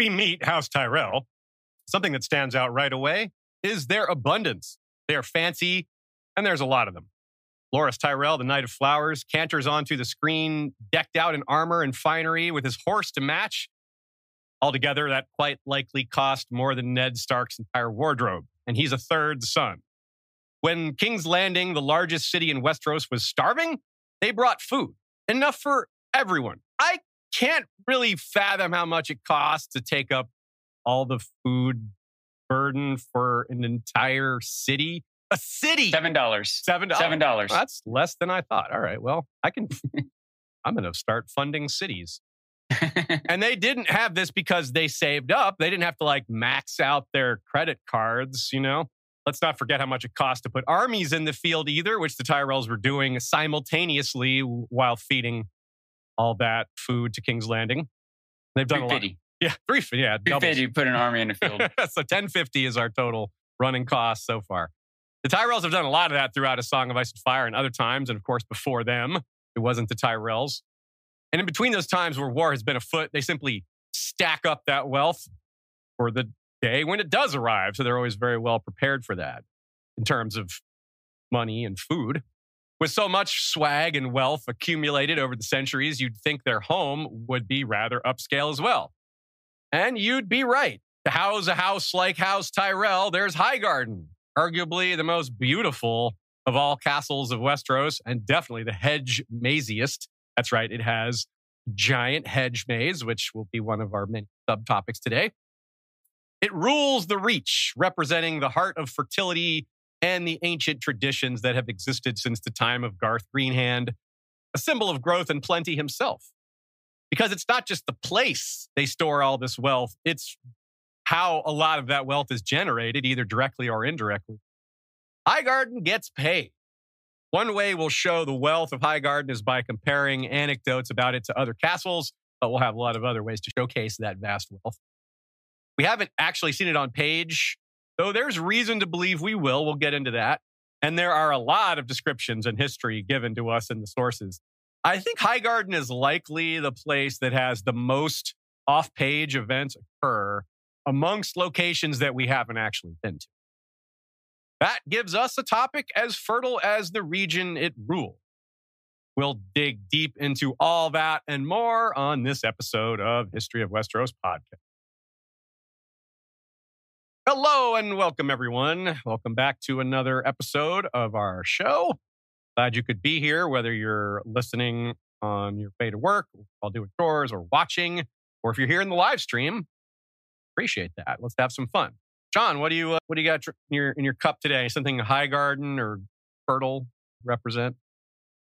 we meet House Tyrell, something that stands out right away is their abundance. They are fancy, and there's a lot of them. Loras Tyrell, the Knight of Flowers, canters onto the screen, decked out in armor and finery with his horse to match. Altogether, that quite likely cost more than Ned Stark's entire wardrobe, and he's a third son. When King's Landing, the largest city in Westeros, was starving, they brought food, enough for everyone. Can't really fathom how much it costs to take up all the food burden for an entire city. A city. Seven dollars. Seven dollars. Seven oh, dollars. That's less than I thought. All right. Well, I can. I'm going to start funding cities. and they didn't have this because they saved up. They didn't have to like max out their credit cards, you know? Let's not forget how much it cost to put armies in the field either, which the Tyrells were doing simultaneously while feeding all that food to King's Landing. They've done a lot. 350. Yeah, three. Yeah, doubles. 350 put an army in the field. so 1050 is our total running cost so far. The Tyrells have done a lot of that throughout A Song of Ice and Fire and other times. And of course, before them, it wasn't the Tyrells. And in between those times where war has been afoot, they simply stack up that wealth for the day when it does arrive. So they're always very well prepared for that in terms of money and food. With so much swag and wealth accumulated over the centuries, you'd think their home would be rather upscale as well. And you'd be right. To house a house like House Tyrell, there's Highgarden, arguably the most beautiful of all castles of Westeros, and definitely the hedge maziest. That's right, it has giant hedge maze, which will be one of our many subtopics today. It rules the Reach, representing the heart of fertility and the ancient traditions that have existed since the time of Garth Greenhand, a symbol of growth and plenty himself. Because it's not just the place they store all this wealth, it's how a lot of that wealth is generated, either directly or indirectly. Highgarden gets paid. One way we'll show the wealth of Highgarden is by comparing anecdotes about it to other castles, but we'll have a lot of other ways to showcase that vast wealth. We haven't actually seen it on page, though there's reason to believe we will. We'll get into that. And there are a lot of descriptions and history given to us in the sources. I think Highgarden is likely the place that has the most off page events occur amongst locations that we haven't actually been to. That gives us a topic as fertile as the region it rules. We'll dig deep into all that and more on this episode of History of Westeros podcast. Hello and welcome, everyone. Welcome back to another episode of our show. Glad you could be here, whether you're listening on your way to work while doing chores or watching, or if you're here in the live stream. Appreciate that. Let's have some fun. John, what do you uh, what do you got in your in your cup today? Something high garden or Fertile represent?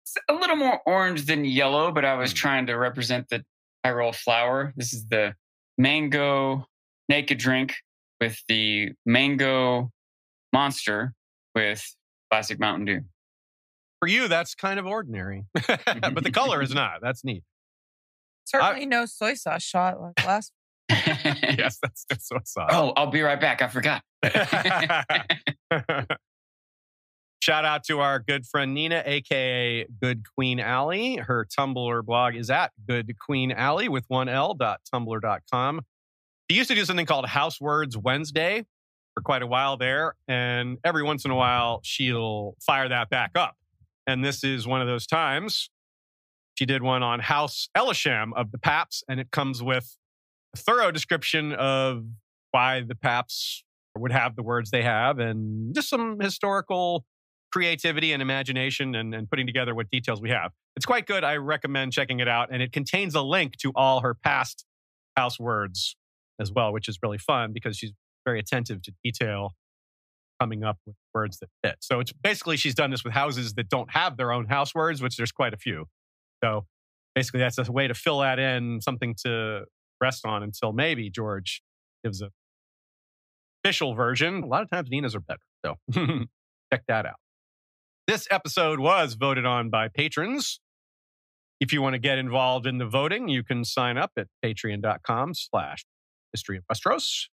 It's a little more orange than yellow, but I was Mm. trying to represent the Tyrell flower. This is the mango naked drink with the mango monster with classic Mountain Dew. For you, that's kind of ordinary, but the color is not. That's neat. Certainly no soy sauce shot like last. yes, that's, that's what I saw. Oh, I'll be right back. I forgot. Shout out to our good friend Nina, aka Good Queen Aly. Her Tumblr blog is at Good Queen Aly with one L dot tumblr dot com. She used to do something called House Words Wednesday for quite a while there, and every once in a while she'll fire that back up. And this is one of those times. She did one on House Elesham of the Paps, and it comes with a thorough description of why the Paps would have the words they have and just some historical creativity and imagination and, and putting together what details we have. It's quite good. I recommend checking it out. And it contains a link to all her past house words as well, which is really fun because she's very attentive to detail coming up with words that fit. So it's basically she's done this with houses that don't have their own house words, which there's quite a few. So basically that's a way to fill that in, something to rest on until maybe George gives a official version. A lot of times Nina's are better. So check that out. This episode was voted on by patrons. If you want to get involved in the voting, you can sign up at patreon.com slash history of Westeros.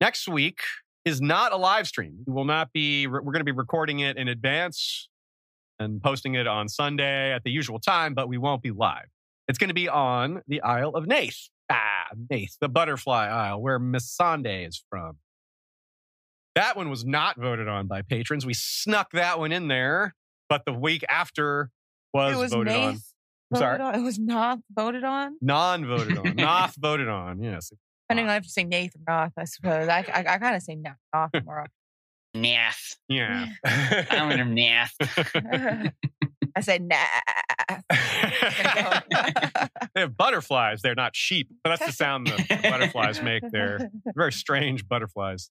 Next week is not a live stream. We will not be, we're going to be recording it in advance and posting it on Sunday at the usual time, but we won't be live. It's going to be on the Isle of Nath, Ah, Nath, the Butterfly Isle, where Missandei is from. That one was not voted on by patrons. We snuck that one in there, but the week after was, was voted on. Nath I'm sorry? on. It was not voted on. Non-voted on. Noth voted on. Yes. Depending on if you say Nath or Noth, I suppose. I I, I kind of say Noth, Noth more often. Nath. Yeah. I'm gonna nath. I say Nath. they have butterflies. They're not sheep, but that's the sound the butterflies make. They're very strange butterflies.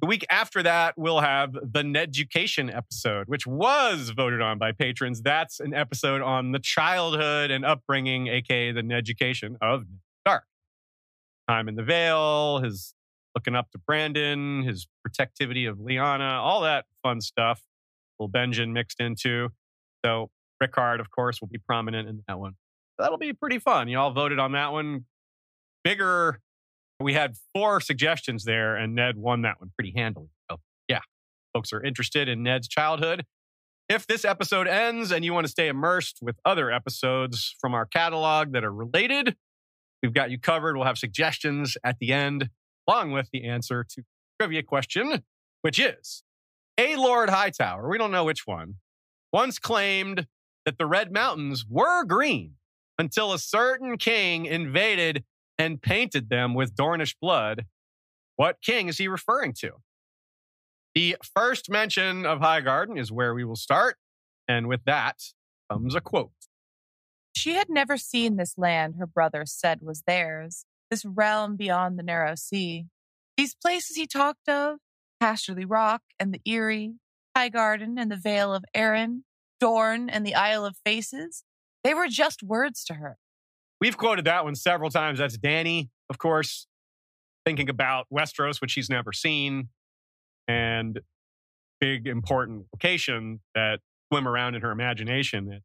The week after that, we'll have the Neducation episode, which was voted on by patrons. That's an episode on the childhood and upbringing, aka the Neducation of Ned Stark. Time in the Vale, his looking up to Brandon, his protectivity of Lyanna, all that fun stuff. Little Benjen mixed into. So Rickard, of course, will be prominent in that one. That'll be pretty fun. You all voted on that one. Bigger. We had four suggestions there, and Ned won that one pretty handily. So, yeah, folks are interested in Ned's childhood. If this episode ends and you want to stay immersed with other episodes from our catalog that are related, we've got you covered. We'll have suggestions at the end, along with the answer to trivia question, which is A Lord Hightower, we don't know which one, once claimed that the Red Mountains were green until a certain king invaded and painted them with Dornish blood. What king is he referring to? The first mention of Highgarden is where we will start. And with that comes a quote. She had never seen this land her brother said was theirs, this realm beyond the narrow sea. These places he talked of, Casterly Rock and the Eyrie, Highgarden and the Vale of Arryn, Dorne and the Isle of Faces, they were just words to her. We've quoted that one several times. That's Dany, of course, thinking about Westeros, which she's never seen, and big important location that swim around in her imagination. and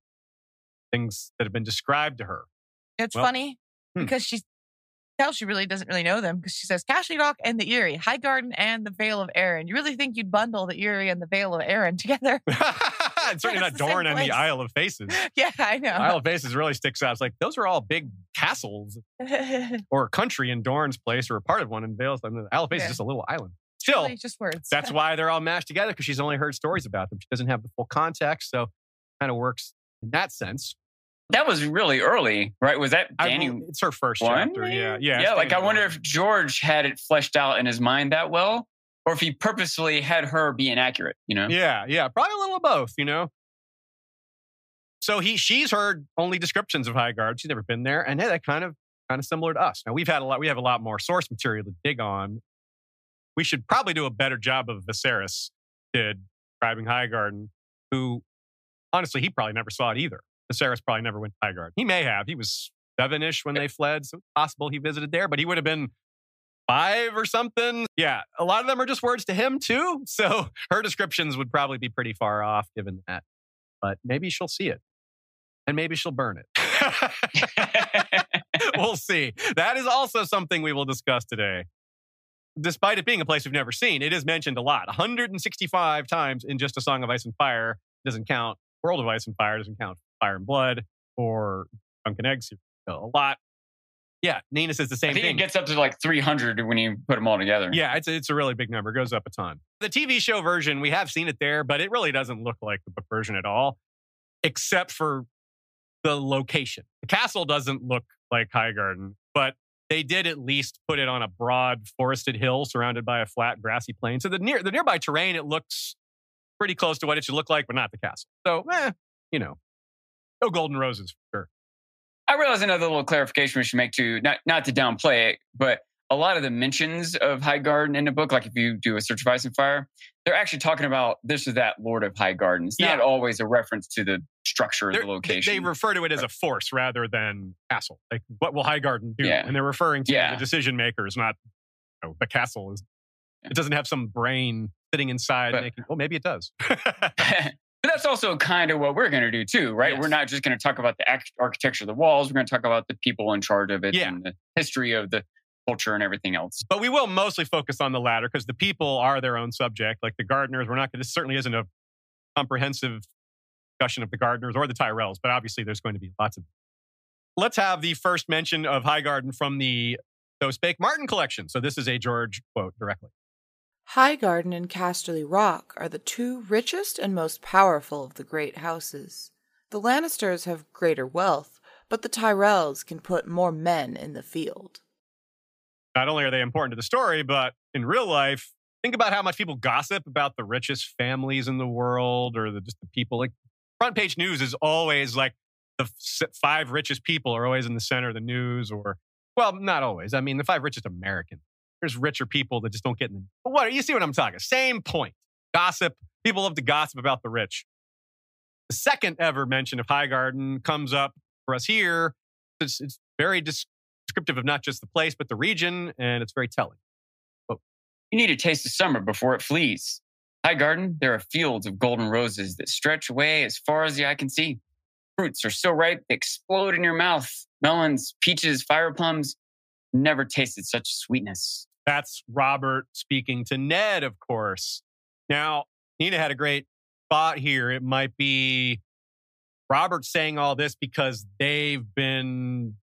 Things that have been described to her. It's Well, funny hmm. because she tells she really doesn't really know them because she says Casterly Rock and the Eyrie, Highgarden and the Vale of Arryn. You really think you'd bundle the Eyrie and the Vale of Arryn together? it's certainly not It's the same Dorne and the. Isle of Faces. yeah, I know. Isle of Faces really sticks out. It's like those are all big castles or a country in Dorne's place or a part of one in Vales. I mean, the Isle of Faces Yeah. is just a little island. Still, Really just words. that's why they're all mashed together because she's only heard stories about them. She doesn't have the full context, so kind of works in that sense. That was really early, right? Was that Dany? bel- it's her first one, chapter. Yeah, yeah, yeah. Like I wonder one. if George had it fleshed out in his mind that well, or if he purposely had her be inaccurate. You know? Yeah, yeah, probably a little of both. You know. So he, she's heard only descriptions of Highgard. She's never been there, and yeah, that kind of, kind of similar to us. Now we've had a lot. We have a lot more source material to dig on. We should probably do a better job of Viserys did describing Highgarden, who honestly he probably never saw it either. Viserys probably never went to Highgarden. He may have. He was seven-ish when they fled, so it's possible he visited there, but he would have been five or something. Yeah, a lot of them are just words to him too. So her descriptions would probably be pretty far off given that. But maybe she'll see it. And maybe she'll burn it. we'll see. That is also something we will discuss today. Despite it being a place we've never seen, it is mentioned a lot. 165 times in just a Song of Ice and Fire doesn't count. World of Ice and Fire doesn't count. Fire and Blood or Dunk and Eggs. A lot. Yeah, Nina says the I same think thing. it gets up to like 300 when you put them all together. Yeah, it's a, it's a really big number. It goes up a ton. The TV show version, we have seen it there, but it really doesn't look like the book version at all, except for the location. The castle doesn't look like High Garden, but they did at least put it on a broad forested hill surrounded by a flat grassy plain. So the near the nearby terrain, it looks pretty close to what it should look like, but not the castle. So, eh, you know, no golden roses for sure. I realize another little clarification we should make too, not not to downplay it, but a lot of the mentions of High Garden in the book, like if you do a search of Ice and Fire, they're actually talking about this or that Lord of High Garden. It's not Yeah. always a reference to the structure of They're- the location. They refer to it as a force rather than castle. Like, what will High Garden do? Yeah. And they're referring to Yeah. the decision makers, not you know, the castle. Is it doesn't have some brain sitting inside But- making. Oh, maybe it does. but that's also kind of what we're going to do too, right? Yes. We're not just going to talk about the architecture of the walls. We're going to talk about the people in charge of it Yeah. and the history of the culture and everything else. but we will mostly focus on the latter because the people are their own subject. Like the gardeners, we're not. This certainly isn't a comprehensive discussion of the gardeners or the Tyrells, but obviously there's going to be lots of. let's have the first mention of High Garden from the So Spake Martin collection. So this is a George quote directly. Highgarden and Casterly Rock are the two richest and most powerful of the great houses. The Lannisters have greater wealth, but the Tyrells can put more men in the field. Not only are they important to the story, but in real life, think about how much people gossip about the richest families in the world or the, just the people. Like front page news is always like the five richest people are always in the center of the news, or well, not always. I mean, the five richest Americans. There's richer people that just don't get in the. But what you see what I'm talking? Same point. Gossip. People love to gossip about the rich. The second ever mention of Highgarden comes up for us here. It's, it's very descriptive of not just the place, but the region, and it's very telling. But You need a taste of summer before it flees. Highgarden, there are fields of golden roses that stretch away as far as the eye can see. Fruits are so ripe they explode in your mouth. Melons, peaches, fire plums. Never tasted such sweetness. That's Robert speaking to Ned, of course. Now, Nina had a great thought here. It might be Robert saying all this because they've been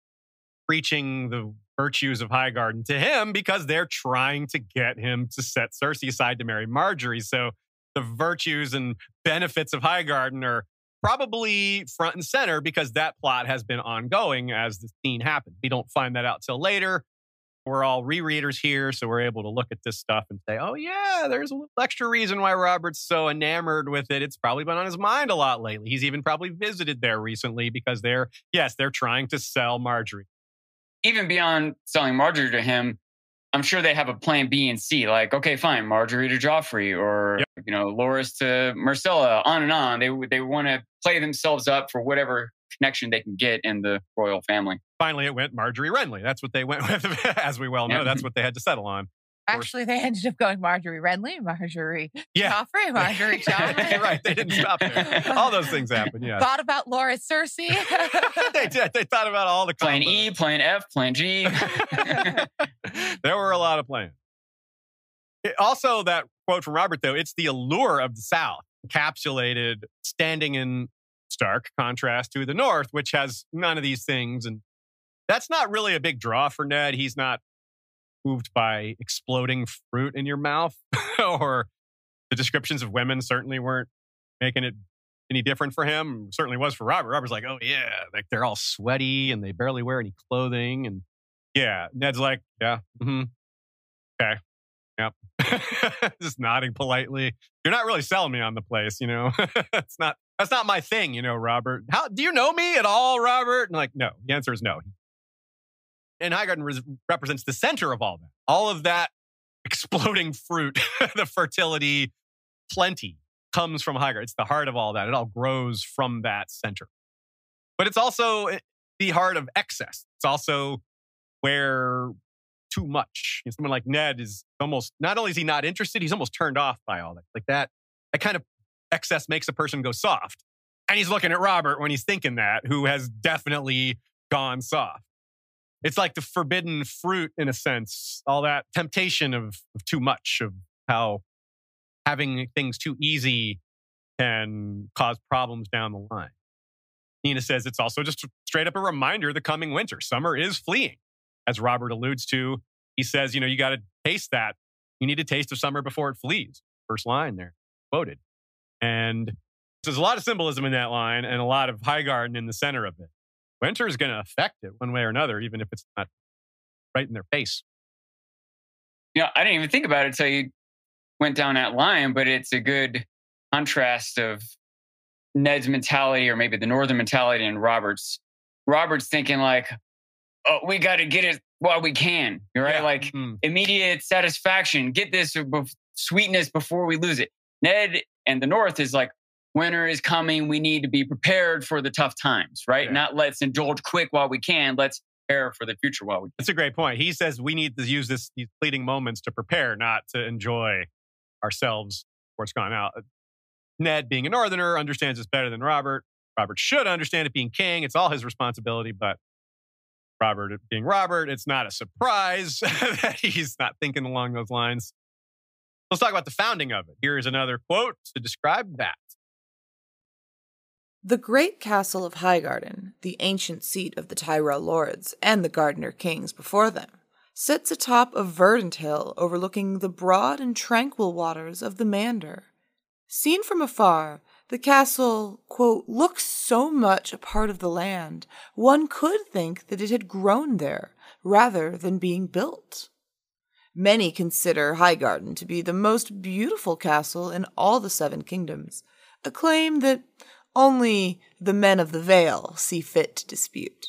preaching the virtues of Highgarden to him because they're trying to get him to set Cersei aside to marry Margaery. So the virtues and benefits of Highgarden are probably front and center because that plot has been ongoing as the scene happened. We don't find that out till later. We're all rereaders here, so we're able to look at this stuff and say, oh, yeah, there's a little extra reason why Robert's so enamored with it. It's probably been on his mind a lot lately. He's even probably visited there recently because they're, yes, they're trying to sell Margaery. even beyond selling Margaery to him, I'm sure they have a plan B and C. Like, okay, fine, Margaery to Joffrey, or yep. you know, Loras to Myrcella, on and on. They they want to play themselves up for whatever connection they can get in the royal family. Finally, it went Margaery Renly. That's what they went with, as we well know. Yep. That's mm-hmm. what they had to settle on. Actually, they ended up going Margaery Renly, Margaery yeah. Joffrey, Margaery Joffrey. right, they didn't stop there. All those things happen. Yeah. Thought about Laura Cersei. they did. They thought about all the plan E, plan F, plan G. there were a lot of plans. It, also, that quote from Robert, though, it's the allure of the South, encapsulated, standing in stark contrast to the North, which has none of these things. And that's not really a big draw for Ned. He's not moved by exploding fruit in your mouth or the descriptions of women certainly weren't making it any different for him. Certainly was for Robert. Robert's like, oh yeah, like they're all sweaty and they barely wear any clothing. And yeah, Ned's like, yeah, mm-hmm. okay, yep, just nodding politely. You're not really selling me on the place, you know. it's not. That's not my thing, you know, Robert. How do you know me at all, Robert? And like, no. The answer is no and Highgarden res- represents the center of all that. All of that exploding fruit, the fertility, plenty comes from Highgarden. It's the heart of all that. It all grows from that center. But it's also eh, the heart of excess. It's also where too much. Know, someone like Ned is almost not only is he not interested, he's almost turned off by all that. Like that, that kind of excess makes a person go soft. And he's looking at Robert when he's thinking that, who has definitely gone soft. It's like the forbidden fruit in a sense all that temptation of, of too much of how having things too easy can cause problems down the line. Nina says it's also just straight up a reminder the coming winter summer is fleeing. As robert alludes to he says you know you got to taste that. You need a taste of summer before it flees. First line there quoted and there's a lot of symbolism in that line and a lot of Highgarden in the center of it winter is going to affect it one way or another, even if it's not right in their face. You know, I didn't even think about it until you went down that line, but it's a good contrast of Ned's mentality or maybe the northern mentality and Robert's. Robert's thinking like, oh, we got to get it while we can, right? Yeah. Like mm-hmm. immediate satisfaction, get this sweetness before we lose it. Ned and the North is like, winter is coming. We need to be prepared for the tough times, right? Yeah. Not let's indulge quick while we can. Let's prepare for the future while we can. That's a great point. He says we need to use this these fleeting moments to prepare, not to enjoy ourselves before it's gone out. Ned, being a northerner, understands this better than Robert. Robert should understand it being king. It's all his responsibility, but Robert being Robert, it's not a surprise that he's not thinking along those lines. Let's talk about the founding of it. Here is another quote to describe that. The great castle of Highgarden, the ancient seat of the Tyrell lords and the Gardener kings before them, sits atop a Verdant Hill overlooking the broad and tranquil waters of the Mander. Seen from afar, the castle, quote, looks so much a part of the land, one could think that it had grown there rather than being built. Many consider Highgarden to be the most beautiful castle in all the Seven Kingdoms, a claim that only the men of the Vale see fit to dispute.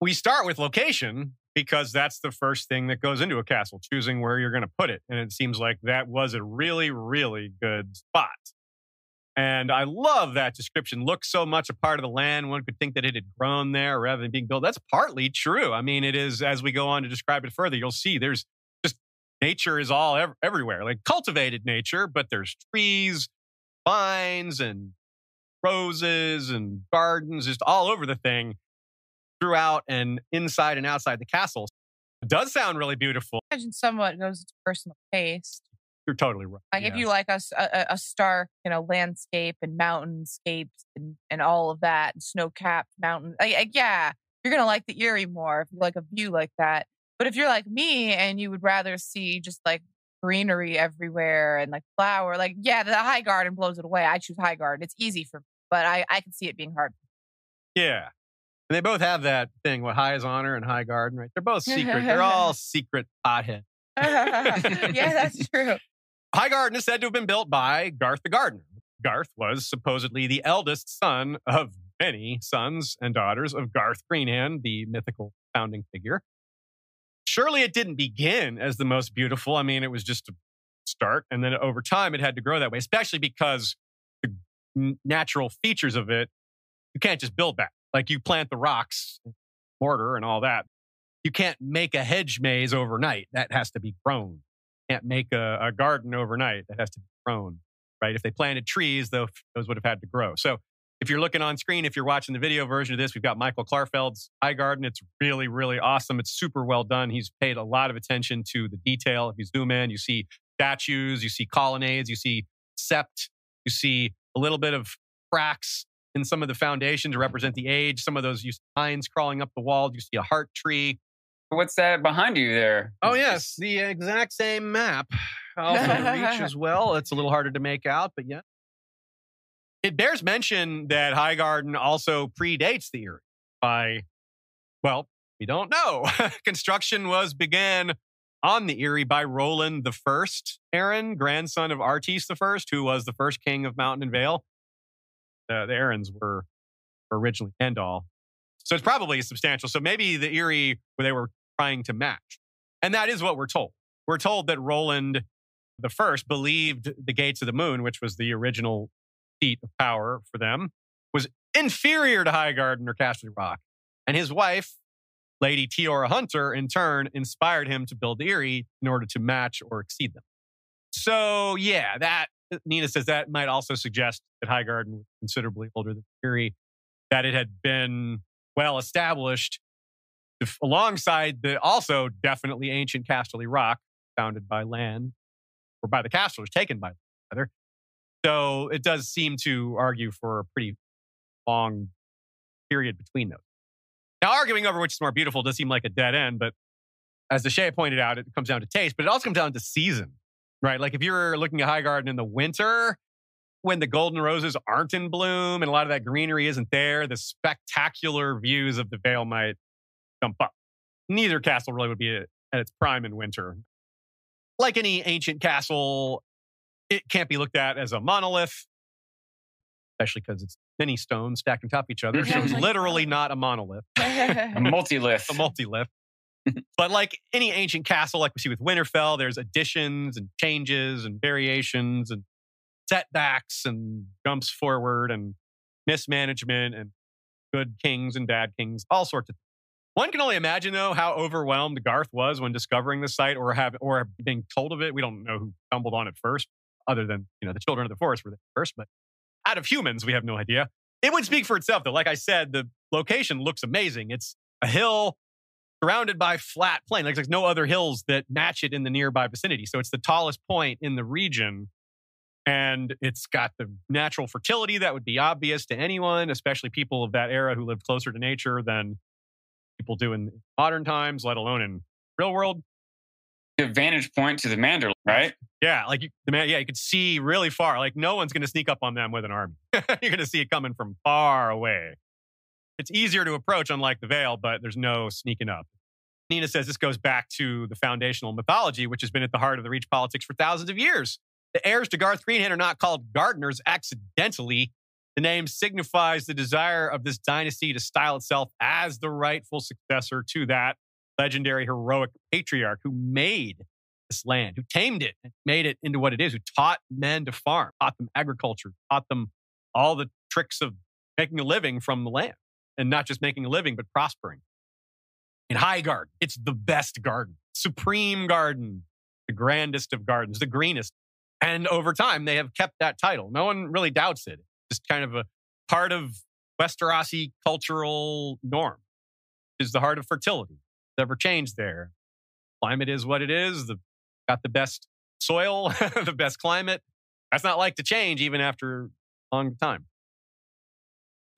We start with location because that's the first thing that goes into a castle, choosing where you're going to put it. And it seems like that was a really, really good spot. And I love that description. Looks so much a part of the land. One could think that it had grown there rather than being built. That's partly true. I mean, it is, as we go on to describe it further, you'll see there's just nature is all ev- everywhere, like cultivated nature, but there's trees, vines, and roses and gardens just all over the thing throughout and inside and outside the castle. It does sound really beautiful. Imagine somewhat goes to personal taste. You're totally right. Like if you like a a stark, you know, landscape and mountainscapes and, and all of that and snow capped mountains, like, like, yeah, you're gonna like the Eyrie more if you like a view like that. But if you're like me and you would rather see just like greenery everywhere and like flower, like yeah, the high garden blows it away. I choose high garden. It's easy for me, but I I can see it being hard. Yeah. And they both have that thing, what high is honor and high garden, right? They're both secret. They're all secret pothead. yeah, that's true. High Garden is said to have been built by Garth the Gardener. Garth was supposedly the eldest son of many sons and daughters of Garth Greenhand, the mythical founding figure. Surely it didn't begin as the most beautiful. I mean, it was just a start. And then over time, it had to grow that way, especially because the natural features of it, you can't just build that. Like you plant the rocks, mortar, and all that. You can't make a hedge maze overnight. That has to be grown can't make a, a garden overnight. That has to be grown, right? If they planted trees, those, those would have had to grow. So if you're looking on screen, if you're watching the video version of this, we've got Michael Klarfeld's High Garden. It's really, really awesome. It's super well done. He's paid a lot of attention to the detail. If you zoom in, you see statues, you see colonnades, you see sept, you see a little bit of cracks in some of the foundations to represent the age. Some of those you see pines crawling up the wall. You see a heart tree. What's that behind you there? Oh yes, the exact same map. Also reach as well. It's a little harder to make out, but yeah. It bears mention that Highgarden also predates the Eyrie by, well, we don't know. Construction was began on the Eyrie by Roland the First, Arryn, grandson of Artys the First, who was the first king of Mountain and Vale. Uh, the Arryns were were originally Andal. So it's probably substantial. So maybe the Eyrie where they were trying to match. And that is what we're told. We're told that Roland the first believed the gates of the moon, which was the original seat of power for them, was inferior to Highgarden or Castle Rock. And his wife, Lady Tiora Hunter, in turn, inspired him to build Eyrie in order to match or exceed them. So, yeah, that Nina says that might also suggest that Highgarden was considerably older than Eyrie, that it had been well established alongside the also definitely ancient Casterly Rock, founded by Lann, or by the Casterlys, taken by rather. So it does seem to argue for a pretty long period between those. Now, arguing over which is more beautiful does seem like a dead end, but as Shea pointed out, it comes down to taste, but it also comes down to season, right? Like if you're looking at High Garden in the winter, when the golden roses aren't in bloom and a lot of that greenery isn't there, the spectacular views of the Vale might jump up. Neither castle really would be at its prime in winter. Like any ancient castle, it can't be looked at as a monolith, especially because it's many stones stacked on top of each other. So it's literally not a monolith, A multi-lith. a multi-lift. but like any ancient castle, like we see with Winterfell, there's additions and changes and variations and setbacks and jumps forward and mismanagement and good kings and bad kings, all sorts of things. One can only imagine, though, how overwhelmed Garth was when discovering the site or have or being told of it. We don't know who stumbled on it first, other than you know the children of the forest were there first. But out of humans, we have no idea. It would speak for itself, though. Like I said, the location looks amazing. It's a hill surrounded by flat plain. Like there's no other hills that match it in the nearby vicinity. So it's the tallest point in the region. And it's got the natural fertility that would be obvious to anyone, especially people of that era who lived closer to nature than people do in modern times, let alone in real world. The vantage point to the Manderley, right? Yeah, like you, the man, yeah, you could see really far. Like no one's going to sneak up on them with an army. You're going to see it coming from far away. It's easier to approach, unlike the Vale, but there's no sneaking up. Nina says this goes back to the foundational mythology, which has been at the heart of the Reach politics for thousands of years. The heirs to Garth Greenhand are not called gardeners accidentally. The name signifies the desire of this dynasty to style itself as the rightful successor to that legendary heroic patriarch who made this land, who tamed it made it into what it is, who taught men to farm, taught them agriculture, taught them all the tricks of making a living from the land and not just making a living, but prospering. In High Garden, it's the best garden, supreme garden, the grandest of gardens, the greenest. And over time, they have kept that title. No one really doubts it. It's just kind of a part of Westerosi cultural norm, is the heart of fertility. Never changed there. Climate is what it is. The, got the best soil, the best climate. That's not like to change even after a long time.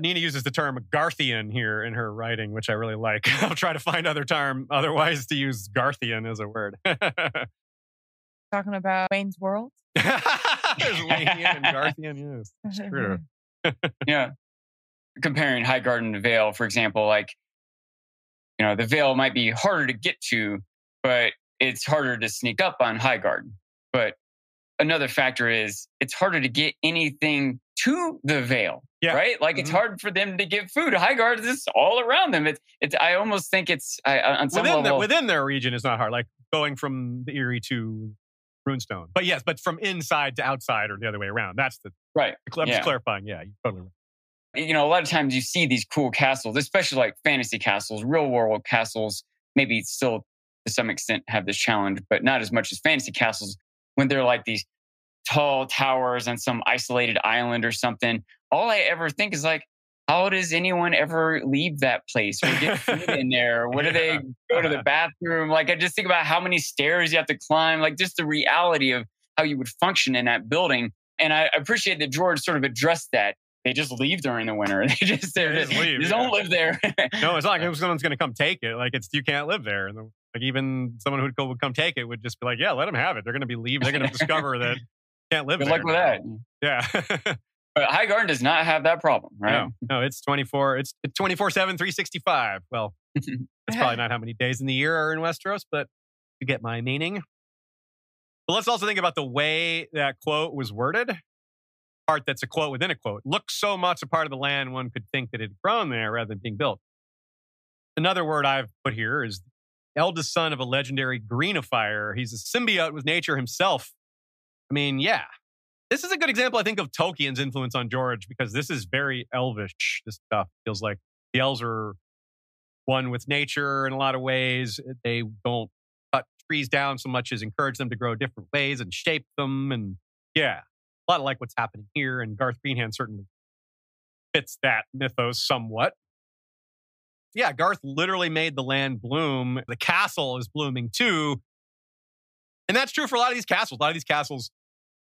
Nina uses the term Garthian here in her writing, which I really like. I'll try to find other term otherwise to use Garthian as a word. Talking about Wayne's World. There's Waynian and Garthian, yes. It's true. yeah. Comparing High Garden to Vale, for example, like, you know, the Vale might be harder to get to, but it's harder to sneak up on High Garden. But another factor is it's harder to get anything to the Vale. Yeah. Right? Like it's Mhm. hard for them to get food. Highgarden is just all around them. It's it's I almost think it's I, on some within, the, within their region is not hard, like going from the Eyrie to Runestone. But yes, but from inside to outside or the other way around. That's the, right. I'm Yeah. just clarifying. Yeah, you're totally right. you know, a lot of times you see these cool castles, especially like fantasy castles, real world castles, maybe still to some extent have this challenge, but not as much as fantasy castles when they're like these tall towers on some isolated island or something. All I ever think is like, how does anyone ever leave that place or get food in there? What do they go to the bathroom? Like, I just think about how many stairs you have to climb, like just the reality of how you would function in that building. And I appreciate that George sort of addressed that. They just leave during the winter. They just, They just leave, just don't live there. No, it's not like someone's going to come take it. Like it's you can't live there. And like even someone who would come take it would just be like, yeah, let them have it. They're going to be leave. They're going to discover that can't live Good there. luck with that. Yeah. But High Garden does not have that problem, right? No, no, it's 24. It's 24 7, 365. Well, that's probably not how many days in the year are in Westeros, but you get my meaning. But let's also think about the way that quote was worded. Part that's a quote within a quote. Looks so much a part of the land one could think that it had grown there rather than being built. Another word I've put here is eldest son of a legendary greenifier. He's a symbiote with nature himself. I mean, yeah. This is a good example, I think, of Tolkien's influence on George because this is very elvish. This stuff feels like the elves are one with nature in a lot of ways. Eh, they don't cut trees down so much as encourage them to grow different ways and shape them. And yeah, a lot of like what's happening here. And Garth Greenhand certainly fits that mythos somewhat. Yeah, Garth literally made the land bloom. The castle is blooming too. And that's true for a lot of these castles. A lot of these castles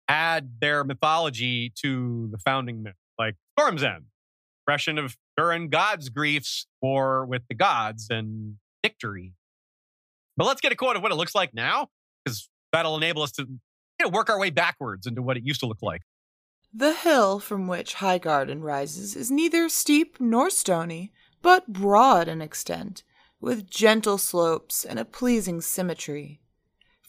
add their mythology to the founding myth, like Storm's End, expression of Durran Godsgrief's, war with the gods, and victory. But let's get a quote of what it looks like now, because that'll enable us to you know, work our way backwards into what it used to look like. The hill from which Highgarden rises is neither steep nor stony, but broad in extent, with gentle slopes and a pleasing symmetry.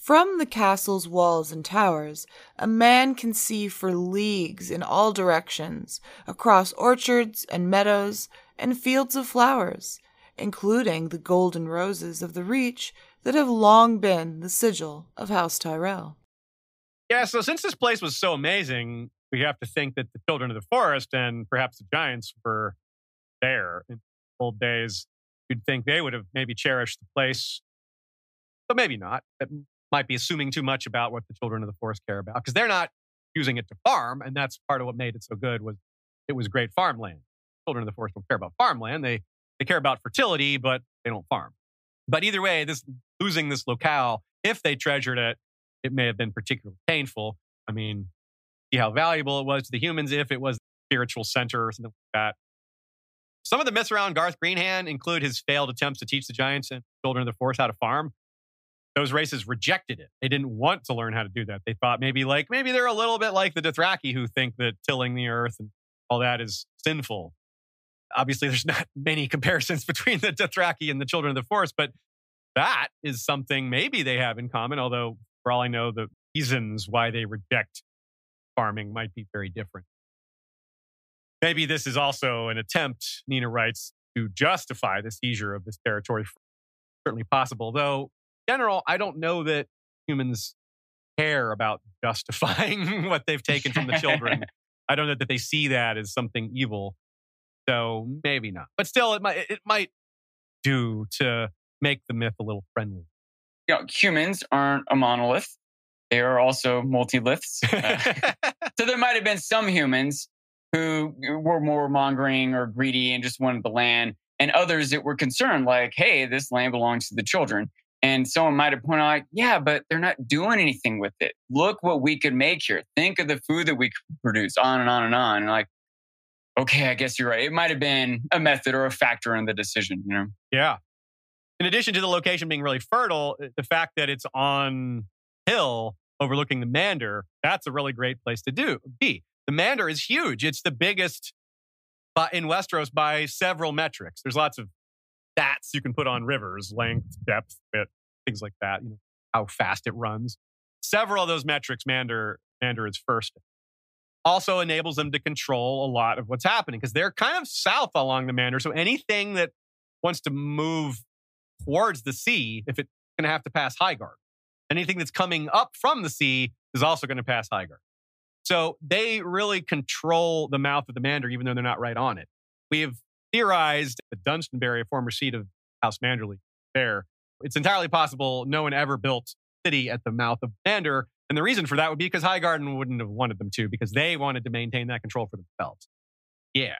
From the castle's walls and towers, a man can see for leagues in all directions, across orchards and meadows and fields of flowers, including the golden roses of the Reach that have long been the sigil of House Tyrell. Yeah, so since this place was so amazing, we have to think that the children of the forest and perhaps the giants were there in old days. You'd think they would have maybe cherished the place, but maybe not. Might be assuming too much about what the children of the forest care about because they're not using it to farm, and that's part of what made it so good was it was great farmland. Children of the forest don't care about farmland; they they care about fertility, but they don't farm. But either way, this losing this locale, if they treasured it, it may have been particularly painful. I mean, see how valuable it was to the humans if it was spiritual center or something like that. Some of the myths around Garth Greenhand include his failed attempts to teach the giants and children of the forest how to farm. Those races rejected it. They didn't want to learn how to do that. They thought maybe like maybe they're a little bit like the Dothraki who think that tilling the earth and all that is sinful. Obviously, there's not many comparisons between the Dothraki and the children of the forest, but that is something maybe they have in common. Although, for all I know, the reasons why they reject farming might be very different. Maybe this is also an attempt, Nina writes, to justify the seizure of this territory. Certainly possible, though. General, I don't know that humans care about justifying what they've taken from the children. I don't know that they see that as something evil. So maybe not. But still, it might it might do to make the myth a little friendly. You know, humans aren't a monolith. They are also multi-liths. Uh, so there might have been some humans who were more mongering or greedy and just wanted the land, and others that were concerned, like, hey, this land belongs to the children. And someone might have pointed out, yeah, but they're not doing anything with it. Look what we could make here. Think of the food that we could produce, on and on and on. And like, okay, I guess you're right. It might have been a method or a factor in the decision, you know? Yeah. In addition to the location being really fertile, uh, the fact that it's on hill overlooking the Mander, that's a really great place to do be. The Mander is huge. It's the biggest in Westeros by several metrics. There's lots of stats you can put on rivers, length, depth, things like that. You know how fast it runs. Several of those metrics, Mander Mander is first. Also enables them to control a lot of what's happening because they're kind of south along the Mander. So anything that wants to move towards the sea, if it's going to have to pass Highgarden. Anything that's coming up from the sea is also going to pass Highgarden. So they really control the mouth of the Mander, even though they're not right on it. We have theorized that Dunstonbury, a former seat of House Manderly, there. It's entirely possible no one ever built city at the mouth of Mander. And the reason for that would be because Highgarden wouldn't have wanted them to, because they wanted to maintain that control for themselves. Yeah,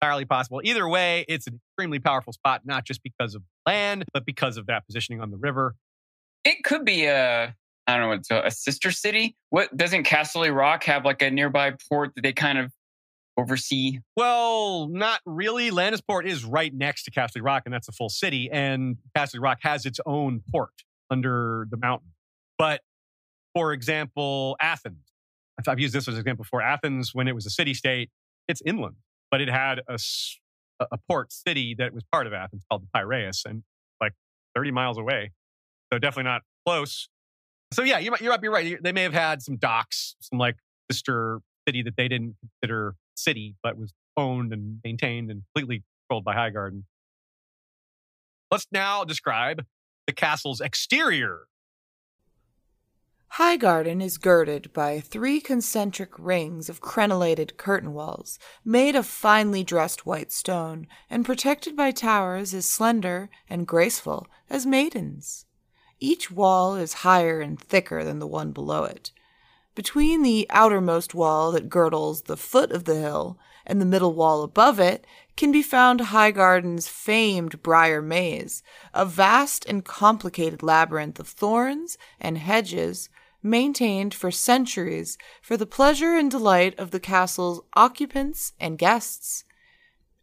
entirely possible. Either way, it's an extremely powerful spot, not just because of land, but because of that positioning on the river. It could be a I don't know, it's a sister city. What doesn't Castle Rock have like a nearby port that they kind of oversee? Well, not really. Lannisport is right next to Casterly Rock, and that's a full city. And Casterly Rock has its own port under the mountain. But for example, Athens. I've used this as an example before. Athens, when it was a city state, it's inland, but it had a, a port city that was part of Athens called Piraeus, and like 30 miles away. So definitely not close. So yeah, you might, you might be right. They may have had some docks, some like sister city that they didn't consider city, but was owned and maintained and completely controlled by Highgarden. Let's now describe the castle's exterior. Highgarden is girded by three concentric rings of crenellated curtain walls made of finely dressed white stone and protected by towers as slender and graceful as maidens. Each wall is higher and thicker than the one below it. Between the outermost wall that girdles the foot of the hill and the middle wall above it can be found Highgarden's famed Briar Maze, a vast and complicated labyrinth of thorns and hedges maintained for centuries for the pleasure and delight of the castle's occupants and guests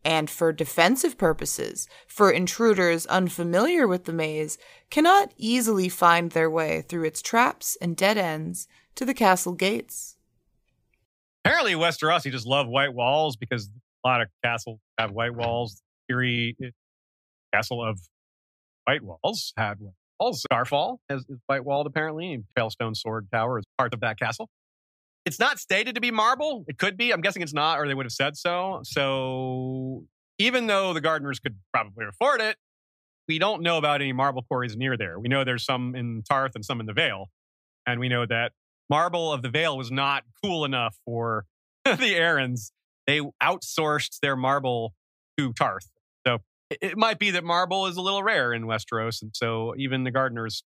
and for defensive purposes, for intruders unfamiliar with the maze cannot easily find their way through its traps and dead ends to the castle gates. Apparently, Westerosi just love white walls because a lot of castles have white walls. Eyrie eh, Castle of White Walls had white walls. Starfall has is white walled apparently. And Palestone Sword Tower is part of that castle. It's not stated to be marble. It could be. I'm guessing it's not, or they would have said so. So even though the gardeners could probably afford it, we don't know about any marble quarries near there. We know there's some in Tarth and some in the Vale. And we know that marble of the Vale was not cool enough for the Arryns. They outsourced their marble to Tarth. So it might be that marble is a little rare in Westeros. And so even the gardeners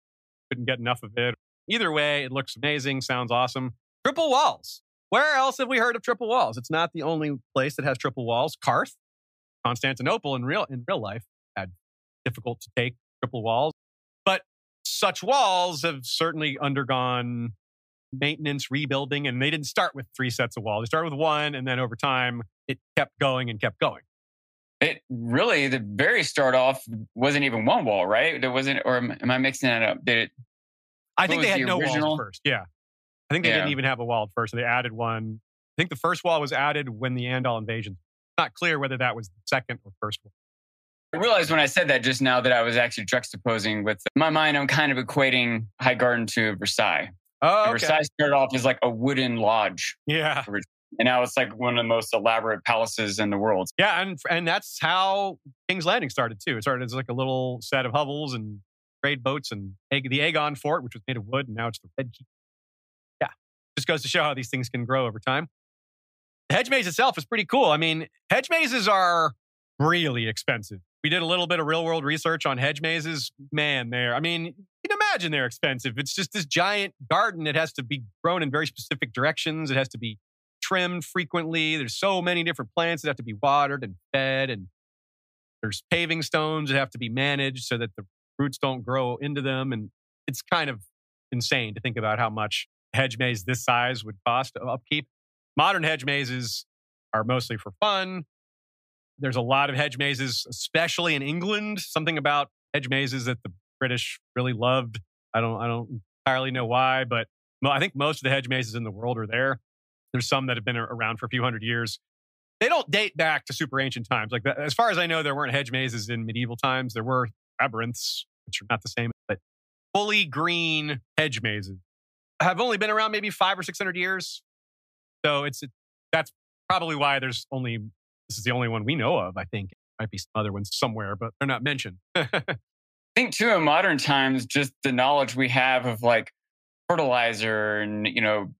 couldn't get enough of it. Either way, it looks amazing, sounds awesome. Triple walls. Where else have we heard of triple walls? It's not the only place that has triple walls. Qarth, Constantinople in real in real life had difficult to take triple walls, but such walls have certainly undergone maintenance, rebuilding, and they didn't start with three sets of walls. They started with one, and then over time, it kept going and kept going. It really, the very start off wasn't even one wall, right? There wasn't, or am, I mixing that up? Did it? I think they had the no original? walls first. Yeah. I think they didn't even have a wall at first. So they added one. I think the first wall was added when the Andal invasion. Not clear whether that was the second or first one. I realized when I said that just now that I was actually juxtaposing with my mind. I'm kind of equating High Garden to Versailles. Oh, okay. Versailles started off as like a wooden lodge, Yeah. and now it's like one of the most elaborate palaces in the world. Yeah, and and that's how King's Landing started too. It started as like a little set of hovels and trade boats and egg, the Aegon Fort, which was made of wood, and now it's the Red Keep. Yeah, just goes to show how these things can grow over time. The hedge maze itself is pretty cool. I mean, hedge mazes are really expensive. We did a little bit of real world research on hedge mazes. Man, they're, I mean, you can imagine they're expensive. It's just this giant garden. It has to be grown in very specific directions. It has to be trimmed frequently. There's so many different plants that have to be watered and fed, and there's paving stones that have to be managed so that the roots don't grow into them. And it's kind of insane to think about how much hedge maze this size would cost to upkeep. Modern hedge mazes are mostly for fun. There's a lot of hedge mazes, especially in England. Something about hedge mazes that the British really loved. I don't, I don't entirely know why, but I think most of the hedge mazes in the world are there. There's some that have been around for a few hundred years. They don't date back to super ancient times. Like as far as I know, there weren't hedge mazes in medieval times. There were labyrinths, which are not the same, but fully green hedge mazes have only been around maybe five or six hundred years. So it's it, that's probably why there's only this is the only one we know of. I think might be some other ones somewhere, but they're not mentioned. I think too in modern times, just the knowledge we have of like fertilizer and you know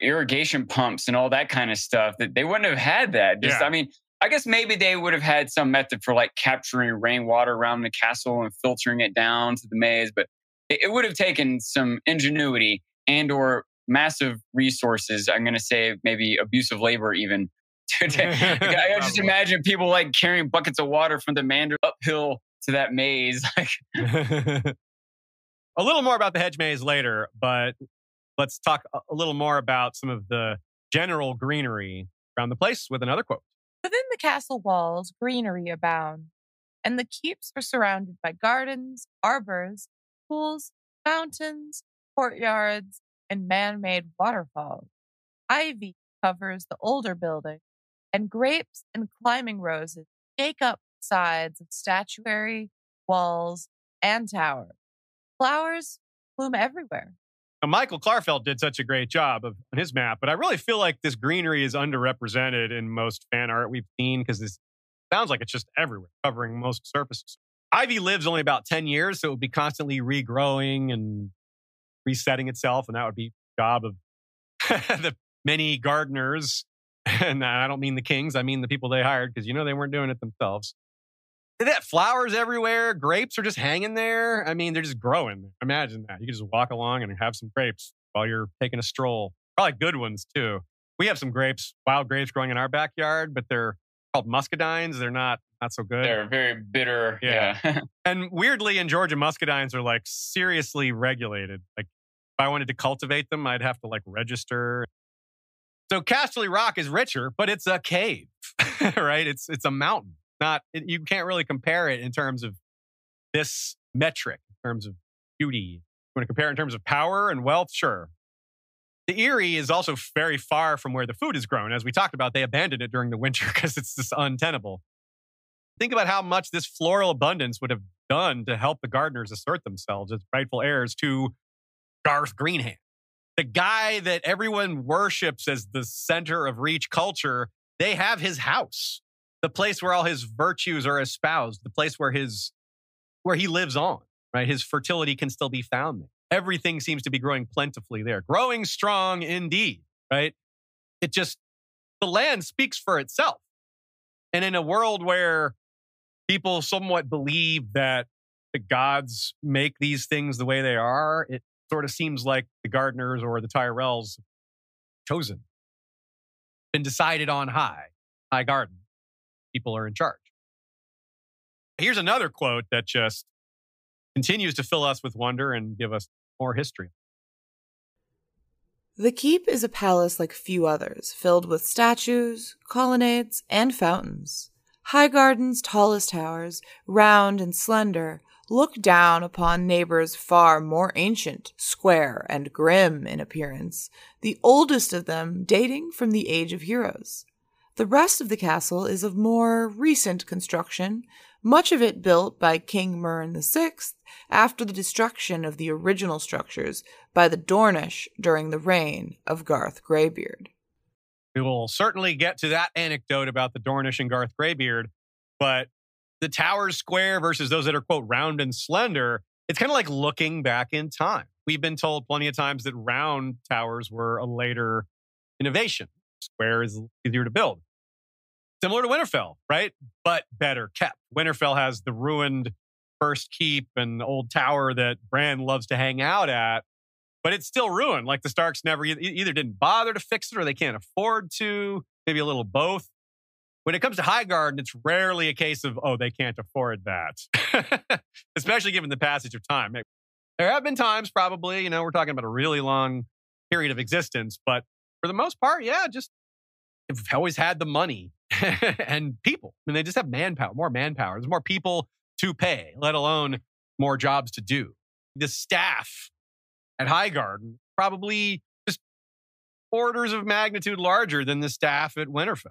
irrigation pumps and all that kind of stuff that they wouldn't have had that. Just Yeah. I mean, I guess maybe they would have had some method for like capturing rainwater around the castle and filtering it down to the maze, but it, it would have taken some ingenuity and or massive resources. I'm going to say maybe abusive labor even. To- to- I just imagine people like carrying buckets of water from the Mander uphill to that maze. Like, a little more about the hedge maze later, but let's talk a a little more about some of the general greenery around the place with another quote. Within the castle walls, greenery abound, and the keeps are surrounded by gardens, arbors, pools, fountains, courtyards, and man made waterfalls. Ivy covers the older building, and grapes and climbing roses take up sides of statuary, walls, and towers. Flowers bloom everywhere. Now, Michael Klarfeld did such a great job of on his map, but I really feel like this greenery is underrepresented in most fan art we've seen because this sounds like it's just everywhere, covering most surfaces. Ivy lives only about 10 years, so it would be constantly regrowing and resetting itself, and that would be job of the many gardeners. And I don't mean the kings, I mean the people they hired because you know they weren't doing it themselves. They got flowers everywhere. Grapes are just hanging there. I mean, they're just growing. Imagine that. You can just walk along and have some grapes while you're taking a stroll. Probably good ones too. We have some grapes, wild grapes growing in our backyard, but they're called muscadines. They're not not so good. they're very bitter. Yeah. yeah. And weirdly, in Georgia, muscadines are like seriously regulated. Like if I wanted to cultivate them, I'd have to like register. So Casterly Rock is richer, but it's a cave, right? It's it's a mountain. Not it, you can't really compare it in terms of this metric, in terms of beauty. You want to compare it in terms of power and wealth? Sure. The Eyrie is also very far from where the food is grown. As we talked about, they abandoned it during the winter because it's just untenable. Think about how much this floral abundance would have done to help the gardeners assert themselves as rightful heirs to Garth Greenhand, the guy that everyone worships as the center of Reach culture. They have his house, the place where all his virtues are espoused, the place where his where he lives on. Right, his fertility can still be found there. Everything seems to be growing plentifully there, growing strong indeed. Right, it just the land speaks for itself, and in a world where people somewhat believe that the gods make these things the way they are, it sort of seems like the gardeners or the Tyrells chosen, been decided on high, high garden. People are in charge. Here's another quote that just continues to fill us with wonder and give us more history. The keep is a palace like few others, filled with statues, colonnades, and fountains. Highgarden's tallest towers, round and slender, look down upon neighbors far more ancient, square, and grim in appearance, the oldest of them dating from the Age of Heroes. The rest of the castle is of more recent construction, much of it built by King Murren VI after the destruction of the original structures by the Dornish during the reign of Garth Greybeard. We will certainly get to that anecdote about the Dornish and Garth Greybeard, but the towers square versus those that are quote round and slender, it's kind of like looking back in time. We've been told plenty of times that round towers were a later innovation. Square is easier to build. Similar to Winterfell, right? But better kept. Winterfell has the ruined first keep and old tower that Bran loves to hang out at, but it's still ruined. Like the Starks never either didn't bother to fix it or they can't afford to, maybe a little both. When it comes to High Garden, it's rarely a case of, oh, they can't afford that, especially given the passage of time. There have been times, probably, you know, we're talking about a really long period of existence, but for the most part, yeah, just have always had the money and people. I mean, they just have manpower, more manpower. There's more people to pay, let alone more jobs to do. The staff at High Garden probably just orders of magnitude larger than the staff at Winterfell.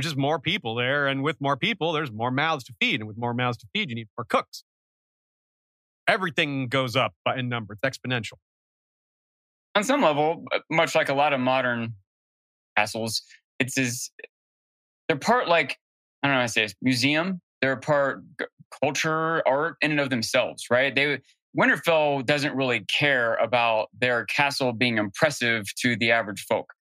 There's just more people there, and with more people, there's more mouths to feed, and with more mouths to feed, you need more cooks. Everything goes up in number; it's exponential. On some level, uh, much like a lot of modern castles, it's as they're part like I don't know how to say this, museum. They're part culture, art in and of themselves, right? They Winterfell doesn't really care about their castle being impressive to the average folk,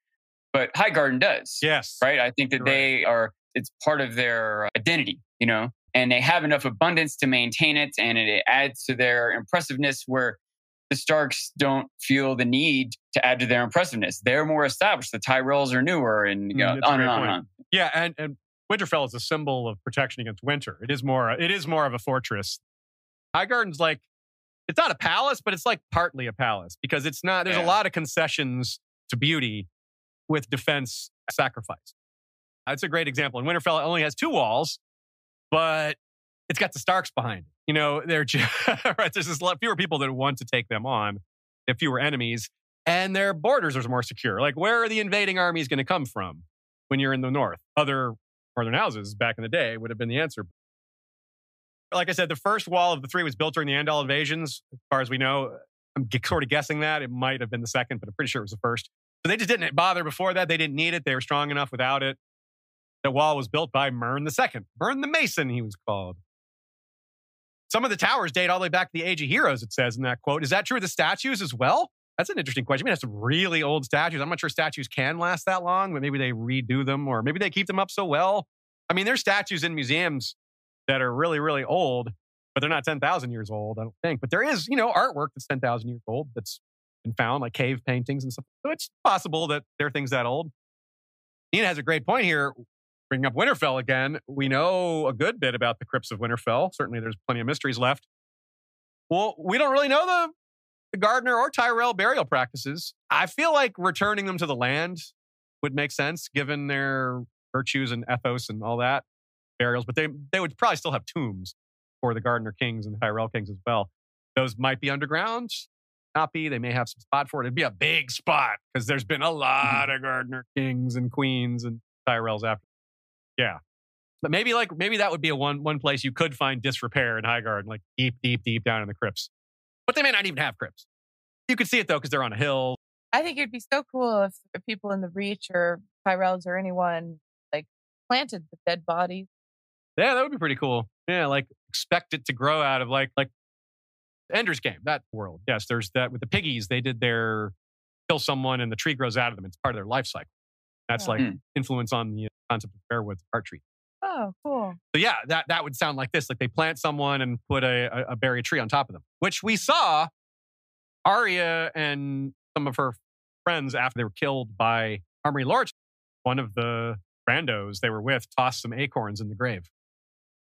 but High Garden does. Yes, right. I think that You're they right. are. It's part of their identity, you know, and they have enough abundance to maintain it, and it adds to their impressiveness. Where the Starks don't feel the need to add to their impressiveness. They're more established. The Tyrells are newer, and you know, mm, on and on and on. Yeah, and, and Winterfell is a symbol of protection against winter. It is more it is more of a fortress. High Garden's like it's not a palace, but it's like partly a palace because it's not there's yeah. a lot of concessions to beauty with defense sacrifice. That's a great example. And Winterfell only has two walls, but it's got the Starks behind it. You know, they're just, right. There's just a lot fewer people that want to take them on, and fewer enemies, and their borders are more secure. Like, where are the invading armies going to come from when you're in the north? Other northern houses back in the day would have been the answer. Like I said, the first wall of the three was built during the Andal invasions. As far as we know, I'm sort of guessing that it might have been the second, but I'm pretty sure it was the first. So they just didn't bother before that. They didn't need it. They were strong enough without it. The wall was built by Mern II. Mern the Mason, he was called. Some of the towers date all the way back to the Age of Heroes, it says in that quote. Is that true of the statues as well? That's an interesting question. We have some really old statues. I'm not sure statues can last that long, but maybe they redo them or maybe they keep them up so well. I mean, there's statues in museums that are really, really old, but they're not 10,000 years old, I don't think. But there is, you know, artwork that's 10,000 years old that's been found, like cave paintings and stuff. So it's possible that there are things that old. Nina has a great point here. Bringing up Winterfell again, we know a good bit about the crypts of Winterfell. Certainly, there's plenty of mysteries left. Well, we don't really know the the Gardener or Tyrell burial practices. I feel like returning them to the land would make sense given their virtues and ethos and all that burials, but they they would probably still have tombs for the Gardener kings and the Tyrell kings as well. Those might be underground, not be. They may have some spot for it. It'd be a big spot because there's been a mm-hmm. lot of Gardener kings and queens and Tyrells after. Yeah. But maybe like maybe that would be a one one place you could find disrepair in Highgarden, like deep, deep, deep down in the crypts but they may not even have crypts. You could see it though because they're on a hill. I think it'd be so cool if, if people in the Reach or Tyrells or anyone like planted the dead bodies. Yeah, that would be pretty cool. Yeah, like expect it to grow out of like like Ender's Game, that world. Yes, there's that with the piggies. They did their kill someone and the tree grows out of them. It's part of their life cycle. That's like mm. influence on the concept of weirwood's heart tree. Oh, cool. So yeah, that that would sound like this: like they plant someone and put a, a, a berry tree on top of them, which we saw Arya and some of her friends after they were killed by Amory Lorch. One of the randos they were with tossed some acorns in the grave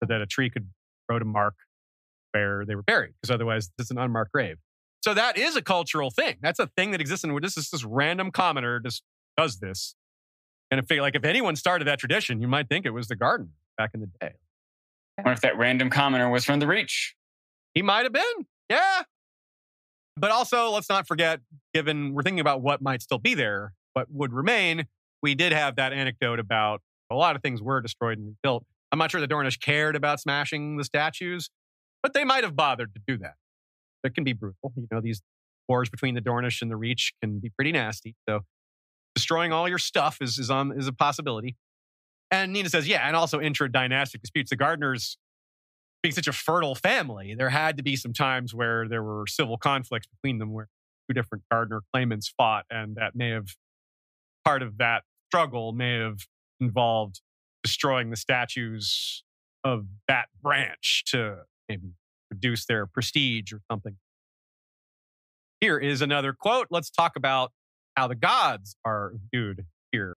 so that a tree could grow to mark where they were buried, because otherwise it's an unmarked grave. So that is a cultural thing. That's a thing that exists. And this is this random commoner just does this. And if like if anyone started that tradition, you might think it was the garden back in the day. I wonder if that random commoner was from the Reach. He might have been. Yeah. But also, let's not forget, given we're thinking about what might still be there, what would remain, we did have that anecdote about a lot of things were destroyed and rebuilt. I'm not sure the Dornish cared about smashing the statues, but they might have bothered to do that. It can be brutal. You know, these wars between the Dornish and the Reach can be pretty nasty. So destroying all your stuff is, is, on, is a possibility. And Nina says, yeah, and also intra-dynastic disputes. The Gardeners being such a fertile family, there had to be some times where there were civil conflicts between them where two different Gardener claimants fought, and that may have part of that struggle may have involved destroying the statues of that branch to maybe reduce their prestige or something. Here is another quote. Let's talk about how the gods are viewed here.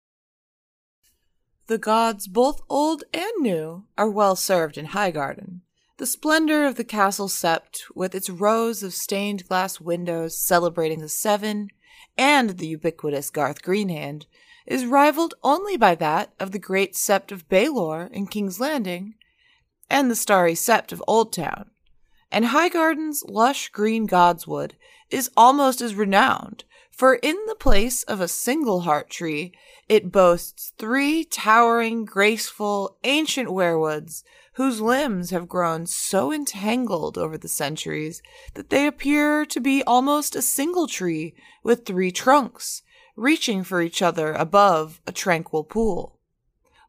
The gods, both old and new, are well served in Highgarden. The splendor of the castle sept, with its rows of stained glass windows celebrating the Seven, and the ubiquitous Garth Greenhand, is rivaled only by that of the great sept of Baelor in King's Landing, and the starry sept of Oldtown. And Highgarden's lush green godswood is almost as renowned, for in the place of a single heart tree, it boasts three towering, graceful, ancient weirwoods whose limbs have grown so entangled over the centuries that they appear to be almost a single tree with three trunks, reaching for each other above a tranquil pool.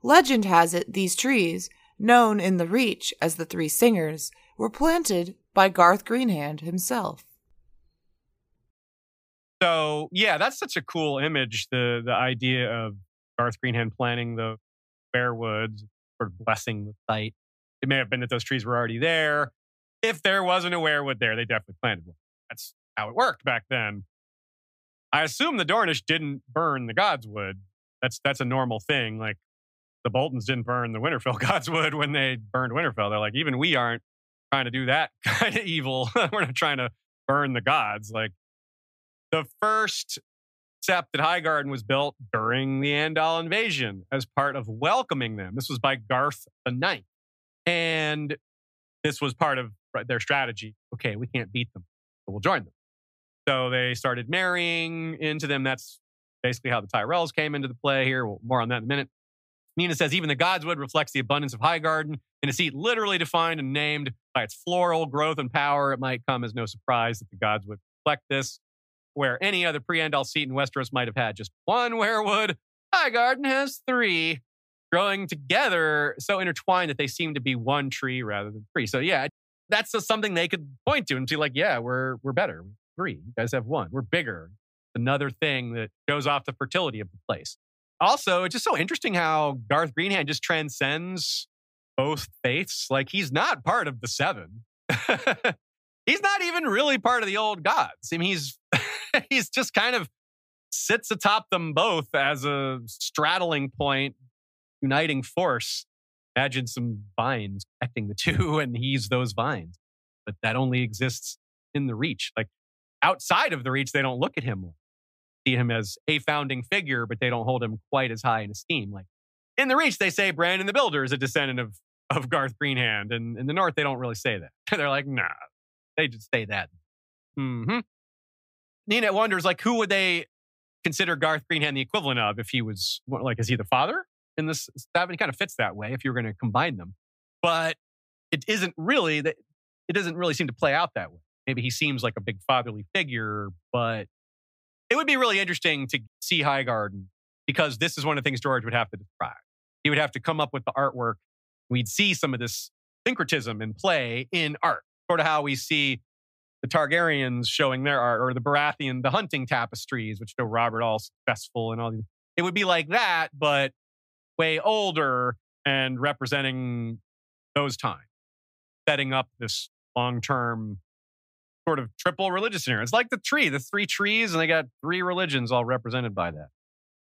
Legend has it these trees, known in the Reach as the Three Singers, were planted by Garth Greenhand himself. So yeah, that's such a cool image. The the idea of Garth Greenhand planting the weirwoods, sort of blessing the site. It may have been that those trees were already there. If there wasn't a weirwood there, they definitely planted one. That's how it worked back then. I assume the Dornish didn't burn the Godswood. That's that's a normal thing. Like the Boltons didn't burn the Winterfell Godswood when they burned Winterfell. They're like, even we aren't trying to do that kind of evil. We're not trying to burn the gods. Like the first sept at Highgarden was built during the Andal invasion as part of welcoming them. This was by Garth the Ninth. And this was part of their strategy. Okay, we can't beat them, so we'll join them. So they started marrying into them. That's basically how the Tyrells came into the play here. More on that in a minute. Nina says even the Godswood reflects the abundance of Highgarden. In a seat literally defined and named by its floral growth and power, it might come as no surprise that the Godswood reflect this. Where any other pre-Andal seat in Westeros might have had just one weirwood, Highgarden has three growing together so intertwined that they seem to be one tree rather than three. So yeah, that's just something they could point to and be like, yeah, we're we're better. Three. You guys have one. We're bigger. Another thing that goes off the fertility of the place. Also, it's just so interesting how Garth Greenhand just transcends both faiths. Like he's not part of the seven. he's not even really part of the old gods. I mean, he's he's just kind of sits atop them both as a straddling point uniting force. Imagine some vines connecting the two, and he's those vines. But that only exists in the reach. Like outside of the reach, they don't look at him see him as a founding figure, but they don't hold him quite as high in esteem. Like in the reach, they say Brandon the Builder is a descendant of of Garth Greenhand, and in the North, they don't really say that. They're like, nah, they just say that. hmm Nina wonders, like, who would they consider Garth Greenhand the equivalent of if he was like, is he the father? in this That kind of fits that way if you're going to combine them. But it isn't really that it doesn't really seem to play out that way. Maybe he seems like a big fatherly figure, but it would be really interesting to see Highgarden because this is one of the things George would have to describe. He would have to come up with the artwork. We'd see some of this syncretism in play in art, sort of how we see the Targaryens showing their art, or the Baratheon, the hunting tapestries, which show Robert all successful and all these. It would be like that, but way older and representing those times, setting up this long term sort of triple religious here. It's like the tree, the three trees, and they got three religions all represented by that.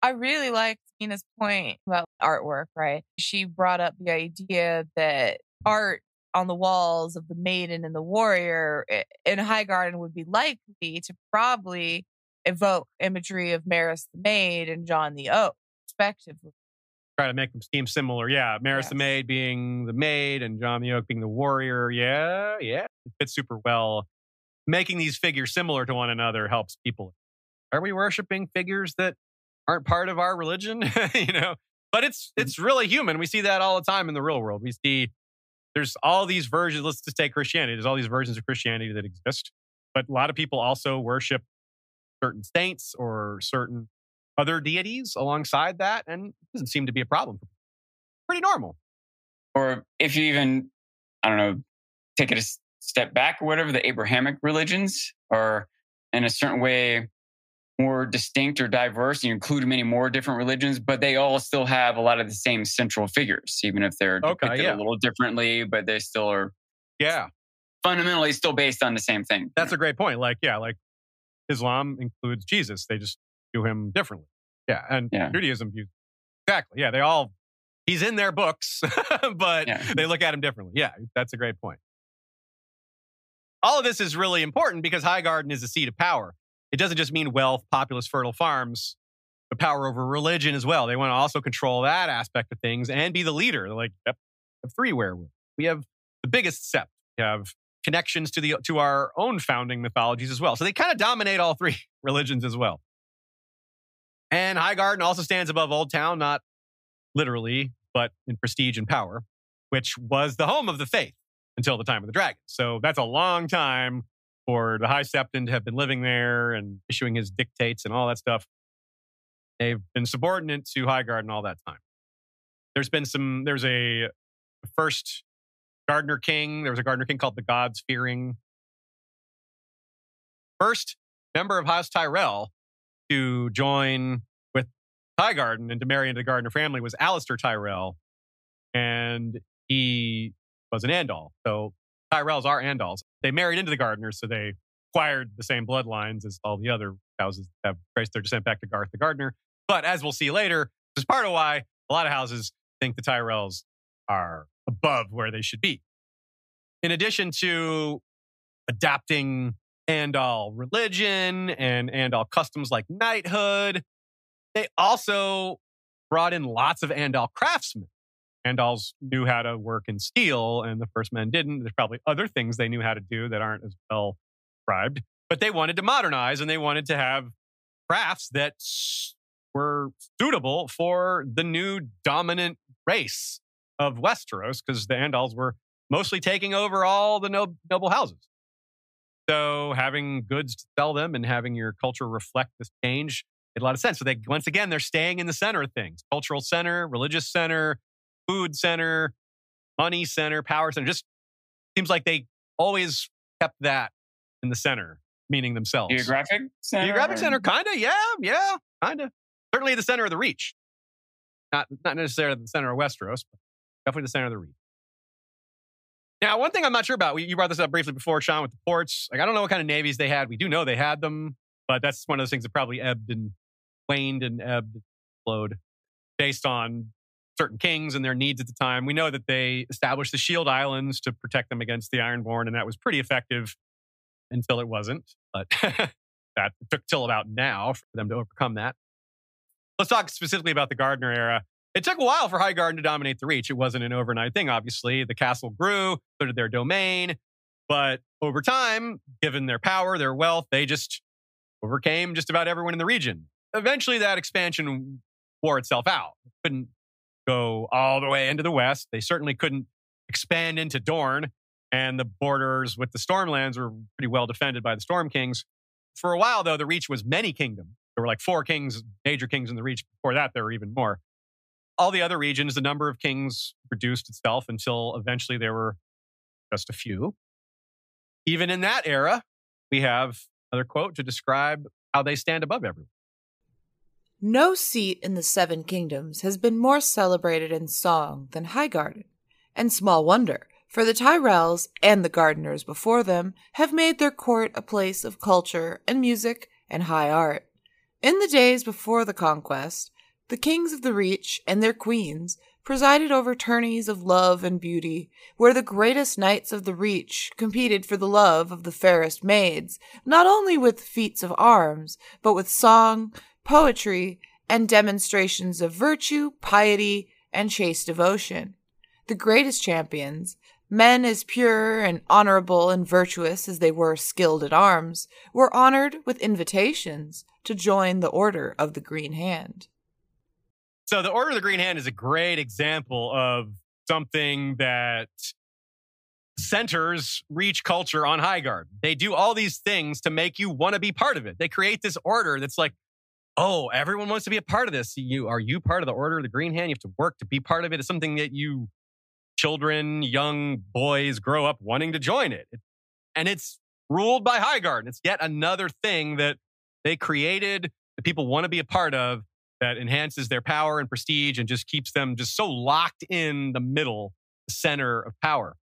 I really liked Nina's point about artwork, right? She brought up the idea that art on the walls of the maiden and the warrior eh, in Highgarden would be likely to probably evoke imagery of Maris the maid and John the Oak, respectively. Try to make them seem similar. Yeah, Maris Yes. the maid being the maid and John the Oak being the warrior. Yeah, yeah. It fits super well. Making these figures similar to one another helps people. Are we worshiping figures that aren't part of our religion? you know, but it's mm-hmm. it's really human. We see that all the time in the real world. We see there's all these versions. Let's just take Christianity. There's all these versions of Christianity that exist, but a lot of people also worship certain saints or certain other deities alongside that, and it doesn't seem to be a problem. Pretty normal. or if you even i don't know take it step back or whatever the abrahamic religions are in a certain way more distinct or diverse you include many more different religions but they all still have a lot of the same central figures even if they're Okay, depicted yeah. a little differently but they still are Yeah, fundamentally still based on the same thing that's a great point. Like, yeah, like Islam includes Jesus. They just do him differently. Yeah, and Yeah. Judaism views exactly. Yeah, they all he's in their books, but Yeah. they look at him differently. Yeah, that's a great point. All of this is really important because High Garden is a seat of power. It doesn't just mean wealth, populous, fertile farms, but power over religion as well. They want to also control that aspect of things and be the leader. They're like, yep, have three weirwoods. We have the biggest sept. We have connections to the to our own founding mythologies as well. So they kind of dominate all three religions as well. And High Garden also stands above Old Town, not literally, but in prestige and power, which was the home of the faith until the time of the dragon. So that's a long time for the High Septon to have been living there and issuing his dictates and all that stuff. They've been subordinate to Highgarden all that time. There's been some, there's a first Gardener King. There was a Gardener King called the Gods Fearing. First member of House Tyrell to join with Highgarden and to marry into the Gardener family was Alester Tyrell. And he was an Andal. So Tyrells are Andals. They married into the Gardeners, so they acquired the same bloodlines as all the other houses that have traced their descent back to Garth the Gardener. But as we'll see later, this is part of why a lot of houses think the Tyrells are above where they should be. In addition to adapting Andal religion and Andal customs like knighthood, they also brought in lots of Andal craftsmen. Andals knew how to work in steel, and the first men didn't. There's probably other things they knew how to do that aren't as well described, but they wanted to modernize and they wanted to have crafts that were suitable for the new dominant race of Westeros because the Andals were mostly taking over all the no- noble houses. So having goods to sell them and having your culture reflect this change made a lot of sense. So they once again they're staying in the center of things: cultural center, religious center, food center, money center, power center. Just seems like they always kept that in the center, meaning themselves. geographic center Geographic center, kind of, yeah, yeah, kind of. Certainly the center of the reach. Not, not necessarily the center of Westeros, but definitely the center of the reach. Now, one thing I'm not sure about, we- you brought this up briefly before, Sean, with the ports. Like, I don't know what kind of navies they had. We do know they had them, but that's one of those things that probably ebbed and waned and ebbed and flowed based on certain kings and their needs at the time. We know that they established the Shield Islands to protect them against the Ironborn, and that was pretty effective until it wasn't. But that took till about now for them to overcome that. Let's talk specifically about the Gardener era. It took a while for Highgarden to dominate the Reach. It wasn't an overnight thing, obviously. The castle grew, so did their domain. But over time, given their power, their wealth, they just overcame just about everyone in the region. Eventually, that expansion wore itself out. Couldn't go all the way into the west. They certainly couldn't expand into Dorne, and the borders with the Stormlands were pretty well defended by the Storm Kings. For a while, though, the Reach was many kingdoms. There were like four kings, major kings in the Reach. Before that, there were even more. All the other regions, the number of kings reduced itself until eventually there were just a few. Even in that era, we have another quote to describe how they stand above everyone. No seat in the Seven Kingdoms has been more celebrated in song than Highgarden, and small wonder, for the Tyrells and the Gardeners before them have made their court a place of culture and music and high art. In the days before the conquest, the kings of the Reach and their queens presided over tourneys of love and beauty, where the greatest knights of the Reach competed for the love of the fairest maids, not only with feats of arms, but with song, poetry, and demonstrations of virtue, piety, and chaste devotion. The greatest champions, men as pure and honorable and virtuous as they were skilled at arms, were honored with invitations to join the Order of the Green Hand. So the Order of the Green Hand is a great example of something that centers reach culture on Highgarden. They do all these things to make you want to be part of it. They create this order that's like, oh, everyone wants to be a part of this. You are you part of the Order of the Green Hand? You have to work to be part of it. It's something that you children, young boys grow up wanting to join it. And it's ruled by Highgarden. It's yet another thing that they created that people want to be a part of that enhances their power and prestige and just keeps them just so locked in the middle, the center of power.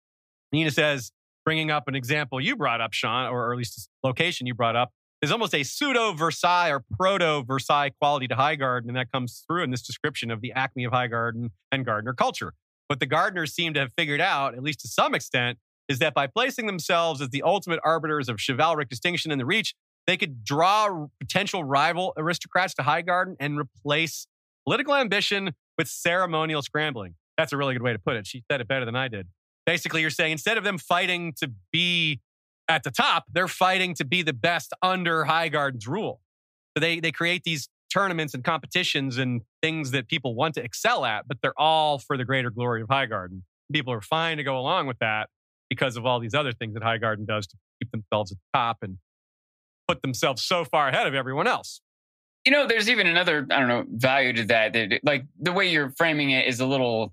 Nina says, bringing up an example you brought up, Sean, or at least location you brought up, is almost a pseudo Versailles or proto Versailles quality to Highgarden, and that comes through in this description of the acme of Highgarden and Gardener culture. What the Gardeners seem to have figured out, at least to some extent, is that by placing themselves as the ultimate arbiters of chivalric distinction in the Reach, they could draw potential rival aristocrats to Highgarden and replace political ambition with ceremonial scrambling. That's a really good way to put it. She said it better than I did. Basically, you're saying instead of them fighting to be at the top, they're fighting to be the best under Highgarden's rule. So they, they create these tournaments and competitions and things that people want to excel at, but they're all for the greater glory of Highgarden. People are fine to go along with that because of all these other things that Highgarden does to keep themselves at the top and put themselves so far ahead of everyone else. You know, there's even another, I don't know, value to that. that like the way you're framing it is a little,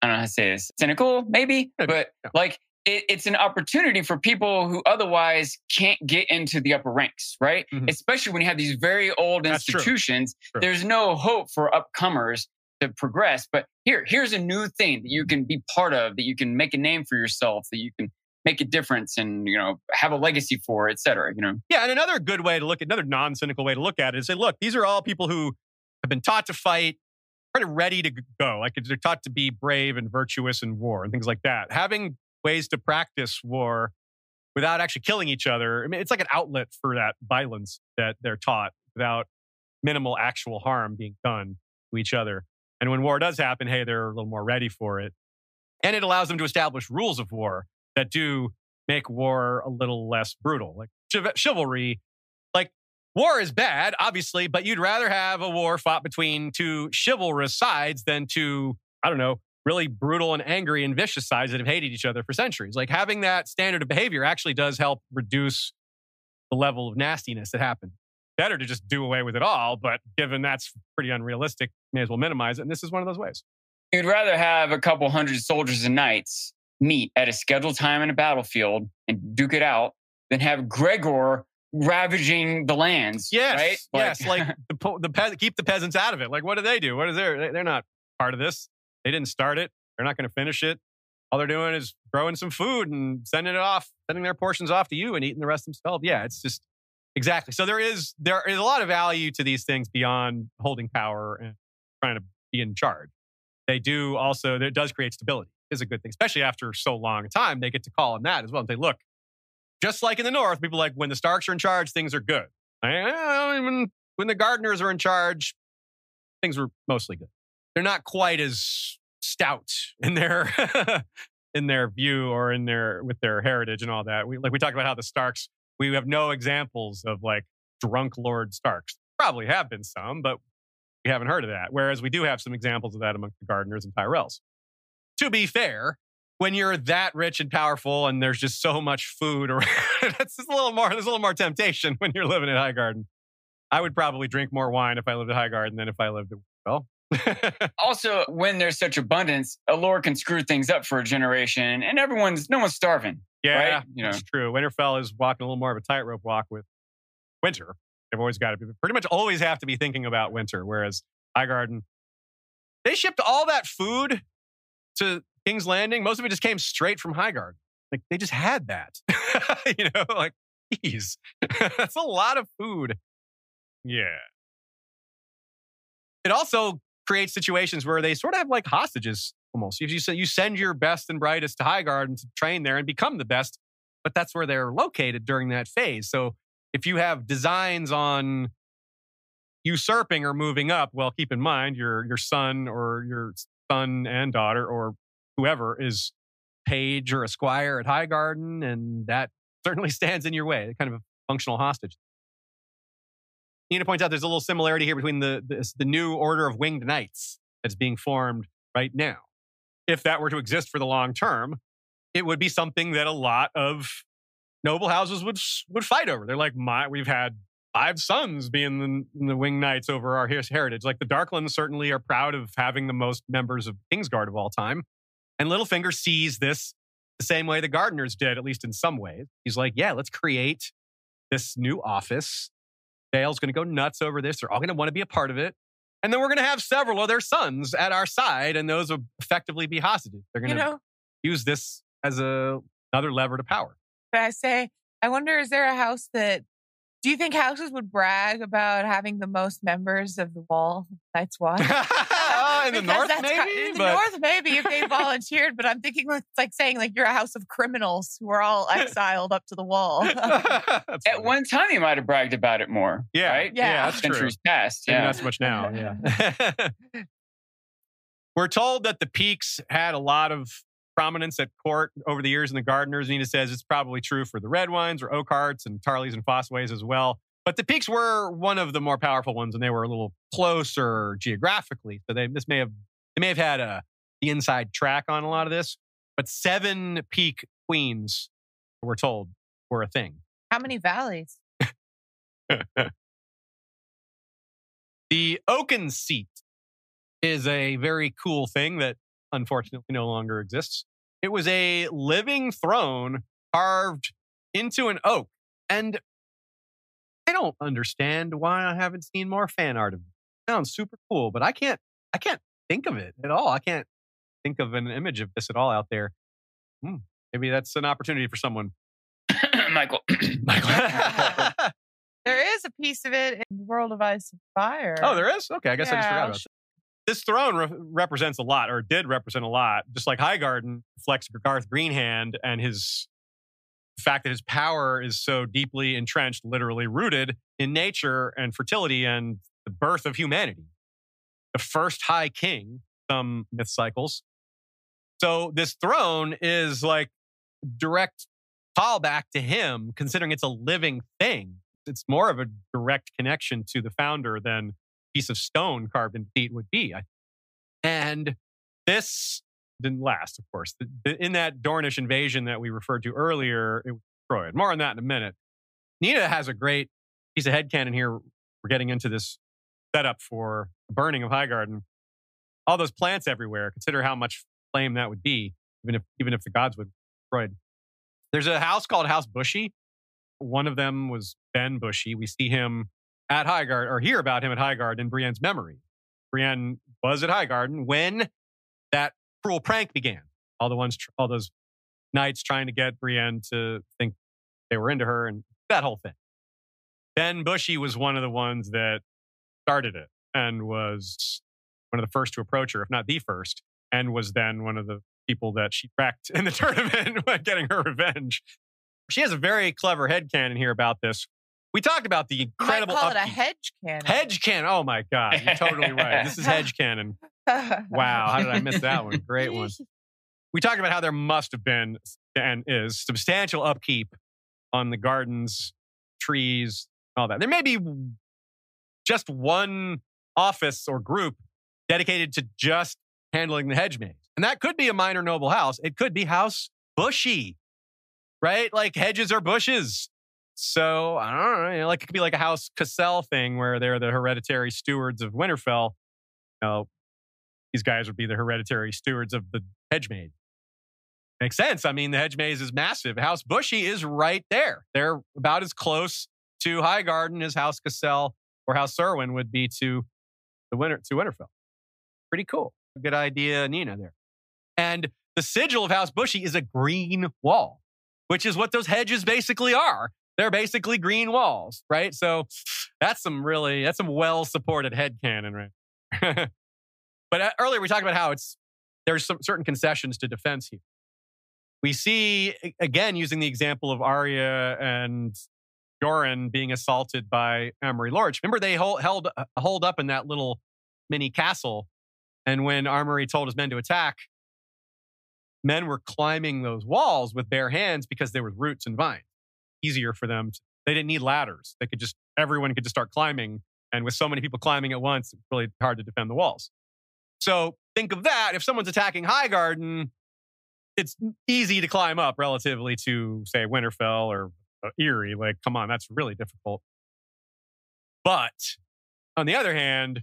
I don't know how to say this, cynical, maybe, Maybe, but like it, it's an opportunity for people who otherwise can't get into the upper ranks, right? Mhm. Especially when you have these very old That's true. institutions. True. There's no hope for upcomers to progress. But here, here's a new thing that you can be part of, that you can make a name for yourself, that you can make a difference and you know have a legacy for, et cetera. You know, Yeah, and another good way to look at another non-cynical way to look at it is say, look, these are all people who have been taught to fight, kind of ready to go. Like they're taught to be brave and virtuous in war and things like that. Having ways to practice war without actually killing each other. I mean, it's like an outlet for that violence that they're taught without minimal actual harm being done to each other. And when war does happen, hey, they're a little more ready for it. And it allows them to establish rules of war that do make war a little less brutal. Like chiv- chivalry, like war is bad, obviously, but you'd rather have a war fought between two chivalrous sides than two, I don't know, really brutal and angry and vicious sides that have hated each other for centuries. Like having that standard of behavior actually does help reduce the level of nastiness that happened. Better to just do away with it all, but given that's pretty unrealistic, may as well minimize it. And this is one of those ways. you'd rather have a couple hundred soldiers and knights meet at a scheduled time in a battlefield and duke it out than have Gregor ravaging the lands. Yes, right? yes. Like the the pe- keep the peasants out of it. Like what do they do? What is their? They're not part of this. They didn't start it. They're not going to finish it. All they're doing is growing some food and sending it off, sending their portions off to you and eating the rest themselves. Yeah, it's just exactly. So there is there is a lot of value to these things beyond holding power and trying to be in charge. They do also. It does create stability. Is a good thing, especially after so long a time. They get to call on that as well and say, look, just like in the North, people like when the Starks are in charge, things are good. Eh, When, when the Gardeners are in charge, things were mostly good. They're not quite as stout in their in their view or in their with their heritage and all that. We like we talked about how the Starks. We have no examples of like drunk Lord Starks. Probably have been some, but we haven't heard of that. Whereas we do have some examples of that amongst the Gardeners and Tyrells. To be fair, when you're that rich and powerful and there's just so much food around, that's just a little more, there's a little more temptation when you're living at Highgarden. I would probably drink more wine if I lived at High Garden than if I lived at well. also, when there's such abundance, a lore can screw things up for a generation, and everyone's no one's starving. yeah, Right? You know. it's true. Winterfell is walking a little more of a tightrope walk with winter. They've always got to be pretty much always have to be thinking about winter. Whereas Highgarden, they shipped all that food to King's Landing. Most of it just came straight from Highgarden. Like they just had that. you know, like geez, that's a lot of food. Yeah. It also create situations where they sort of have like hostages almost. If you you send your best and brightest to Highgarden to train there and become the best, but that's where they're located during that phase. So if you have designs on usurping or moving up, well, keep in mind your your son or your son and daughter or whoever is page or a squire at Highgarden, and that certainly stands in your way. Kind of a functional hostage. Nina points out there's a little similarity here between the, the, the new order of winged knights that's being formed right now. If that were to exist for the long term, it would be something that a lot of noble houses would would fight over. They're like, my, we've had five sons being the, the winged knights over our heritage. Like the Darklyns certainly are proud of having the most members of Kingsguard of all time. And Littlefinger sees this the same way the Gardeners did, at least in some ways. He's like, yeah, let's create this new office Vale's going to go nuts over this. They're all going to want to be a part of it. And then we're going to have several of their sons at our side, and those will effectively be hostages. They're going You to know, use this as a, another lever to power. but I say, I wonder, is there a house that, do you think houses would brag about having the most members of the wall of Night's Watch? oh, in the Because north, that's maybe? kind- in the but north, maybe if they volunteered. But I'm thinking it's like saying like you're a house of criminals who are all exiled up to the wall. At one time, he might have bragged about it more. yeah, right? yeah, Yeah. that's true. Centuries past. Maybe Yeah. not so much now. Yeah. We're told that the Peakes had a lot of prominence at court over the years in the Gardeners. Nina says it's probably true for the Redwynes or Oakharts and Tarleys and Fossways as well. But the Peakes were one of the more powerful ones, and they were a little closer geographically. So they this may have they may have had a the inside track on a lot of this. But seven Peake queens, we're told, were a thing. How many valleys? The Oaken seat is a very cool thing that unfortunately no longer exists. It was a living throne carved into an oak. And I don't understand why I haven't seen more fan art of it. Sounds super cool, but I can't I can't think of it at all. I can't think of an image of this at all out there. Hmm, maybe that's an opportunity for someone. Michael. Michael. There is a piece of it in World of Ice and Fire. Oh, there is? Okay, I guess I just forgot about that. This throne re- represents a lot, or did represent a lot, just like Highgarden reflects Garth Greenhand and his the fact that his power is so deeply entrenched, literally rooted in nature and fertility and the birth of humanity. The first High King, some myth cycles. So this throne is like direct callback to him, considering it's a living thing. It's more of a direct connection to the founder than piece of stone carved into feet would be. And this didn't last, of course. The- the- In that Dornish invasion that we referred to earlier, it was destroyed. More on that in a minute. Nina has a great piece of headcanon here. We're getting into this setup for the burning of Highgarden. All those plants everywhere. Consider how much flame that would be, even if even if the gods would destroyed. There's a house called House Bushy. One of them was Ben Bushy. We see him at Highgarden or hear about him at Highgarden in Brienne's memory. Brienne was at Highgarden when that cruel prank began. All the ones, all those knights trying to get Brienne to think they were into her and that whole thing. Ben Bushy was one of the ones that started it and was one of the first to approach her, if not the first, and was then one of the people that she wrecked in the tournament getting her revenge. She has a very clever head headcanon here about this. We talked about the You incredible might call it a hedge cannon. hedge cannon. Oh my god, you're totally right. This is hedge cannon. Wow, how did I miss that one? Great one. We talked about how there must have been and is substantial upkeep on the gardens, trees, all that. There may be just one office or group dedicated to just handling the hedge maze. And that could be a minor noble house. It could be House Bushy, right? Like hedges are bushes. So I don't know, you know, like it could be like a House Cassel thing where they're the hereditary stewards of Winterfell. You know, these guys would be the hereditary stewards of the hedge maze. Makes sense. I mean, the hedge maze is massive. House Bushy is right there. They're about as close to High Garden as House Cassel or House Cerwyn would be to the winter to Winterfell. Pretty cool. Good idea, Nina, there. And the sigil of House Bushy is a green wall, which is what those hedges basically are. They're basically green walls, right? So that's some really that's some well supported head canon, right? But uh, earlier we talked about how it's there's some certain concessions to defense here. We see again using the example of Arya and Yoren being assaulted by Amory Lorch. Remember they hold, held uh, hold up in that little mini castle, and when Amory told his men to attack, men were climbing those walls with bare hands because there was roots and vines. Easier for them. To, they didn't need ladders. They could just everyone could just start climbing. And with so many people climbing at once, it's really hard to defend the walls. So think of that. If someone's attacking Highgarden, it's easy to climb up relatively to, say, Winterfell or uh, Eyrie. Like, come on, that's really difficult. But on the other hand,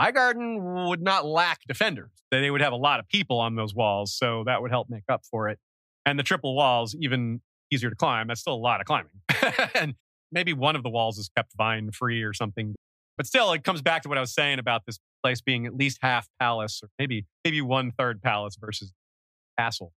Highgarden would not lack defenders. They would have a lot of people on those walls, so that would help make up for it. And the triple walls, even easier to climb, that's still a lot of climbing. and maybe one of the walls is kept vine free or something. But still, it comes back to what I was saying about this place being at least half palace, or maybe maybe one third palace versus castle.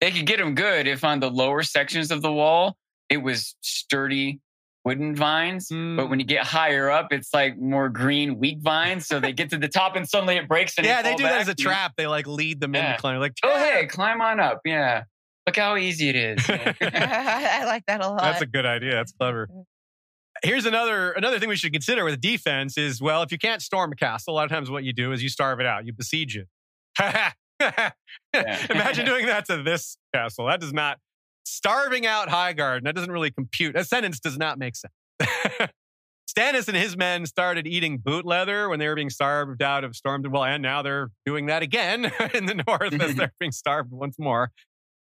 They could get them good if on the lower sections of the wall it was sturdy wooden vines. Mm. But when you get higher up, it's like more green, weak vines. So they get to the top and suddenly it breaks. And yeah, they do back. that as a trap. They like lead them yeah. into climbing. Like, oh hey, climb on up. Yeah, look how easy it is. I like that a lot. That's a good idea. That's clever. Here's another another thing we should consider with defense is well, if you can't storm a castle, a lot of times what you do is you starve it out, you besiege it. Imagine doing that to this castle. That does not starving out Highgarden. That doesn't really compute. That sentence does not make sense. Stannis and his men started eating boot leather when they were being starved out of Storm's End. Well, and now they're doing that again in the north as they're being starved once more.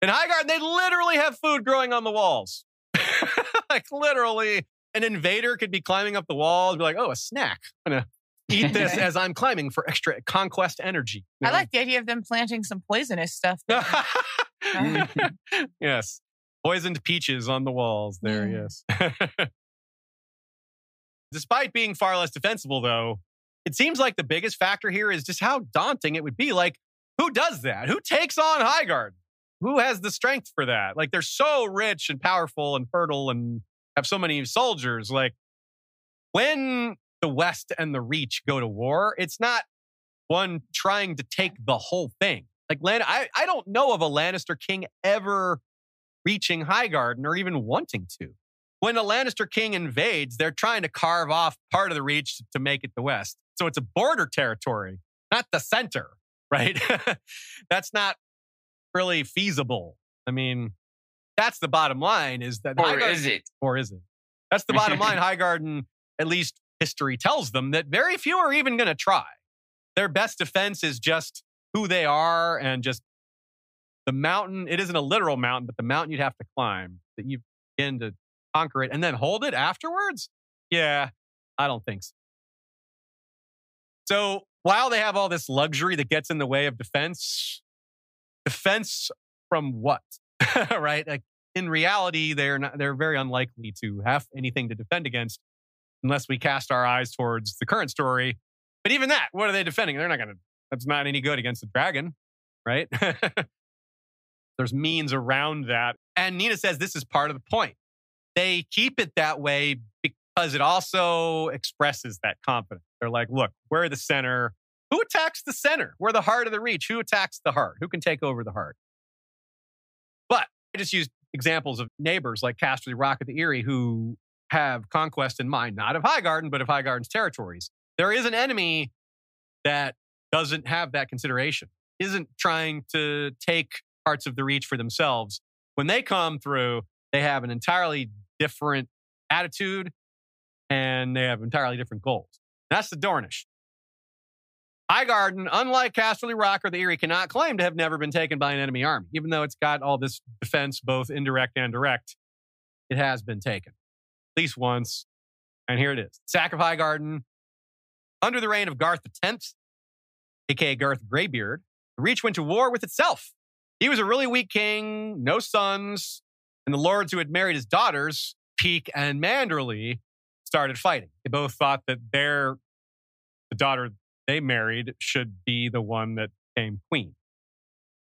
In Highgarden, they literally have food growing on the walls. like literally, an invader could be climbing up the walls, be like, "Oh, a snack! I'm gonna eat this as I'm climbing for extra conquest energy." You know? I like the idea of them planting some poisonous stuff. Uh-huh. yes. Poisoned peaches on the walls there, yes. Despite being far less defensible, though, it seems like the biggest factor here is just how daunting it would be. Like, who does that? Who takes on Highgarden? Who has the strength for that? Like, they're so rich and powerful and fertile and have so many soldiers. Like, when the West and the Reach go to war, it's not one trying to take the whole thing. Like Lan, I, I don't know of a Lannister king ever reaching Highgarden or even wanting to. When a Lannister king invades, they're trying to carve off part of the reach to make it the west. So it's a border territory, not the center, right? that's not really feasible. I mean, that's the bottom line is that Or is it? Or is it? That's the bottom line. Highgarden, at least history tells them that very few are even going to try. Their best defense is just who they are and just the mountain. It isn't a literal mountain, but the mountain you'd have to climb that you begin to conquer it and then hold it afterwards. Yeah, I don't think so. So while they have all this luxury that gets in the way of defense, defense from what? right? Like in reality, they're not, they're very unlikely to have anything to defend against unless we cast our eyes towards the current story. But even that, what are they defending? They're not going to that's not any good against the dragon, right? There's means around that. And Nina says this is part of the point. They keep it that way because it also expresses that confidence. They're like, look, we're the center. Who attacks the center? We're the heart of the reach. Who attacks the heart? Who can take over the heart? Just used examples of neighbors like Casterly Rock at the Eyrie who have conquest in mind, not of Highgarden, but of Highgarden's territories. There is an enemy that doesn't have that consideration, isn't trying to take parts of the reach for themselves. When they come through, they have an entirely different attitude and they have entirely different goals. That's the Dornish. Highgarden, unlike Casterly Rock or the Eyrie, cannot claim to have never been taken by an enemy army. Even though it's got all this defense, both indirect and direct, it has been taken. At least once. And here it is. Sack of Highgarden. Under the reign of Garth X, aka Garth Greybeard, the Reach went to war with itself. He was a really weak king, no sons, and the lords who had married his daughters, Peake and Manderly, started fighting. They both thought that their the daughter they married should be the one that became queen.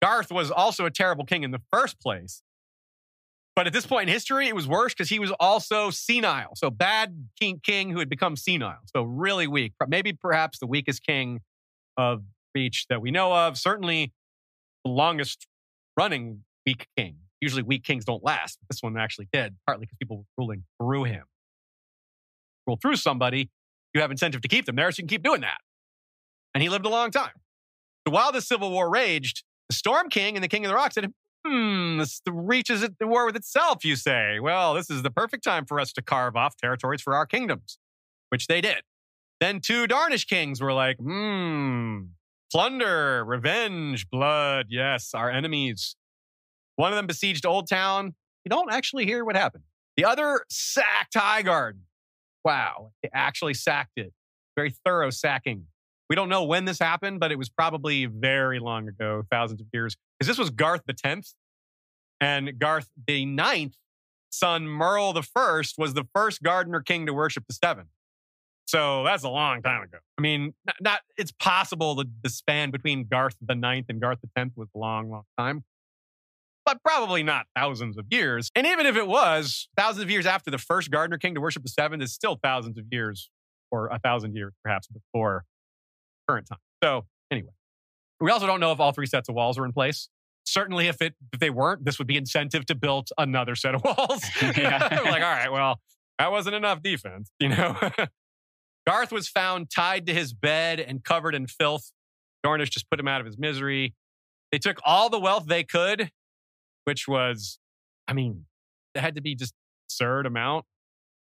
Garth was also a terrible king in the first place. But at this point in history, it was worse because he was also senile. So bad king, king who had become senile. So really weak. Maybe perhaps the weakest king of Reach that we know of. Certainly the longest running weak king. Usually weak kings don't last. But This one actually did, partly because people were ruling through him. Rule through somebody, you have incentive to keep them there, so you can keep doing that. And he lived a long time. So while the Civil War raged, the Storm King and the King of the Rock said, Hmm, this reaches at the war with itself, you say. Well, this is the perfect time for us to carve off territories for our kingdoms, which they did. Then two Dornish kings were like, hmm, plunder, revenge, blood. Yes, our enemies. One of them besieged Oldtown. You don't actually hear what happened. The other sacked Highgarden. Wow, they actually sacked it. Very thorough sacking. We don't know when this happened, but it was probably very long ago, thousands of years. Because this was Garth the Tenth, and Garth the Ninth, son Merle the First, was the first Gardener king to worship the Seven. So that's a long time ago. I mean, not, not it's possible that the span between Garth the Ninth and Garth the Tenth was a long, long time, but probably not thousands of years. And even if it was thousands of years after the first Gardener king to worship the Seven, is still thousands of years or a thousand years perhaps before current time. So anyway, we also don't know if all three sets of walls are in place. Certainly, if it if they weren't, this would be incentive to build another set of walls. Yeah. like, all right, well, that wasn't enough defense, you know. Garth was found tied to his bed and covered in filth. Dornish just put him out of his misery. They took all the wealth they could, which was, I mean, it had to be just absurd amount.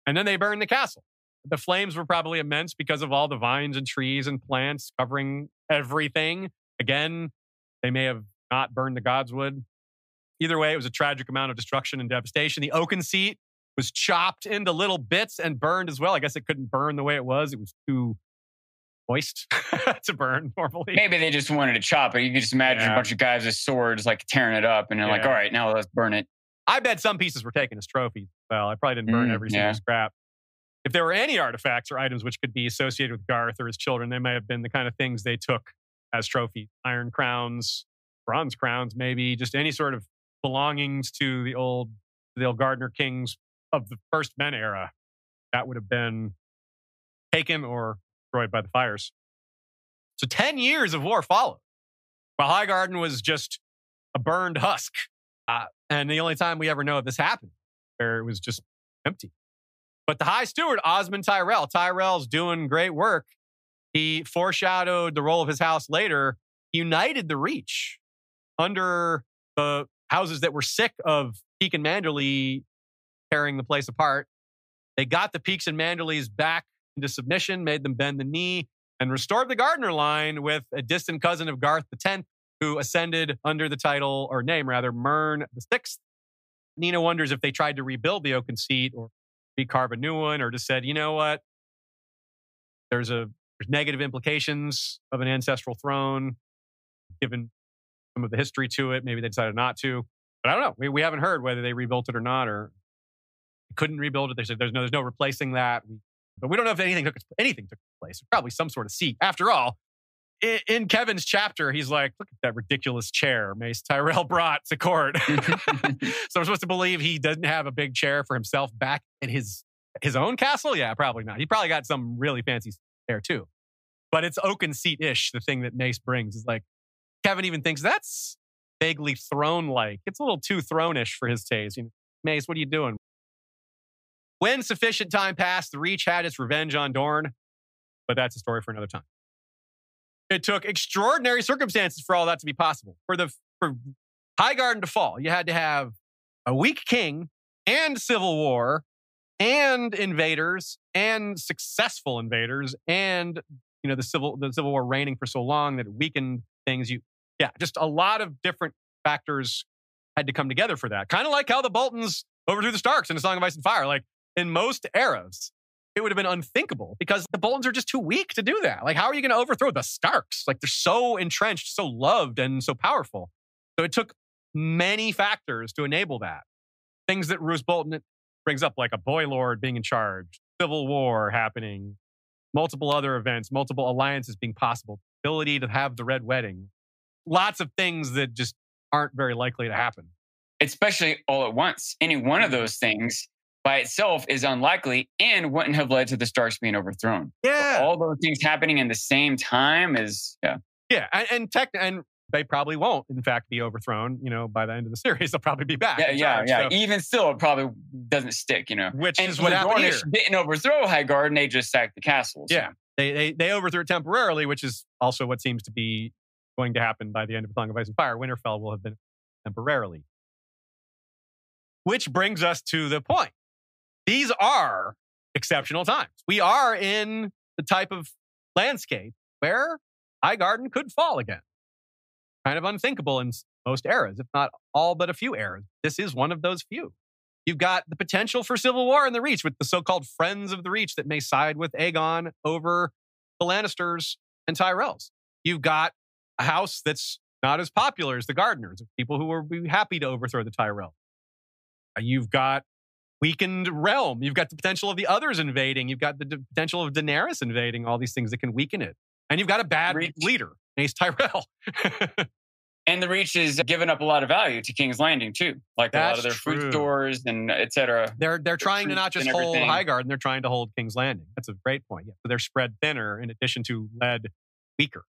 And then they burned the castle. The flames were probably immense because of all the vines and trees and plants covering everything. Again, they may have not burned the godswood. Either way, it was a tragic amount of destruction and devastation. The oaken seat was chopped into little bits and burned as well. I guess it couldn't burn the way it was. It was too moist to burn normally. Maybe they just wanted to chop it. You can just imagine Yeah. a bunch of guys with swords like tearing it up, and they're like, "All right, now let's burn it." I bet some pieces were taken as trophies. Well, I probably didn't burn Mm, every single yeah. scrap. If there were any artifacts or items which could be associated with Garth or his children, they may have been the kind of things they took as trophies iron crowns, bronze crowns, maybe just any sort of belongings to the old, the old Gardener kings of the first men era. That would have been taken or destroyed by the fires. So 10 years of war followed, while Highgarden was just a burned husk. Uh, and the only time we ever know of this happened, where it was just empty. But the High Steward, Osmond Tyrell, Tyrell's doing great work. He foreshadowed the role of his house later, united the Reach under the houses that were sick of Peake and Manderly tearing the place apart. They got the Peakes and Manderlys back into submission, made them bend the knee, and restored the Gardener line with a distant cousin of Garth the Tenth, who ascended under the title, or name rather, Mern the Sixth. Nina wonders if they tried to rebuild the oaken seat or recarve a new one, or just said, you know what? There's a there's negative implications of an ancestral throne, given some of the history to it. Maybe they decided not to. But I don't know. We, we haven't heard whether they rebuilt it or not, or couldn't rebuild it. They said there's no there's no replacing that. But we don't know if anything took anything took place. Probably some sort of seat. After all, in, in Kevan's chapter, he's like, look at that ridiculous chair Mace Tyrell brought to court. so we're supposed to believe he doesn't have a big chair for himself back in his his own castle? Yeah, probably not. He probably got some really fancy chair too. But it's oaken seat ish. The thing that Mace brings is like Kevin even thinks that's vaguely throne like. It's a little too throne-ish for his taste. You know, Mace, what are you doing? When sufficient time passed, the Reach had its revenge on Dorne, but that's a story for another time. It took extraordinary circumstances for all that to be possible. For the for Highgarden to fall, you had to have a weak king and civil war and invaders and successful invaders and you know the civil the civil war reigning for so long that it weakened things you yeah just a lot of different factors had to come together for that kind of like how the boltons overthrew the starks in the song of ice and fire like in most eras it would have been unthinkable because the boltons are just too weak to do that. Like how are you going to overthrow the starks? Like they're so entrenched so loved and so powerful. So it took many factors to enable that. Things that Roose Bolton brings up, like a boy lord being in charge, civil war happening, multiple other events, multiple alliances being possible, ability to have the red wedding, lots of things that just aren't very likely to happen. especially all at once. Any one of mm-hmm. those things by itself is unlikely and wouldn't have led to the Starks being overthrown. Yeah. All those things happening in the same time is yeah. Yeah. And, and tech and they probably won't, in fact, be overthrown. You know, by the end of the series, they'll probably be back. Yeah, yeah, yeah. So- Even still, it probably doesn't stick, you know. which And is what the happened here. Didn't overthrow Highgarden; they just sacked the castle. so- Yeah. They, they they overthrew it temporarily, which is also what seems to be going to happen by the end of Song of Ice and Fire. Winterfell will have been temporarily. Which brings us to the point. These are exceptional times. We are in the type of landscape where Highgarden could fall again. Kind of unthinkable in most eras, if not all but a few eras. This is one of those few. You've got the potential for civil war in the Reach with the so-called Friends of the Reach that may side with Aegon over the Lannisters and Tyrells. You've got a house that's not as popular as the Gardeners, people who would be happy to overthrow the Tyrell. Uh, You've got weakened realm. You've got the potential of the others invading. You've got the d- potential of Daenerys invading. All these things that can weaken it. And you've got a bad Reach. leader, Mace Tyrell. And the Reach is giving up a lot of value to King's Landing too, like a lot of their true. food stores and et cetera. They're they're trying to not just hold. Highgarden, they're trying to hold King's Landing. That's a great point. Yeah. So they're spread thinner in addition to led weaker.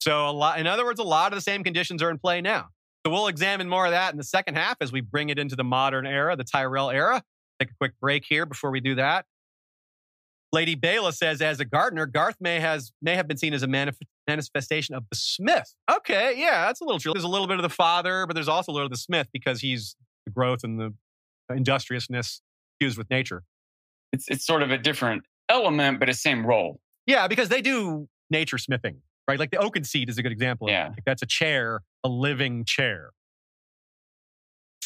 So a lot in other words, a lot of the same conditions are in play now. So we'll examine more of that in the second half as we bring it into the modern era, the Tyrell era. Take a quick break here before we do that. Lady Bayla says, as a gardener, Garth may has may have been seen as a manif- manifestation of the Smith. Okay, yeah, that's a little true. There's a little bit of the father, but there's also a little of the Smith because he's the growth and the industriousness fused with nature. It's it's sort of a different element, but a same role. Yeah, because they do nature smithing, right? Like the oaken seat is a good example. of Yeah. Like that's a chair, a living chair.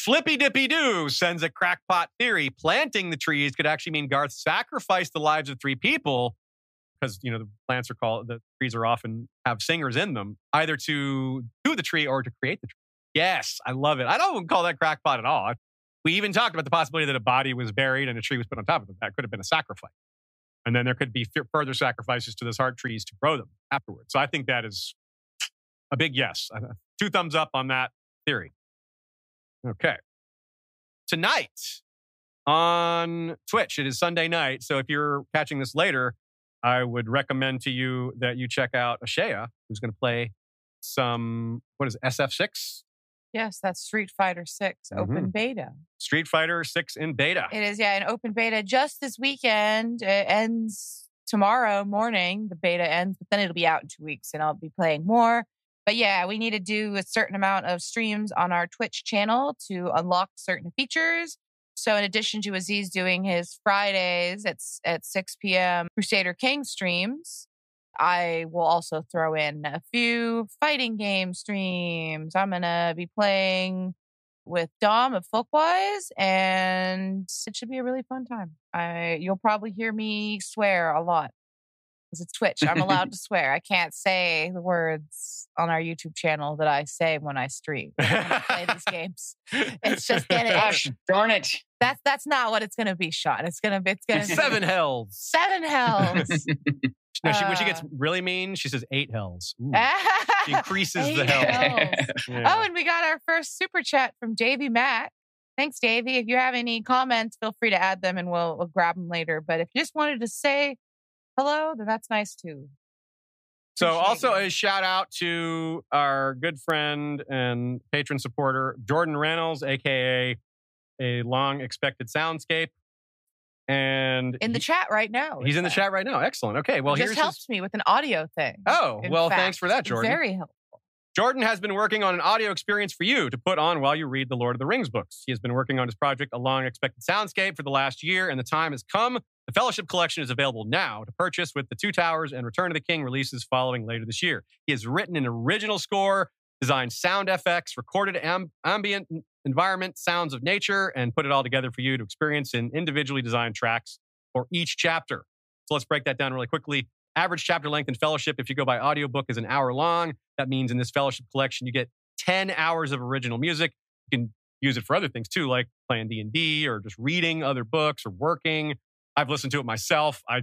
Flippy Dippy Doo sends a crackpot theory. Planting the trees could actually mean Garth sacrificed the lives of three people because you know the plants are called the trees are often have singers in them, either to do the tree or to create the tree. Yes, I love it. I don't call that crackpot at all. We even talked about the possibility that a body was buried and a tree was put on top of it. That could have been a sacrifice. And then there could be further sacrifices to those heart trees to grow them afterwards. So I think that is a big yes. Two thumbs up on that theory. Okay. Tonight on Twitch, it is Sunday night. So if you're catching this later, I would recommend to you that you check out Ashea, who's going to play some, what is it, SF6? Yes, that's Street Fighter 6 Mm-hmm. open beta. Street Fighter 6 in beta. It is, yeah, in open beta just this weekend. It ends tomorrow morning. The beta ends, but then it'll be out in two weeks and I'll be playing more. But yeah, we need to do a certain amount of streams on our Twitch channel to unlock certain features. So in addition to Aziz doing his Fridays at, at 6 p.m. Crusader King streams, I will also throw in a few fighting game streams. I'm going to be playing with Dom of Folkwise, and it should be a really fun time. I you'll probably hear me swear a lot because it's Twitch. I'm allowed to swear. I can't say the words on our YouTube channel that I say when I stream. when I play these games. It's just gonna. Gosh darn it! That's that's not what it's gonna be, Sean. It's gonna be. It's gonna be Seven hells. Seven hells. No, she, when she gets Uh, really mean, she says eight hells. Ooh, she Eight increases the hell. hells. Yeah. Oh, and we got our first super chat from Davy Matt. Thanks, Davy. If you have any comments, feel free to add them and we'll, we'll grab them later. But if you just wanted to say hello, then that's nice too. So, Appreciate also it. a shout out to our good friend and patron supporter, Jordan Rannells, aka a long expected soundscape. And In the he- chat right now. he's in the chat right now. Excellent. Okay. Well, Just here's helped his, me with an audio thing. Oh, well, fact. thanks for that, Jordan. Very helpful. Jordan has been working on an audio experience for you to put on while you read the Lord of the Rings books. He has been working on his project, A Long Expected Soundscape, for the last year, and the time has come. The Fellowship Collection is available now to purchase with The Two Towers and Return of the King releases following later this year. He has written an original score, designed sound FX, recorded am- ambient environment, sounds of nature, and put it all together for you to experience in individually designed tracks for each chapter. So let's break that down really quickly. Average chapter length in Fellowship, if you go by audiobook, is an hour long. That means in this Fellowship collection, you get 10 hours of original music. You can use it for other things too, like playing D&D or just reading other books or working. I've listened to it myself. I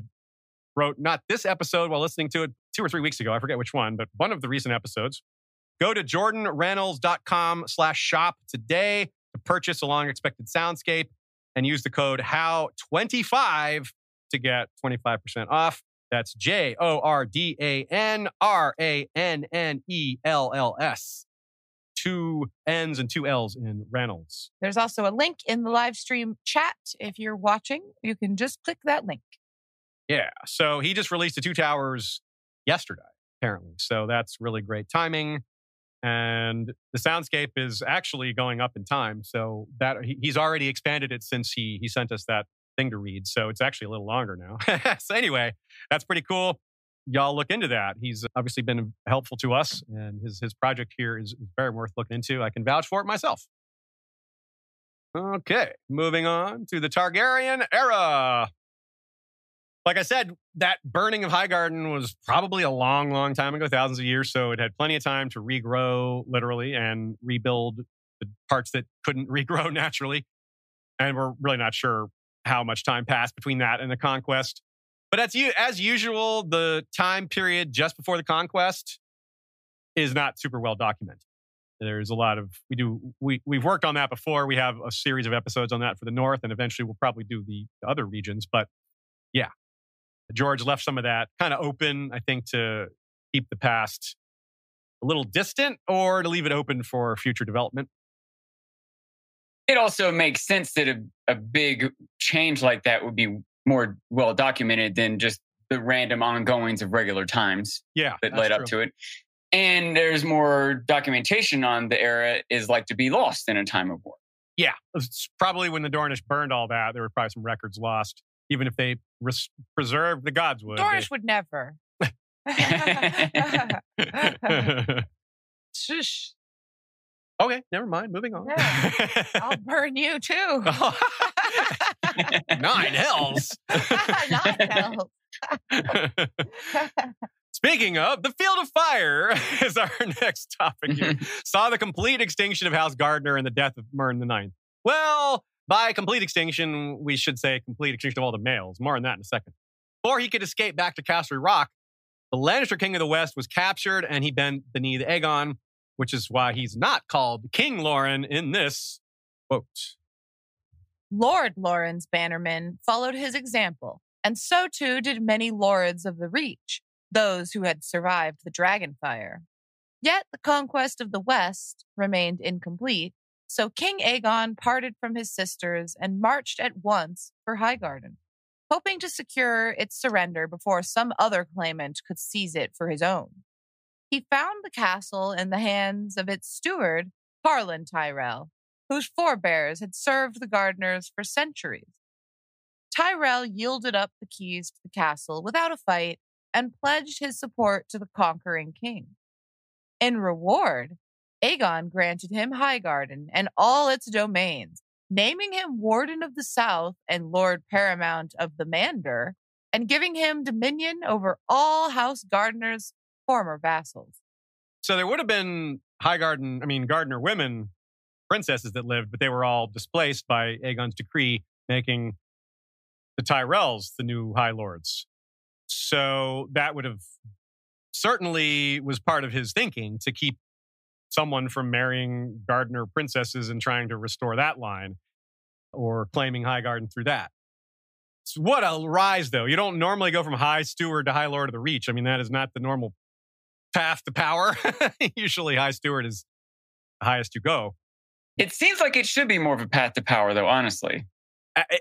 wrote not this episode while listening to it two or three weeks ago. I forget which one, but one of the recent episodes. Go to jordanrannells.com slash shop today to purchase a long expected soundscape. and use the code HOW25 to get 25% off. That's J O R D A N R A N N E L L S. Two N's and two L's in Rannells. There's also a link in the live stream chat. If you're watching, you can just click that link. Yeah. So he just released the Two Towers yesterday, apparently. So that's really great timing. And the soundscape is actually going up in time. So that he, he's already expanded it since he he sent us that thing to read. So it's actually a little longer now. so anyway, that's pretty cool. Y'all look into that. He's uh, obviously been helpful to us, and his his project here is very worth looking into. I can vouch for it myself. Okay, moving on to the Targaryen era. Like I said, that burning of Highgarden was probably a long, long time ago, thousands of years. So it had plenty of time to regrow literally and rebuild the parts that couldn't regrow naturally. And we're really not sure how much time passed between that and the conquest. But as, you, as usual, the time period just before the conquest is not super well documented. There's a lot of we do we we've worked on that before. We have a series of episodes on that for the north, and eventually we'll probably do the, the other regions. But yeah, George left some of that kind of open, I think, to keep the past a little distant or to leave it open for future development. It also makes sense that a, a big change like that would be more well documented than just the random ongoings of regular times Yeah, that led up true. to it. And there's more documentation on the era is like to be lost in a time of war. Yeah, it's probably when the Dornish burned all that, there were probably some records lost. Even if they res- preserved the gods would. Dornish would never. Shush. okay, never mind. Moving on. I'll burn you too. Nine hells. Nine hells. Speaking of, the Field of Fire is our next topic here. Saw the complete extinction of House Gardener and the death of Mern the Ninth. Well, by complete extinction, we should say complete extinction of all the males. More on that in a second. Before he could escape back to Casterly Rock, the Lannister King of the West was captured and he bent the knee to Aegon, which is why he's not called King Loren in this quote. Lord Lawrence Bannerman followed his example, and so too did many lords of the Reach, those who had survived the Dragonfire. Yet the conquest of the West remained incomplete, so King Aegon parted from his sisters and marched at once for Highgarden, hoping to secure its surrender before some other claimant could seize it for his own. He found the castle in the hands of its steward, Harlan Tyrell, whose forebears had served the gardeners for centuries. Tyrell yielded up the keys to the castle without a fight and pledged his support to the conquering king. In reward, Aegon granted him Highgarden and all its domains, naming him Warden of the South and Lord Paramount of the Mander, and giving him dominion over all House Gardeners' former vassals. So there would have been Highgarden, I mean, Gardener women, princesses that lived, but they were all displaced by Aegon's decree, making the Tyrells the new High Lords. So that would have certainly was part of his thinking to keep someone from marrying Gardener princesses and trying to restore that line or claiming Highgarden through that. So what a rise, though. You don't normally go from High Steward to High Lord of the Reach. I mean, that is not the normal path to power. Usually, High Steward is the highest you go. It seems like it should be more of a path to power, though, honestly.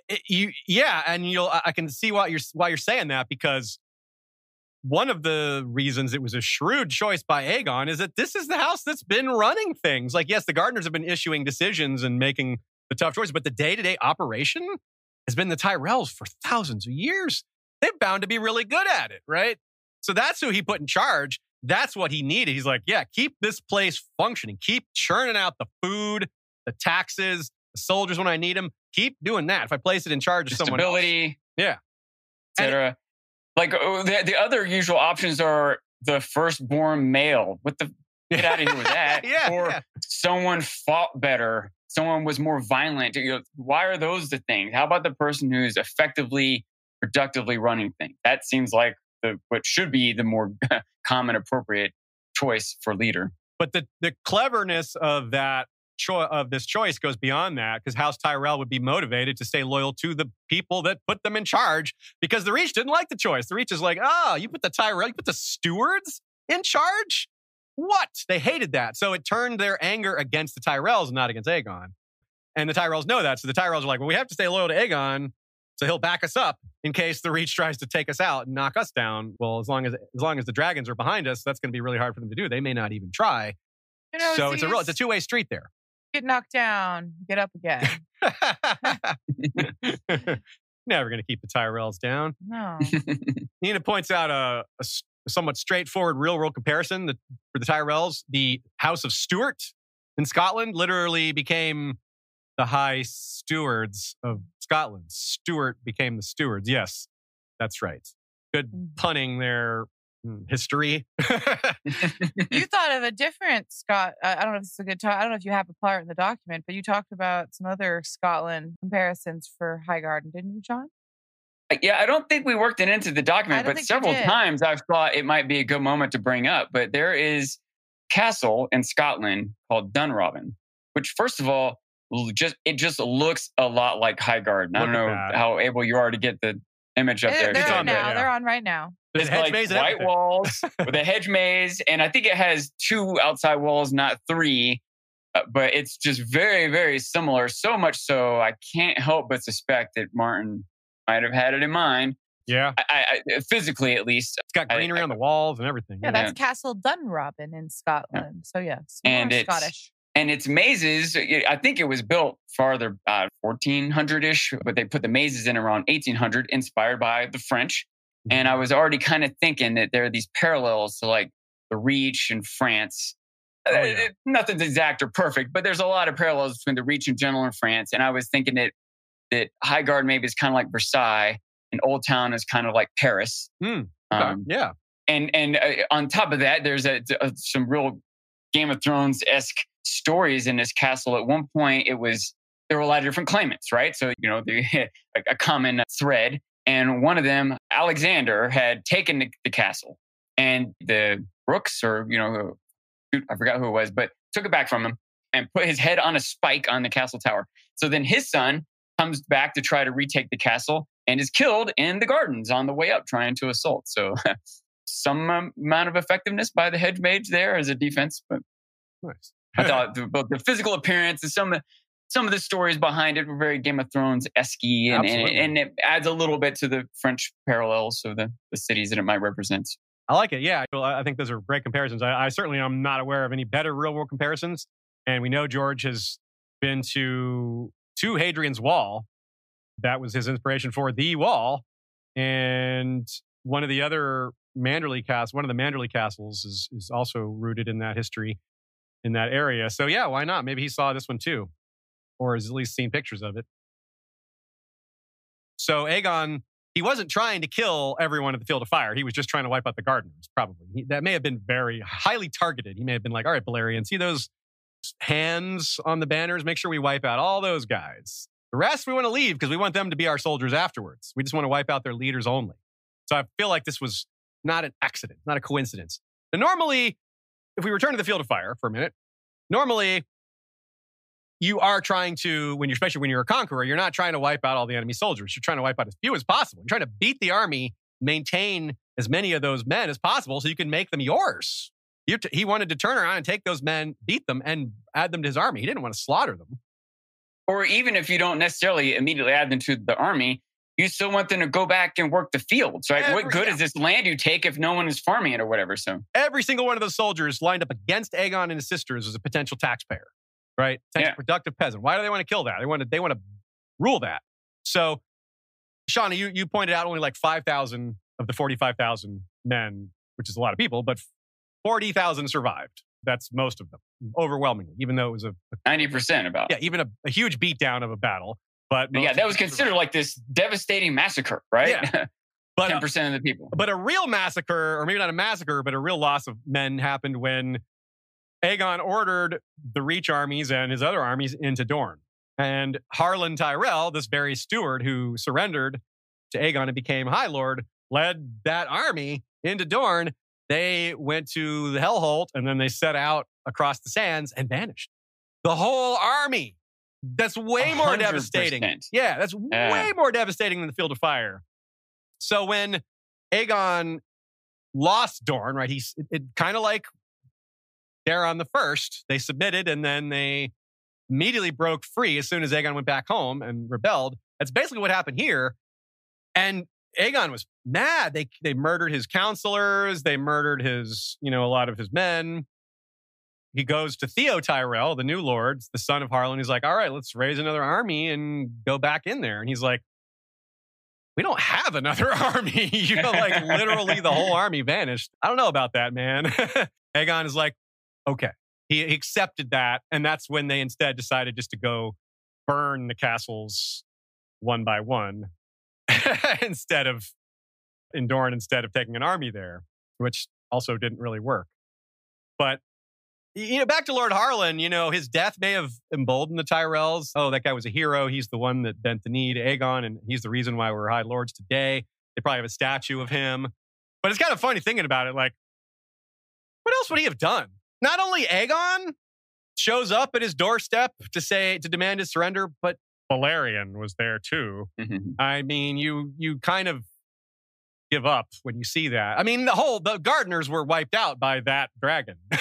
It- you, yeah, and you'll. I I can see why you're why you're saying that because one of the reasons it was a shrewd choice by Aegon is that this is the house that's been running things. Like, yes, the Gardeners have been issuing decisions and making the tough choices, but the day to day operation has been the Tyrells for thousands of years. They're bound to be really good at it, right? So that's who he put in charge. That's what he needed. He's like, yeah, keep this place functioning, keep churning out the food, the taxes, the soldiers when I need them. Keep doing that. If I place it in charge of someone else. stability, Yeah. etc. Like oh, the, the other usual options are the firstborn male. What the get out of here with that? Yeah, or yeah. someone fought better. Someone was more violent. You know, why are those the things? How about the person who's effectively, productively running things? That seems like the what should be the more common, appropriate choice for leader. But the, the cleverness of that cho- of uh, this choice goes beyond that because House Tyrell would be motivated to stay loyal to the people that put them in charge because the Reach didn't like the choice. The Reach is like, oh, you put the Tyrell, you put the stewards in charge? What? They hated that. So it turned their anger against the Tyrells, not against Aegon. And the Tyrells know that. So the Tyrells are like, well, we have to stay loyal to Aegon. So he'll back us up in case the Reach tries to take us out and knock us down. Well, as long as as long as the dragons are behind us, that's going to be really hard for them to do. They may not even try. You know, so it's a real, it's a two way street there. Get knocked down, get up again. Never going to keep the Tyrells down. No. Nina points out a somewhat straightforward real world comparison that for the Tyrells, the House of Stuart in Scotland literally became the High Stewards of Scotland. Stuart became the stewards. Yes, that's right. Good Mhm. punning there. Hmm, History. you thought of a different Scott. I I don't know if it's a good talk. I don't know if you have a part in the document, but you talked about some other Scotland comparisons for Highgarden, didn't you, John? Yeah, I don't think we worked it into the document, but several times I've thought it might be a good moment to bring up. But there is castle in Scotland called Dunrobin, which first of all, just it just looks a lot like Highgarden. I don't know that. how able you are to get the image up They're, there. they're It's on there, now. yeah. They're on right now. There's It's hedge like maze and white everything. walls with a hedge maze, and I think it has two outside walls, not three. Uh, but it's just very, very similar. So much so, I can't help but suspect that Martin might have had it in mind. Yeah. I, I, I- physically, at least. It's got I- greenery I- on the walls and everything. Yeah, that's Castle Dunrobin in Scotland. So yes, more And it's- Scottish. And its mazes, I think it was built farther, uh, 1400 ish, but they put the mazes in around 1800, inspired by the French. And I was already kind of thinking that there are these parallels to like the Reach and France. Oh, Uh, yeah. it- nothing's exact or perfect, but there's a lot of parallels between the Reach in general and France. And I was thinking that that Highgard maybe is kind of like Versailles, and Oldtown is kind of like Paris. Okay. Um, yeah. and and uh, on top of that, there's a, a- some real Game of Thrones esque stories in this castle. At one point, it was there were a lot of different claimants, right? So you know, the, a common thread, and one of them, Alexander, had taken the, the castle, and the Brooks, or you know, shoot, I forgot who it was, but took it back from him and put his head on a spike on the castle tower. So then his son comes back to try to retake the castle and is killed in the gardens on the way up trying to assault. So some amount of effectiveness by the hedge maze there as a defense, but Nice. I thought the, both the physical appearance and some some of the stories behind it were very Game of Thrones esque, and, and, and it adds a little bit to the French parallels of the, the cities that it might represent. I like it. Yeah, Well, I think those are great comparisons. I, I certainly am not aware of any better real world comparisons. And we know George has been to to Hadrian's Wall. That was his inspiration for the wall. And one of the other Manderly castles, one of the Manderly castles, is is also rooted in that history in that area. So yeah, why not? Maybe he saw this one too, or has at least seen pictures of it. So Aegon he wasn't trying to kill everyone at the field of fire. He was just trying to wipe out the gardeners, probably. He, that may have been very highly targeted. He may have been like, all right, Balerion, see those hands on the banners? Make sure we wipe out all those guys. The rest we want to leave because we want them to be our soldiers afterwards. We just want to wipe out their leaders only. So I feel like this was not an accident, not a coincidence. Normally, if we return to the field of fire for a minute, normally you are trying to, when you're especially when you're a conqueror, you're not trying to wipe out all the enemy soldiers. You're trying to wipe out as few as possible. You're trying to beat the army, maintain as many of those men as possible, so you can make them yours. You t- he wanted to turn around and take those men, beat them, and add them to his army. He didn't want to slaughter them. Or even if you don't necessarily immediately add them to the army, you still want them to go back and work the fields, right? Every- what good yeah. is this land you take if no one is farming it or whatever? So Every single one of those soldiers lined up against Aegon and his sisters as a potential taxpayer, right? Potential Yeah. productive peasant. Why do they want to kill that? They want to they want to rule that. So, Shauna, you you pointed out only like five thousand of the forty five thousand men, which is a lot of people, but forty thousand survived. That's most of them, overwhelmingly. Even though it was a ninety percent about. yeah, even a, a huge beatdown of a battle. But most yeah, that was survived. considered like this devastating massacre, right? Yeah. But Ten uh, percent of the people. But a real massacre, or maybe not a massacre, but a real loss of men happened when Aegon ordered the Reach armies and his other armies into Dorne. And Harlan Tyrell, this very steward who surrendered to Aegon and became High Lord, led that army into Dorne. They went to the Hellholt and then they set out across the sands and vanished. the whole army. That's way more 100%. devastating. Yeah, that's Yeah. way more devastating than the field of fire. So when Aegon lost Dorne, right? He's it, it kind of like Daeron the First. They submitted and then they immediately broke free as soon as Aegon went back home and rebelled. That's basically what happened here. And Aegon was mad. They they murdered his counselors. They murdered his, you know, a lot of his men. He goes to Theo Tyrell, the new lord, the son of Harlan. He's like, all right, let's raise another army and go back in there. And he's like, we don't have another army. you know, like literally the whole army vanished. I don't know about that, man. Aegon is like, okay. He, accepted that. And that's when they instead decided just to go burn the castles one by one instead of in instead of taking an army there, which also didn't really work. But you know, back to Lord Harlan, you know, his death may have emboldened the Tyrells. Oh, that guy was a hero. He's the one that bent the knee to Aegon, and he's the reason why we're High Lords today. They probably have a statue of him. But it's kind of funny thinking about it. Like, what else would he have done? Not only Aegon shows up at his doorstep to say to demand his surrender, but Balerion was there too. Mhm. I mean, you you kind of give up when you see that. I mean, the whole the gardeners were wiped out by that dragon.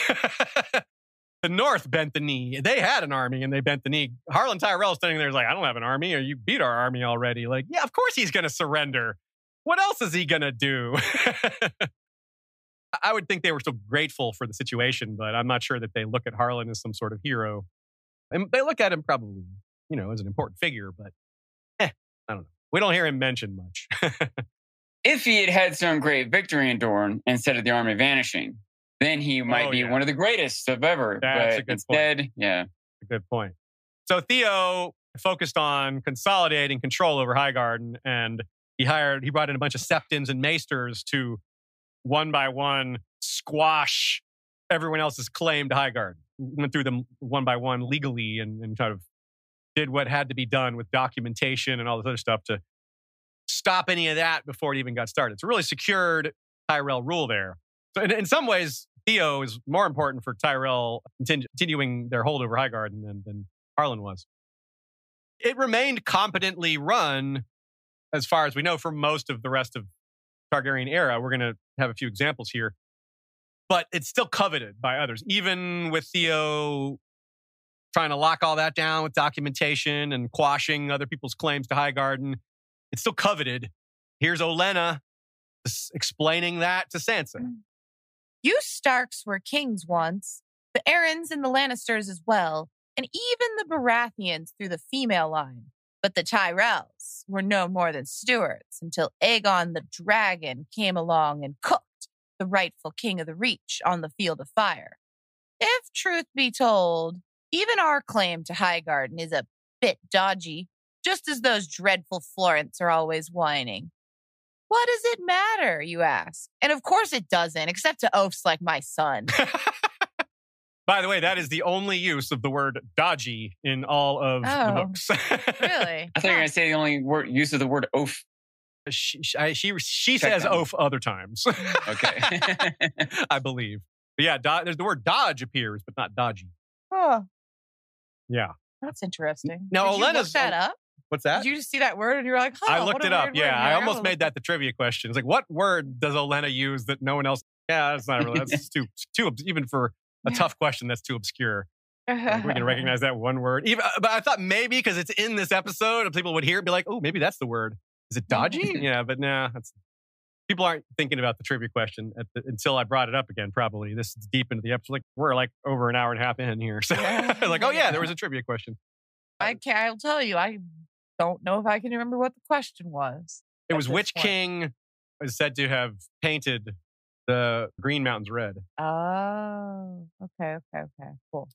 the North bent the knee. They had an army and they bent the knee. Harlan Tyrell standing there is like, I don't have an army, or you beat our army already. Like, yeah, of course he's gonna surrender. What else is he gonna do? I would think they were still grateful for the situation, but I'm not sure that they look at Harlan as some sort of hero. And they look at him probably, you know, as an important figure, but eh, I don't know. We don't hear him mentioned much. If he had had some great victory in Dorne instead of the army vanishing, then he might Oh, be yeah. one of the greatest of ever. That's a but good point. instead, yeah. Good point. So Theo focused on consolidating control over Highgarden, and he hired, he brought in a bunch of septons and maesters to one by one squash everyone else's claim to Highgarden. Went through them one by one legally and, and kind of did what had to be done with documentation and all this other stuff to stop any of that before it even got started. So really secured Tyrell rule there. So in, in some ways, Theo is more important for Tyrell continu- continuing their hold over Highgarden than, than Harlan was. It remained competently run, as far as we know, for most of the rest of Targaryen era. We're going to have a few examples here, but it's still coveted by others, even with Theo trying to lock all that down with documentation and quashing other people's claims to Highgarden. It's still coveted. Here's Olenna explaining that to Sansa. Mm. You Starks were kings once, the Arryns and the Lannisters as well, and even the Baratheons through the female line. But the Tyrells were no more than stewards until Aegon the Dragon came along and cooked the rightful king of the Reach on the field of fire. If truth be told, even our claim to Highgarden is a bit dodgy, just as those dreadful Florents are always whining. What does it matter, you ask? And of course it doesn't, except to oafs like my son. By the way, that is the only use of the word dodgy in all of the Oh, books. really? I thought you were going to say the only word use of the word oaf. she, she, I- she, she says that one. oaf other times, Okay. I believe. But yeah, do, there's the word dodge appears, but not dodgy. Oh, Yeah. that's interesting. Now, Did you look Olenna's- that oh, up? What's that? Did you just see that word and you were like, huh, I what looked a it up. Yeah. I almost made that the trivia question. It's like, what word does Olena use that no one else? Yeah, that's not really. That's too too even for a Yeah. tough question. That's too obscure. Like, we can recognize that one word. Even, uh, but I thought maybe because it's in this episode, and people would hear it and be like, "Oh, maybe that's the word." Is it dodgy? yeah, but nah, that's people aren't thinking about the trivia question at the, until I brought it up again. Probably this is deep into the episode. Like we're like over an hour and a half in here, so like, oh yeah, there was a trivia question. I can't, I'll tell you, I don't know if I can remember what the question was. It was which point. king is said to have painted the Green Mountains red. Oh, okay, okay, okay, cool.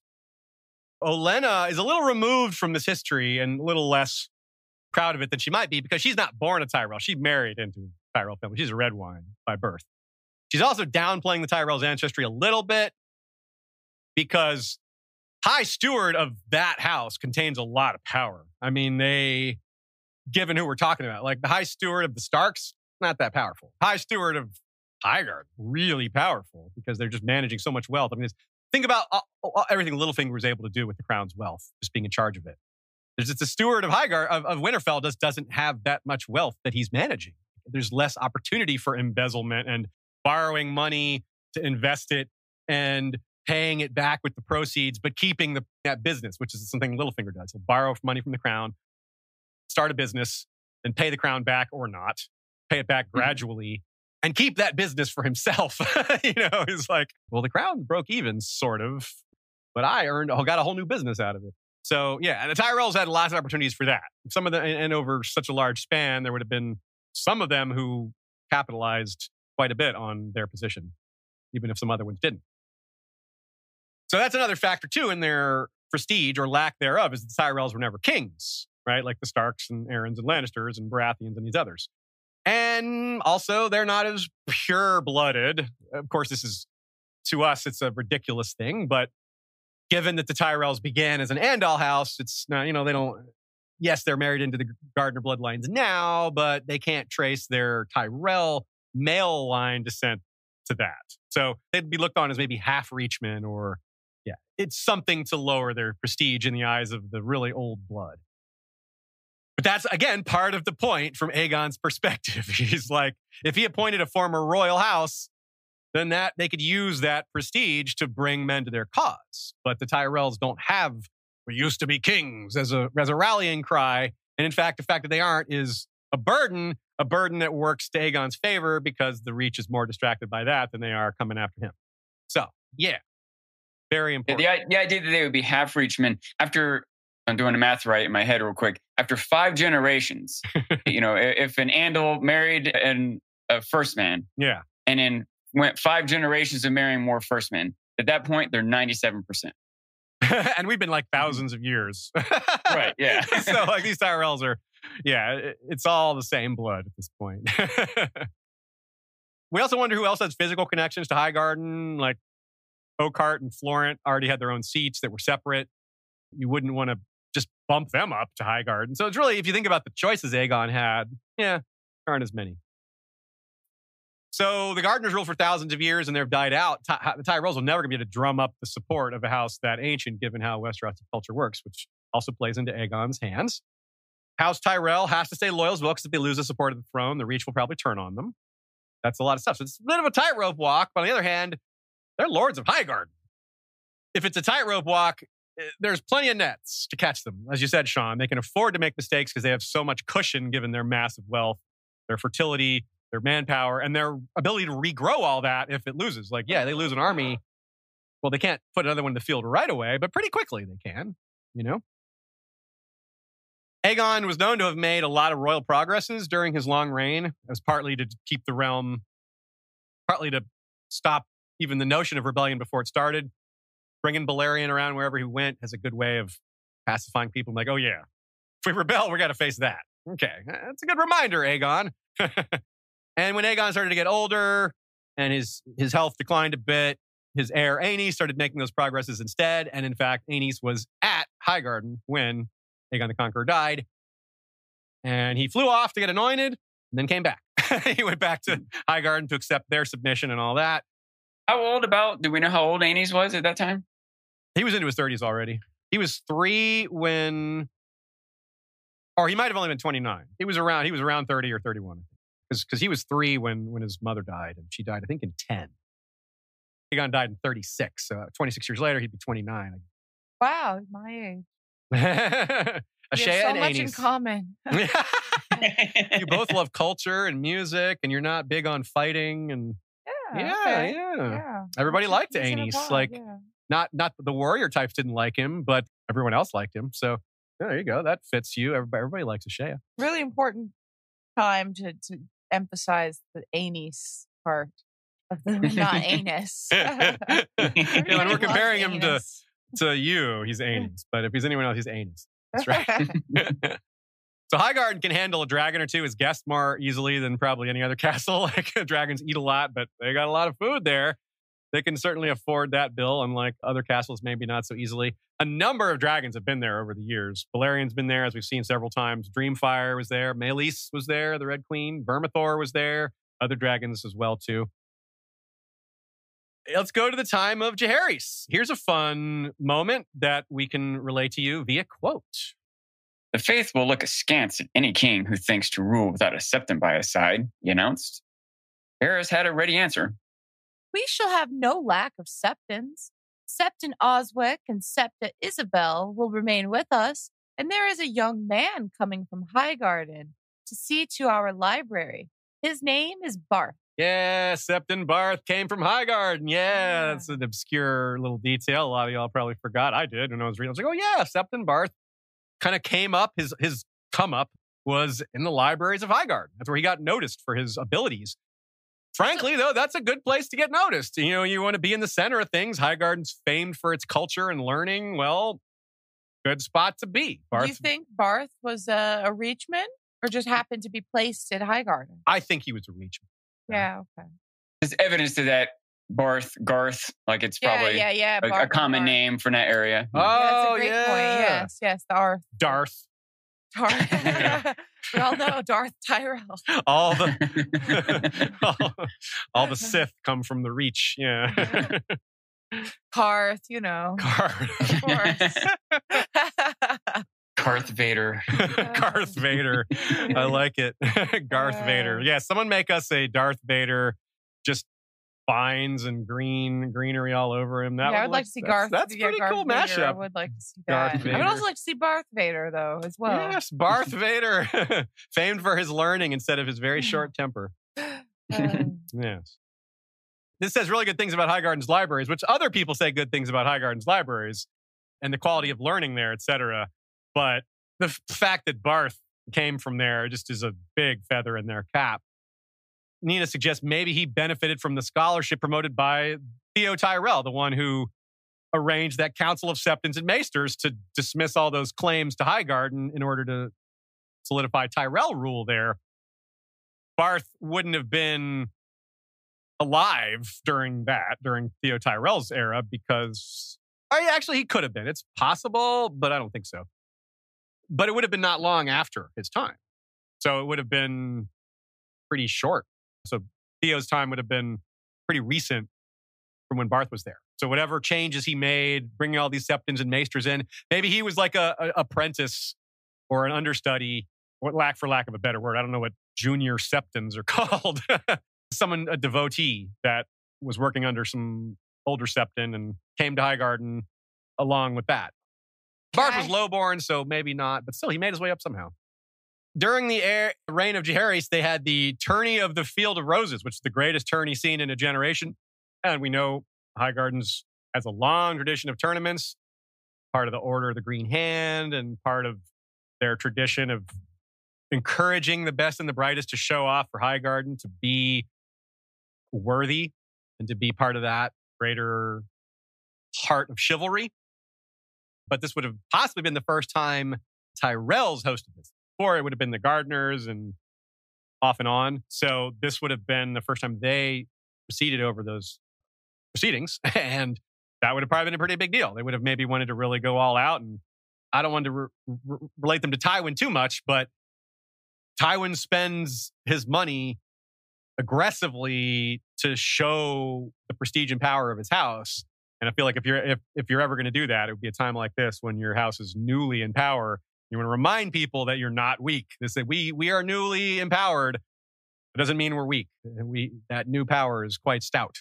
Olenna is a little removed from this history and a little less proud of it than she might be because she's not born a Tyrell. She married into a Tyrell family. She's a Redwyne by birth. She's also downplaying the Tyrell's ancestry a little bit because High Steward of that house contains a lot of power. I mean, they, given who we're talking about, like the High Steward of the Starks, not that powerful. High Steward of Highgarden, really powerful because they're just managing so much wealth. I mean, it's think about uh, uh, everything Littlefinger was able to do with the crown's wealth, just being in charge of it. There's just a steward of Highgarden of, of Winterfell just doesn't have that much wealth that he's managing. There's less opportunity for embezzlement and borrowing money to invest it and paying it back with the proceeds, but keeping the, that business, which is something Littlefinger does. He'll borrow money from the crown, start a business, then pay the crown back or not, pay it back mm-hmm. gradually, and keep that business for himself. you know, he's like, well, the crown broke even, sort of, but I earned, oh, got a whole new business out of it. So yeah, the Tyrells had lots of opportunities for that. Some of them, and over such a large span, there would have been some of them who capitalized quite a bit on their position, even if some other ones didn't. So that's another factor too in their prestige or lack thereof is the Tyrells were never kings, right? Like the Starks and Arryns and Lannisters and Baratheons and these others. And also, they're not as pure blooded. Of course, this is to us, it's a ridiculous thing, but given that the Tyrells began as an Andal house, it's not, you know, they don't, yes, they're married into the Gardener bloodlines now, but they can't trace their Tyrell male line descent to that. So they'd be looked on as maybe half Reachmen or, yeah, it's something to lower their prestige in the eyes of the really old blood. But that's again part of the point from Aegon's perspective. He's like, if he appointed a former royal house, then that they could use that prestige to bring men to their cause. But the Tyrells don't have we used to be kings as a as a rallying cry. And in fact, the fact that they aren't is a burden, a burden that works to Aegon's favor because the Reach is more distracted by that than they are coming after him. So yeah, very important. Yeah, the, the idea that they would be half Reachmen after I'm doing the math right in my head real quick. After five generations, you know, if an Andal married an, a first man, yeah, and then went five generations of marrying more first men, at that point they're 97 percent. and we've been like thousands of years, right? Yeah. so like these Tyrells are, yeah, it's all the same blood at this point. we also wonder who else has physical connections to Highgarden, like Oakheart and Florent already had their own seats that were separate. You wouldn't want to bump them up to Highgarden. So it's really, if you think about the choices Aegon had, yeah, aren't as many. So the Gardeners ruled for thousands of years and they've died out. Ty- the Tyrells will never be able to drum up the support of a house that ancient, given how Westerosi culture works, which also plays into Aegon's hands. House Tyrell has to stay loyal as well because if they lose the support of the throne, the Reach will probably turn on them. That's a lot of stuff. So it's a bit of a tightrope walk. But on the other hand, they're lords of Highgarden. If it's a tightrope walk, there's plenty of nets to catch them. As you said, Sean, they can afford to make mistakes because they have so much cushion given their massive wealth, their fertility, their manpower, and their ability to regrow all that if it loses. Like, yeah, they lose an army. Well, they can't put another one in the field right away, but pretty quickly they can, you know? Aegon was known to have made a lot of royal progresses during his long reign, as partly to keep the realm, partly to stop even the notion of rebellion before it started, bringing Balerion around wherever he went has a good way of pacifying people. I'm like, oh yeah, if we rebel, we got to face that. Okay, that's a good reminder, Aegon. and when Aegon started to get older and his his health declined a bit, his heir Aenys started making those progresses instead. And in fact, Aenys was at Highgarden when Aegon the Conqueror died, and he flew off to get anointed, and then came back. he went back to Highgarden to accept their submission and all that. How old about? Do we know how old Aenys was at that time? He was into his 30s already. He was three when, or he might have only been 29. He was around, he was around 30 or 31. Because he was three when, when his mother died, and she died, I think, in 10. Aegon died in 36. So uh, 26 years later, he'd be 29. Wow, my age. Ashea so and much in common. you both love culture and music, and you're not big on fighting. And yeah, yeah, okay. yeah. Everybody liked applaud, Like, yeah. Not not the warrior types didn't like him, but everyone else liked him. So yeah, there you go. That fits you. Everybody, everybody likes Ashea. really important time to, to emphasize the anus part of the not anus. Yeah, and we're comparing him to to you. He's Aenys, but if he's anyone else, he's Aenys. That's right. so Highgarden can handle a dragon or two as guest more easily than probably any other castle. Like dragons eat a lot, but they got a lot of food there. They can certainly afford that bill, unlike other castles, maybe not so easily. A number of dragons have been there over the years. Balerion's been there, as we've seen several times. Dreamfyre was there. Meleys was there, the Red Queen. Vermithor was there. Other dragons as well, too. let's go to the time of Jaehaerys. Here's a fun moment that we can relate to you via quote. The faith will look askance at any king who thinks to rule without a septon by his side, he announced. Jaehaerys had a ready answer. We shall have no lack of septons. Septon Oswyck and Septa Isabel will remain with us, and there is a young man coming from Highgarden to see to our library. His name is Barth. Yeah, Septon Barth came from Highgarden. Yeah, Yeah. that's an obscure little detail. A lot of y'all probably forgot. I did when I was reading. I was like, oh yeah, Septon Barth kind of came up. His his come up was in the libraries of Highgarden. That's where he got noticed for his abilities. Frankly, though, that's a good place to get noticed. You know, you want to be in the center of things. Highgarden's famed for its culture and learning. Well, good spot to be. Do you think Barth was a, a Reachman or just happened to be placed at Highgarden? I think he was a reachman. Yeah, okay. There's evidence to that Barth, Garth, like it's probably yeah, yeah, yeah. a, Barth a and common Barth. name for that area. Oh, Yeah, that's a oh, great yeah. point. Yes, yes, the Arth. Darth. Darth. we all know Darth Tyrell. All the all, all the Sith come from the Reach. Yeah. Karth, you know. Car- Of course. Garth Vader. Garth Vader. I like it. Garth Vader. Uh. Yeah, someone make us a Darth Vader, just vines and green greenery all over him. That yeah, I would would like to see that's- Garth. That's yeah, pretty Garth cool Vader. I would like to see that. I would also like to see Barth Vader though, as well. Yes, Darth Vader, famed for his learning instead of his very short temper. Um, Yes. This says really good things about Highgarden's libraries, which other people say good things about Highgarden's libraries and the quality of learning there, etc. But the f- fact that Barth came from there just is a big feather in their cap. Nina suggests maybe he benefited from the scholarship promoted by Theo Tyrell, the one who arranged that Council of Septons and Maesters to dismiss all those claims to Highgarden in order to solidify Tyrell rule there. Barth wouldn't have been alive during that, during Theo Tyrell's era, because I actually he could have been. It's possible, but I don't think so. But it would have been not long after his time. So it would have been pretty short. So Theo's time would have been pretty recent from when Barth was there. So whatever changes he made, bringing all these septons and maesters in, maybe he was like a, a apprentice or an understudy, or lack for lack of a better word. I don't know what junior septons are called. Someone, a devotee that was working under some older septon and came to Highgarden along with that. Barth was lowborn, so maybe not, but still, he made his way up somehow. During the air, reign of Jaehaerys, they had the tourney of the Field of Roses, which is the greatest tourney seen in a generation. And we know Highgardens has a long tradition of tournaments, part of the Order of the Green Hand, and part of their tradition of encouraging the best and the brightest to show off for Highgarden to be worthy and to be part of that greater heart of chivalry. But this would have possibly been the first time Tyrell's hosted this. Before it would have been the Gardeners and off and on. So this would have been the first time they proceeded over those proceedings. And that would have probably been a pretty big deal. They would have maybe wanted to really go all out. And I don't want to re- re- relate them to Tywin too much, but Tywin spends his money aggressively to show the prestige and power of his house. And I feel like if you're if, if you're ever going to do that, it would be a time like this when your house is newly in power. You want to remind people that you're not weak. They say we we are newly empowered. It doesn't mean we're weak. We that new power is quite stout.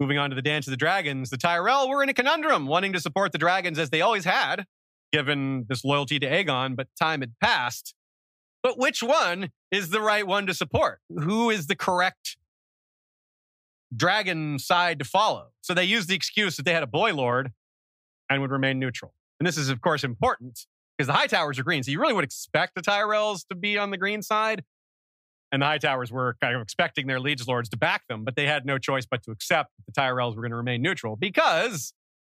Moving on to the Dance of the Dragons, the Tyrell were in a conundrum, wanting to support the dragons as they always had, given this loyalty to Aegon, but time had passed. But which one is the right one to support? Who is the correct dragon side to follow? So they used the excuse that they had a boy lord and would remain neutral. And this is, of course, important because the Hightowers are green. So you really would expect the Tyrells to be on the green side. And the Hightowers were kind of expecting their liege lords to back them, but they had no choice but to accept that the Tyrells were going to remain neutral because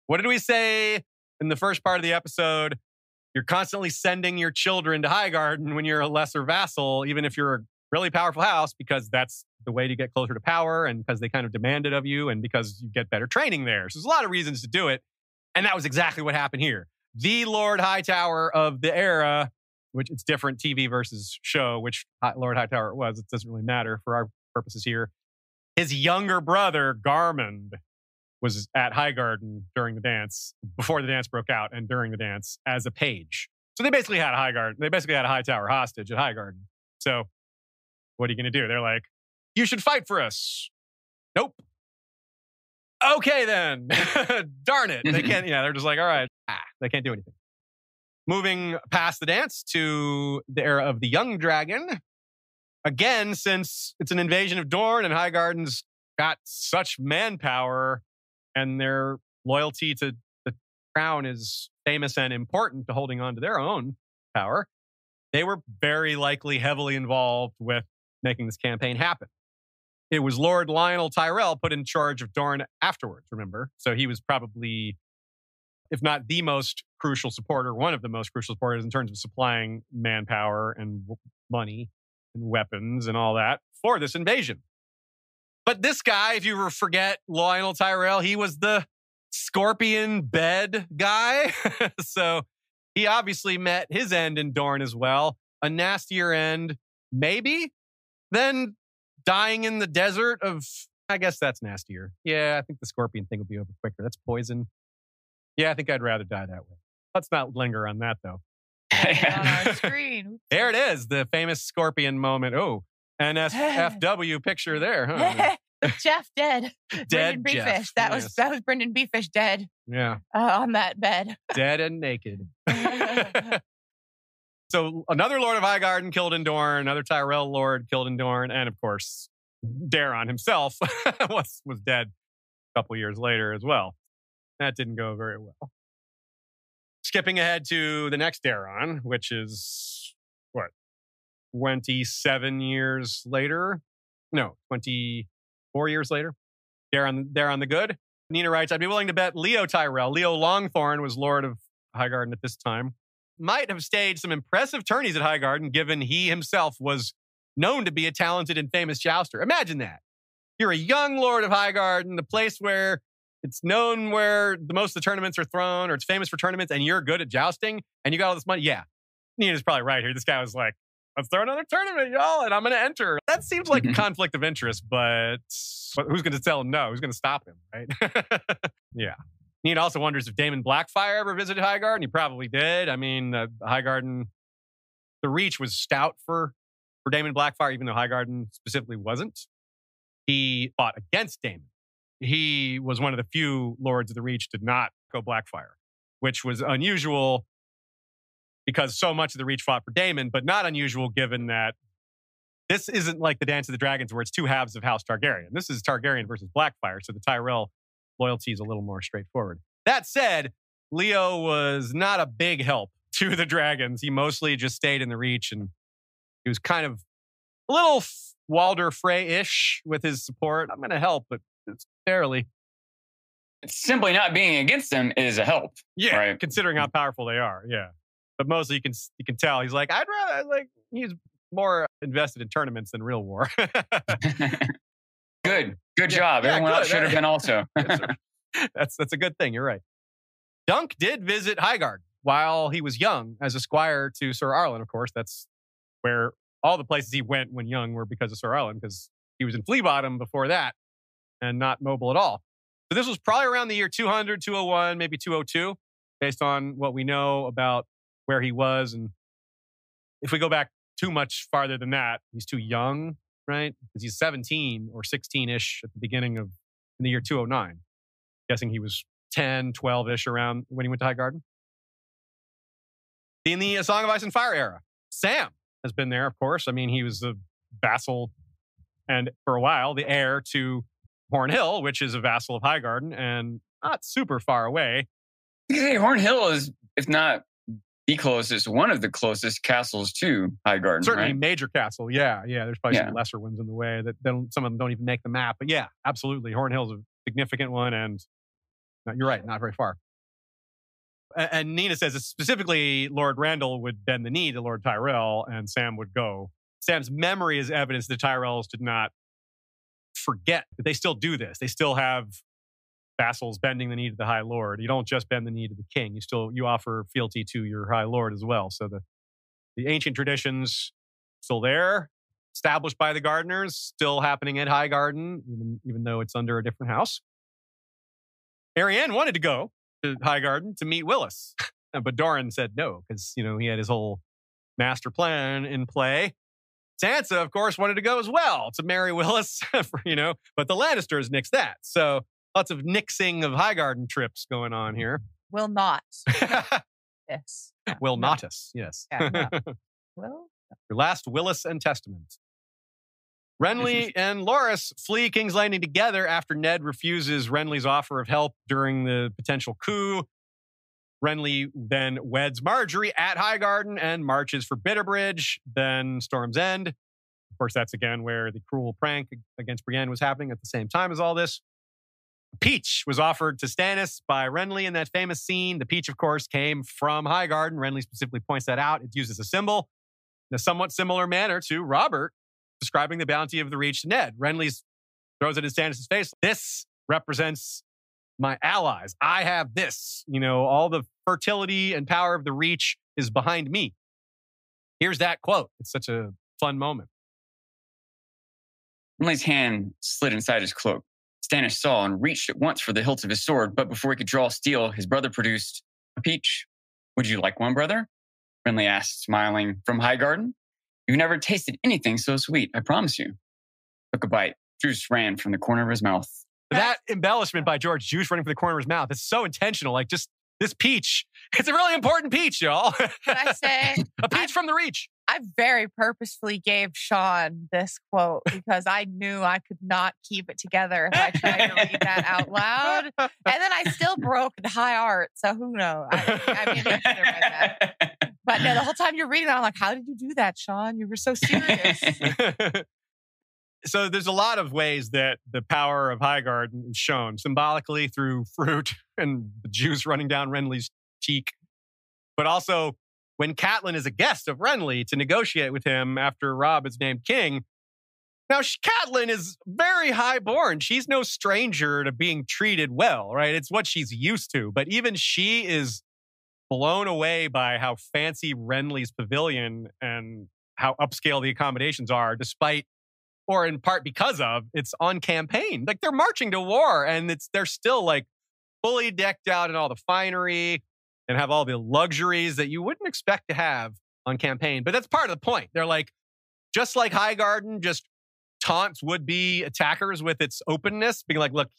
what did we say in the first part of the episode? You're constantly sending your children to Highgarden when you're a lesser vassal, even if you're a really powerful house, because that's the way to get closer to power and because they kind of demand it of you and because you get better training there. So there's a lot of reasons to do it. And that was exactly what happened here. The Lord Hightower of the era, which it's different TV versus show, which Hi- Lord Hightower it was, it doesn't really matter for our purposes here. his younger brother, Garmund, was at Highgarden during the dance, before the dance broke out, and during the dance as a page. So they basically had a Highgarden. They basically had a Hightower hostage at Highgarden. So what are you going to do? They're like, you should fight for us. Nope. Okay, then. Darn it. They can't, yeah, they're just like, all right, ah, they can't do anything. Moving past the dance to the era of the young dragon. Again, since it's an invasion of Dorne and Highgarden's got such manpower and their loyalty to the crown is famous and important to holding on to their own power, they were very likely heavily involved with making this campaign happen. It was Lord Lyonel Tyrell put in charge of Dorne afterwards, remember? So he was probably, if not the most crucial supporter, one of the most crucial supporters in terms of supplying manpower and money and weapons and all that for this invasion. But this guy, if you forget Lyonel Tyrell, he was the scorpion bed guy. so he obviously met his end in Dorne as well. A nastier end, maybe, than dying in the desert of, I guess that's nastier. Yeah, I think the scorpion thing will be over quicker. That's poison. Yeah, I think I'd rather die that way. Let's not linger on that though. on our screen. There it is, the famous scorpion moment. Oh, NSFW picture there, huh? Jeff dead. Dead Brendan Beefish. That yes. was that was Brendan Beefish dead Yeah, uh, on that bed. dead and naked. So another Lord of Highgarden killed in Dorne, another Tyrell Lord killed in Dorne, and of course, Daeron himself was was dead a couple years later as well. That didn't go very well. Skipping ahead to the next Daeron, which is what, 27 years later? No, 24 years later. Daeron, Daeron the Good. Nina writes, I'd be willing to bet Leo Tyrell, Leo Longthorn was Lord of Highgarden at this time, might have staged some impressive tourneys at Highgarden, given he himself was known to be a talented and famous jouster. Imagine that. You're a young Lord of Highgarden, the place where it's known where the most of the tournaments are thrown, or it's famous for tournaments, and you're good at jousting, and you got all this money. Yeah, Nina's probably right here. This guy was like, let's throw another tournament, y'all, and I'm going to enter. That seems like a mm-hmm. conflict of interest, but but who's going to tell him no? Who's going to stop him, right? yeah. Nina also wonders if Daemon Blackfyre ever visited Highgarden. He probably did. I mean, uh, Highgarden, the reach was stout for for Daemon Blackfyre, even though Highgarden specifically wasn't. He fought against Daemon. He was one of the few lords of the reach to not go Blackfyre, which was unusual because so much of the reach fought for Daemon, but not unusual given that this isn't like the Dance of the Dragons where it's two halves of House Targaryen. This is Targaryen versus Blackfyre, so the Tyrell loyalty is a little more straightforward. That said, Leo was not a big help to the dragons. He mostly just stayed in the reach and he was kind of a little Walder Frey-ish with his support. I'm going to help, but it's barely. Simply not being against them is a help. Yeah, Right. considering how powerful they are. Yeah, but mostly you can you can tell he's like I'd rather like he's more invested in tournaments than real war. good. Good Yeah, job. yeah, Everyone good. else should have been also. that's that's a good thing. You're right. Dunk did visit Highgarden while he was young as a squire to Sir Arlan. Of course, that's where all the places he went when young were because of Sir Arlan, because he was in Flea Bottom before that and not mobile at all. So this was probably around the year 200, 201, maybe 202, based on what we know about where he was. And if we go back too much farther than that, he's too young, right? Because he's 17 or 16 ish at the beginning of in the year 209. Guessing he was 10, 12 ish around when he went to Highgarden. In the Song of Ice and Fire era, Sam has been there, of course. I mean, he was the vassal and for a while the heir to Horn Hill, which is a vassal of Highgarden and not super far away. Hey, Horn Hill is, if not the closest, one of the closest castles to High Highgarden. Certainly right? major castle. Yeah, yeah. There's probably Yeah. some lesser ones in the way that don't, some of them don't even make the map. But yeah, absolutely. Horn Hill's a significant one. And no, you're right, not very far. A- And Nina says specifically Lord Randyll would bend the knee to Lord Tyrell and Sam would go. Sam's memory is evidence that Tyrells did not forget that they still do this. They still have vassals bending the knee to the High Lord. You don't just bend the knee to the king. You still you offer fealty to your High Lord as well. So the the ancient traditions still there. established by the Gardeners, still happening at Highgarden, even, even though it's under a different house. Arianne wanted to go to Highgarden to meet Willas, but Doran said no because you know he had his whole master plan in play. Sansa, of course, wanted to go as well to marry Willas, for, you know, but the Lannisters nixed that. So lots of nixing of Highgarden trips going on here. Will not. Yes. Will no. not us, yes. Yeah, no. Will? Your last Willis and Testament. Renly and Loras flee King's Landing together after Ned refuses Renly's offer of help during the potential coup. Renly then weds Margaery at Highgarden and marches for Bitterbridge, then Storm's End. Of course, that's again where the cruel prank against Brienne was happening at the same time as all this. Peach was offered to Stannis by Renly in that famous scene. The peach, of course, came from Highgarden. Renly specifically points that out. It's used as a symbol in a somewhat similar manner to Robert describing the bounty of the Reach to Ned. Renly throws it in Stannis' face. This represents my allies. I have this. You know, all the fertility and power of the Reach is behind me. Here's that quote. It's such a fun moment. Renly's hand slid inside his cloak. Stannis saw and reached at once for the hilt of his sword, but before he could draw steel, his brother produced a peach. Would you like one, brother? Renly asked, smiling. From Highgarden? You've never tasted anything so sweet, I promise you. Took a bite. Juice ran from the corner of his mouth. That embellishment by George Juice running from the corner of his mouth is so intentional. Like just this peach. It's a really important peach, y'all. Can I say, a peach from the Reach. I very purposefully gave Sean this quote because I knew I could not keep it together if I tried to read that out loud. And then I still broke the high art. So who knows? I, I mean, I should have read that. But no, the whole time you're reading it, I'm like, how did you do that, Sean? You were so serious. so there's a lot of ways that the power of Highgarden is shown symbolically through fruit and the juice running down Renly's cheek, but also when Catelyn is a guest of Renly to negotiate with him after Robb is named king. Now, Catelyn is very highborn. She's no stranger to being treated well, right? It's what she's used to. But even she is blown away by how fancy Renly's pavilion and how upscale the accommodations are, despite or in part because of it's on campaign. Like they're marching to war and it's they're still like fully decked out in all the finery and have all the luxuries that you wouldn't expect to have on campaign. But that's part of the point. They're like, just like Highgarden, just taunts would be attackers with its openness, being like, look,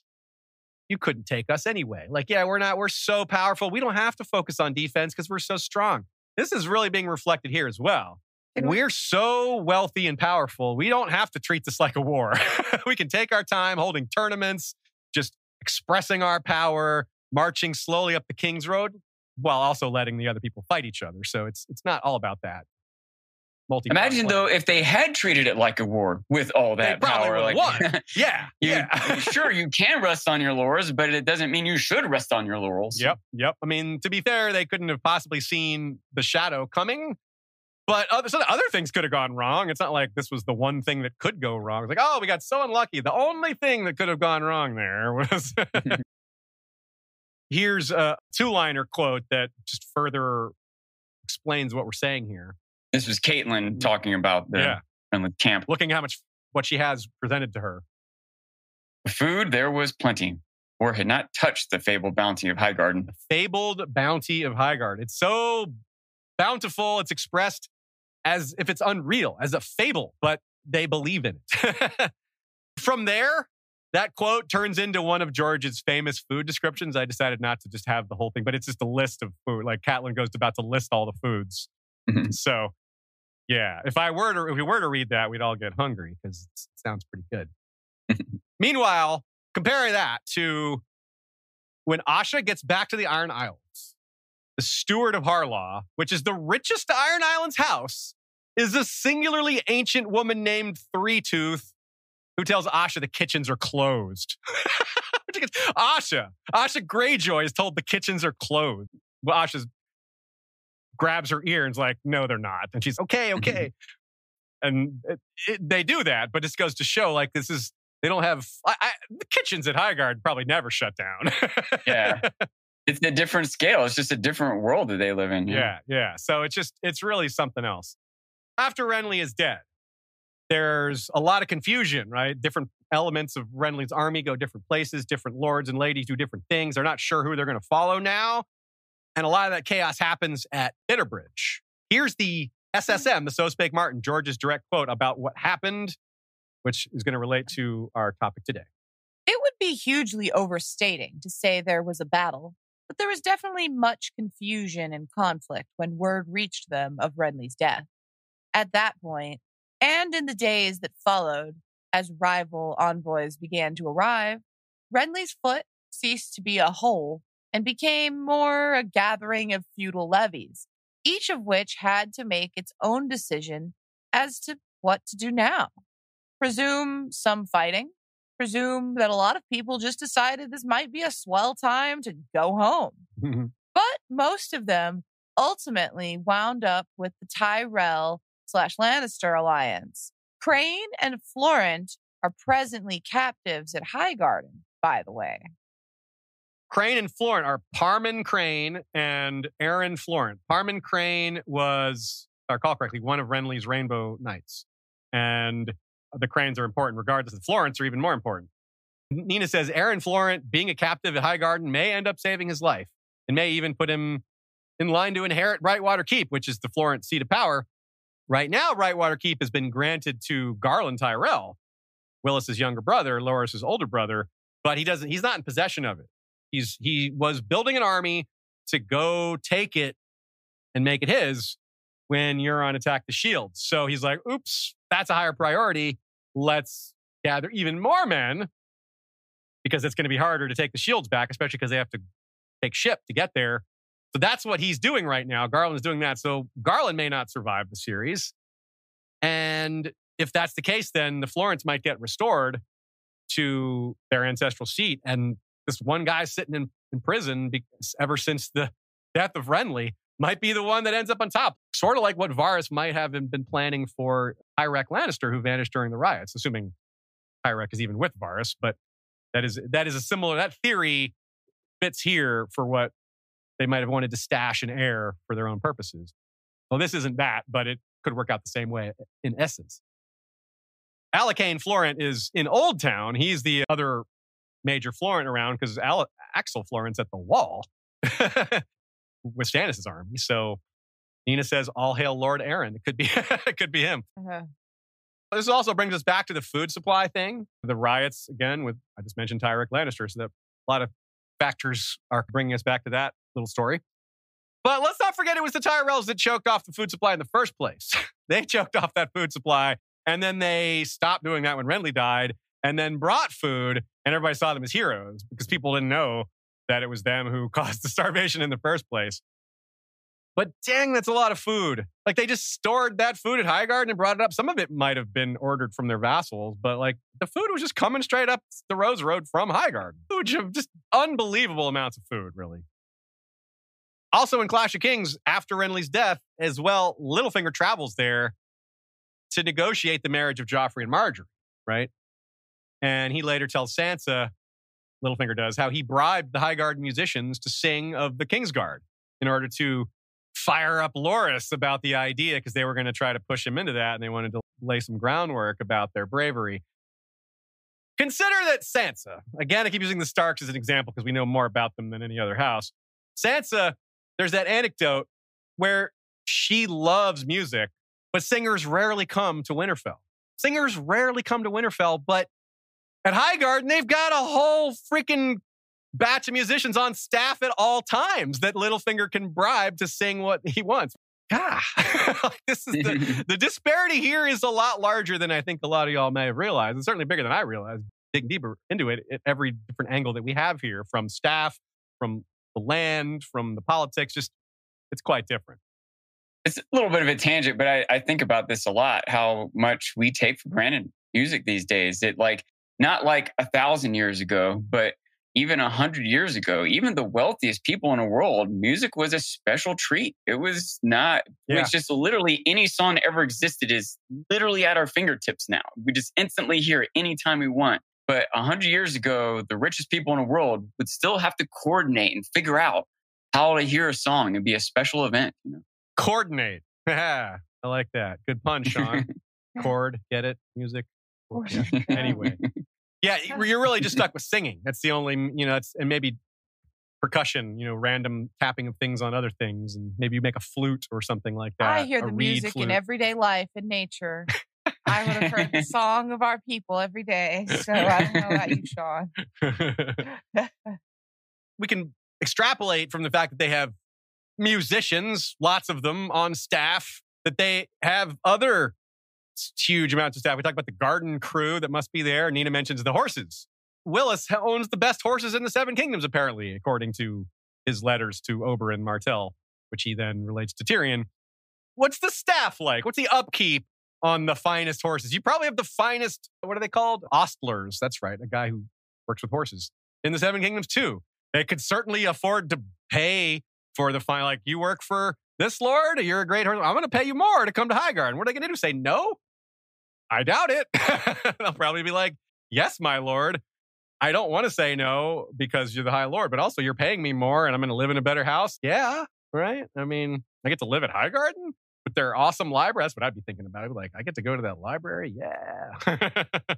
you couldn't take us anyway. Like, yeah, we're not, we're so powerful. We don't have to focus on defense because we're so strong. This is really being reflected here as well. We're so wealthy and powerful. We don't have to treat this like a war. we can take our time holding tournaments, just expressing our power, marching slowly up the King's Road while also letting the other people fight each other. So it's it's not all about that. Multi Imagine though if they had treated it like a war with all that probably power. Like, won. Yeah. you, yeah. sure, you can rest on your laurels, but it doesn't mean you should rest on your laurels. Yep, yep. I mean, to be fair, they couldn't have possibly seen the shadow coming. But other, so other things could have gone wrong. It's not like this was the one thing that could go wrong. It's like, oh, we got so unlucky. The only thing that could have gone wrong there was. Here's a two liner quote that just further explains what we're saying here. This was Catelyn mm. talking about the Yeah. camp. Looking at how much what she has presented to her. Food there was plenty, or had not touched the fabled bounty of Highgarden. The fabled bounty of Highgard. It's so bountiful, it's expressed as if it's unreal, as a fable, but they believe in it. From there, that quote turns into one of George's famous food descriptions. I decided not to just have the whole thing, but it's just a list of food. Like Catelyn goes about to list all the foods. Mhm. So, yeah, if I were to if we were to read that, we'd all get hungry because it sounds pretty good. Meanwhile, compare that to when Asha gets back to the Iron Islands, the steward of Harlaw, which is the richest Iron Islands house, is a singularly ancient woman named Three Tooth who tells Asha the kitchens are closed. Asha, Asha Greyjoy is told the kitchens are closed. Well, Asha grabs her ear and is like, no, they're not. And she's, okay, mm-hmm. okay. and it, it, they do that, but this goes to show like this is, they don't have, I, I, the kitchens at Highgard probably never shut down. Yeah. It's a different scale. It's just a different world that they live in. Yeah, yeah. So it's just, it's really something else. After Renly is dead, there's a lot of confusion, right? Different elements of Renly's army go different places, different lords and ladies do different things. They're not sure who they're going to follow now. And a lot of that chaos happens at Bitterbridge. Here's the SSM, the So Spake Martin, George's direct quote about what happened, which is going to relate to our topic today. It would be hugely overstating to say there was a battle, but there was definitely much confusion and conflict when word reached them of Renly's death. At that point, and in the days that followed, as rival envoys began to arrive, Renly's foot ceased to be a whole and became more a gathering of feudal levies, each of which had to make its own decision as to what to do now. Presume some fighting, presume that a lot of people just decided this might be a swell time to go home. Mm-hmm. but most of them ultimately wound up with the Tyrell slash Lannister alliance. Crane and Florent are presently captives at Highgarden, by the way. Crane and Florent are Parmen Crane and Erren Florent. Parmen Crane was, if I recall correctly, one of Renly's Rainbow Knights. And the Cranes are important regardless. The Florents are even more important. Nina says Erren Florent, being a captive at Highgarden, may end up saving his life and may even put him in line to inherit Brightwater Keep, which is the Florent seat of power. Right now, Brightwater Keep has been granted to Garlan Tyrell, Willas's younger brother, Loras's older brother, but he doesn't. He's not in possession of it. He's he was building an army to go take it and make it his when Euron attacked the shield. So he's like, "Oops, that's a higher priority. Let's gather even more men because it's going to be harder to take the shields back, especially because they have to take ship to get there." So that's what he's doing right now. Garlan is doing that. So Garlan may not survive the series. And if that's the case, then the Florents might get restored to their ancestral seat. And this one guy sitting in, in prison because ever since the death of Renly might be the one that ends up on top. Sort of like what Varys might have been planning for Tyrek Lannister, who vanished during the riots, assuming Tyrek is even with Varys. But that is that is a similar that theory fits here for what they might have wanted to stash an heir for their own purposes. Well, this isn't that, but it could work out the same way in essence. Alekyne Florent is in Oldtown. He's the other Major Florent around because Al- Axell Florent's at the wall with Stannis' army. So Nina says, "All hail Lord Erren." It could be, it could be him. Uh-huh. This also brings us back to the food supply thing. The riots again with I just mentioned Tyrek Lannister, so that a lot of factors are bringing us back to that little story. But let's not forget it was the Tyrells that choked off the food supply in the first place. they choked off that food supply, and then they stopped doing that when Renly died, and then brought food, and everybody saw them as heroes because people didn't know that it was them who caused the starvation in the first place. But dang, that's a lot of food. Like they just stored that food at Highgarden and brought it up. Some of it might have been ordered from their vassals, but like the food was just coming straight up the Rose Road from Highgarden. Food, just unbelievable amounts of food, really. Also in Clash of Kings, after Renly's death, as well, Littlefinger travels there to negotiate the marriage of Joffrey and Margaery, right? And he later tells Sansa, Littlefinger does, how he bribed the Highgarden musicians to sing of the Kingsguard in order to fire up Loras about the idea because they were going to try to push him into that and they wanted to lay some groundwork about their bravery. Consider that Sansa, again, I keep using the Starks as an example because we know more about them than any other house. Sansa, there's that anecdote where she loves music, but singers rarely come to Winterfell. Singers rarely come to Winterfell, but at Highgarden, they've got a whole freaking batch of musicians on staff at all times that Littlefinger can bribe to sing what he wants. Ah, this is the, the disparity here is a lot larger than I think a lot of y'all may have realized. It's certainly bigger than I realized. Digging deeper into it at every different angle that we have here from staff, from the land, from the politics, just it's quite different. It's a little bit of a tangent, but I, I think about this a lot how much we take for granted music these days. It like not like a thousand years ago, but even a hundred years ago, even the wealthiest people in the world, music was a special treat. It was not, yeah. it's just literally any song that ever existed is literally at our fingertips now. We just instantly hear it anytime we want. But a hundred years ago, the richest people in the world would still have to coordinate and figure out how to hear a song and be a special event. You know? Coordinate. I like that. Good pun, Sean. chord, get it? Music. Yeah. Anyway, yeah, you're really just stuck with singing. That's the only, you know, it's and maybe percussion, you know, random tapping of things on other things, and maybe you make a flute or something like that. I hear the music flute. in everyday life and nature. I would have heard the song of our people every day. So I don't know about you, Sean. we can extrapolate from the fact that they have musicians, lots of them on staff, that they have other huge amounts of staff. We talk about the garden crew that must be there. Nina mentions the horses. Willas owns the best horses in the Seven Kingdoms, apparently, according to his letters to Oberyn Martell, which he then relates to Tyrion. What's the staff like? What's the upkeep on the finest horses? You probably have the finest, what are they called? Ostlers. That's right, a guy who works with horses in the Seven Kingdoms too. They could certainly afford to pay for the fine. Like, you work for this lord, you're a great horse. I'm going to pay you more to come to Highgarden. What are they going to do? Say no? I doubt it. They'll probably be like, yes, my lord. I don't want to say no because you're the High Lord, but also you're paying me more and I'm going to live in a better house. Yeah, right? I mean, I get to live at Highgarden with their awesome library. That's what I'd be thinking about. I'd be like, I get to go to that library. Yeah.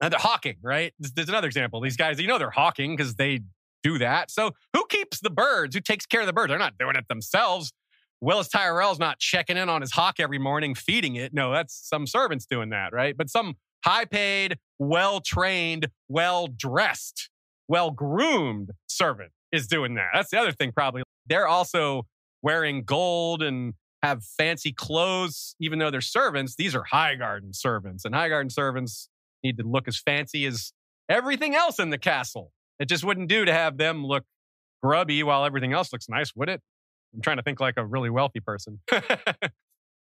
and they're hawking, right? There's, there's another example. These guys, you know, they're hawking because they do that. So who keeps the birds? Who takes care of the birds? They're not doing it themselves. Willas Tyrell's not checking in on his hawk every morning, feeding it. No, that's some servants doing that, right? But some high paid, well trained, well dressed, well groomed servant is doing that. That's the other thing, probably. They're also wearing gold and have fancy clothes, even though they're servants. These are Highgarden servants, and Highgarden servants need to look as fancy as everything else in the castle. It just wouldn't do to have them look grubby while everything else looks nice, would it? I'm trying to think like a really wealthy person.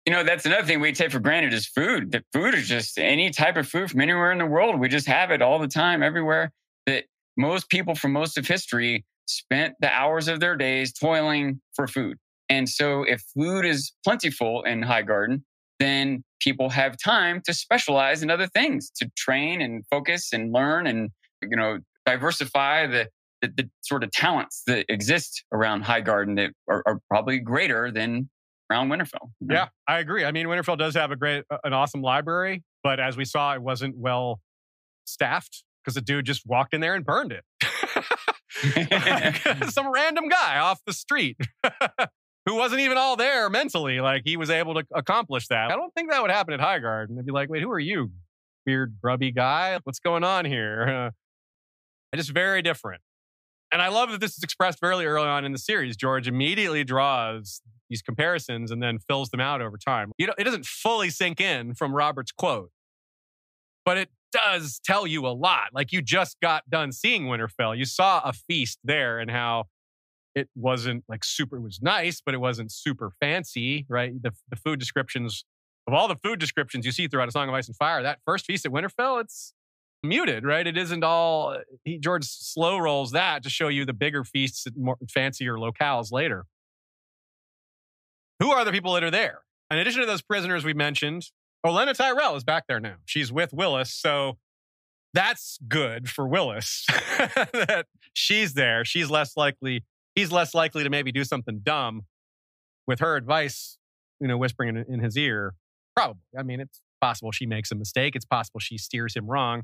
You know, that's another thing we take for granted is food. That food is just any type of food from anywhere in the world. We just have it all the time, everywhere. That most people from most of history spent the hours of their days toiling for food. And so if food is plentiful in Highgarden, then people have time to specialize in other things, to train and focus and learn and, you know, diversify the the, the sort of talents that exist around Highgarden that are, are probably greater than around Winterfell. you know? Yeah, I agree. I mean, Winterfell does have a great, an awesome library, but as we saw, it wasn't well staffed because the dude just walked in there and burned it. Some random guy off the street who wasn't even all there mentally. Like he was able to accomplish that. I don't think that would happen at Highgarden. They'd be like, wait, who are you? Weird, grubby guy? What's going on here? Uh, just very different. And I love that this is expressed fairly early on in the series. George immediately draws these comparisons and then fills them out over time. You know, it doesn't fully sink in from Robert's quote, but it does tell you a lot. Like you just got done seeing Winterfell. You saw a feast there and how it wasn't like super, it was nice, but it wasn't super fancy, right? The, the food descriptions of all the food descriptions you see throughout A Song of Ice and Fire, that first feast at Winterfell, it's muted, right? It isn't all, uh, he, George slow rolls that to show you the bigger feasts at more fancier locales later. Who are the people that are there? In addition to those prisoners we mentioned, Olenna Tyrell is back there now. She's with Willas. So that's good for Willas that she's there. She's less likely, he's less likely to maybe do something dumb with her advice, you know, whispering in, in his ear. Probably. I mean, it's possible she makes a mistake. It's possible she steers him wrong.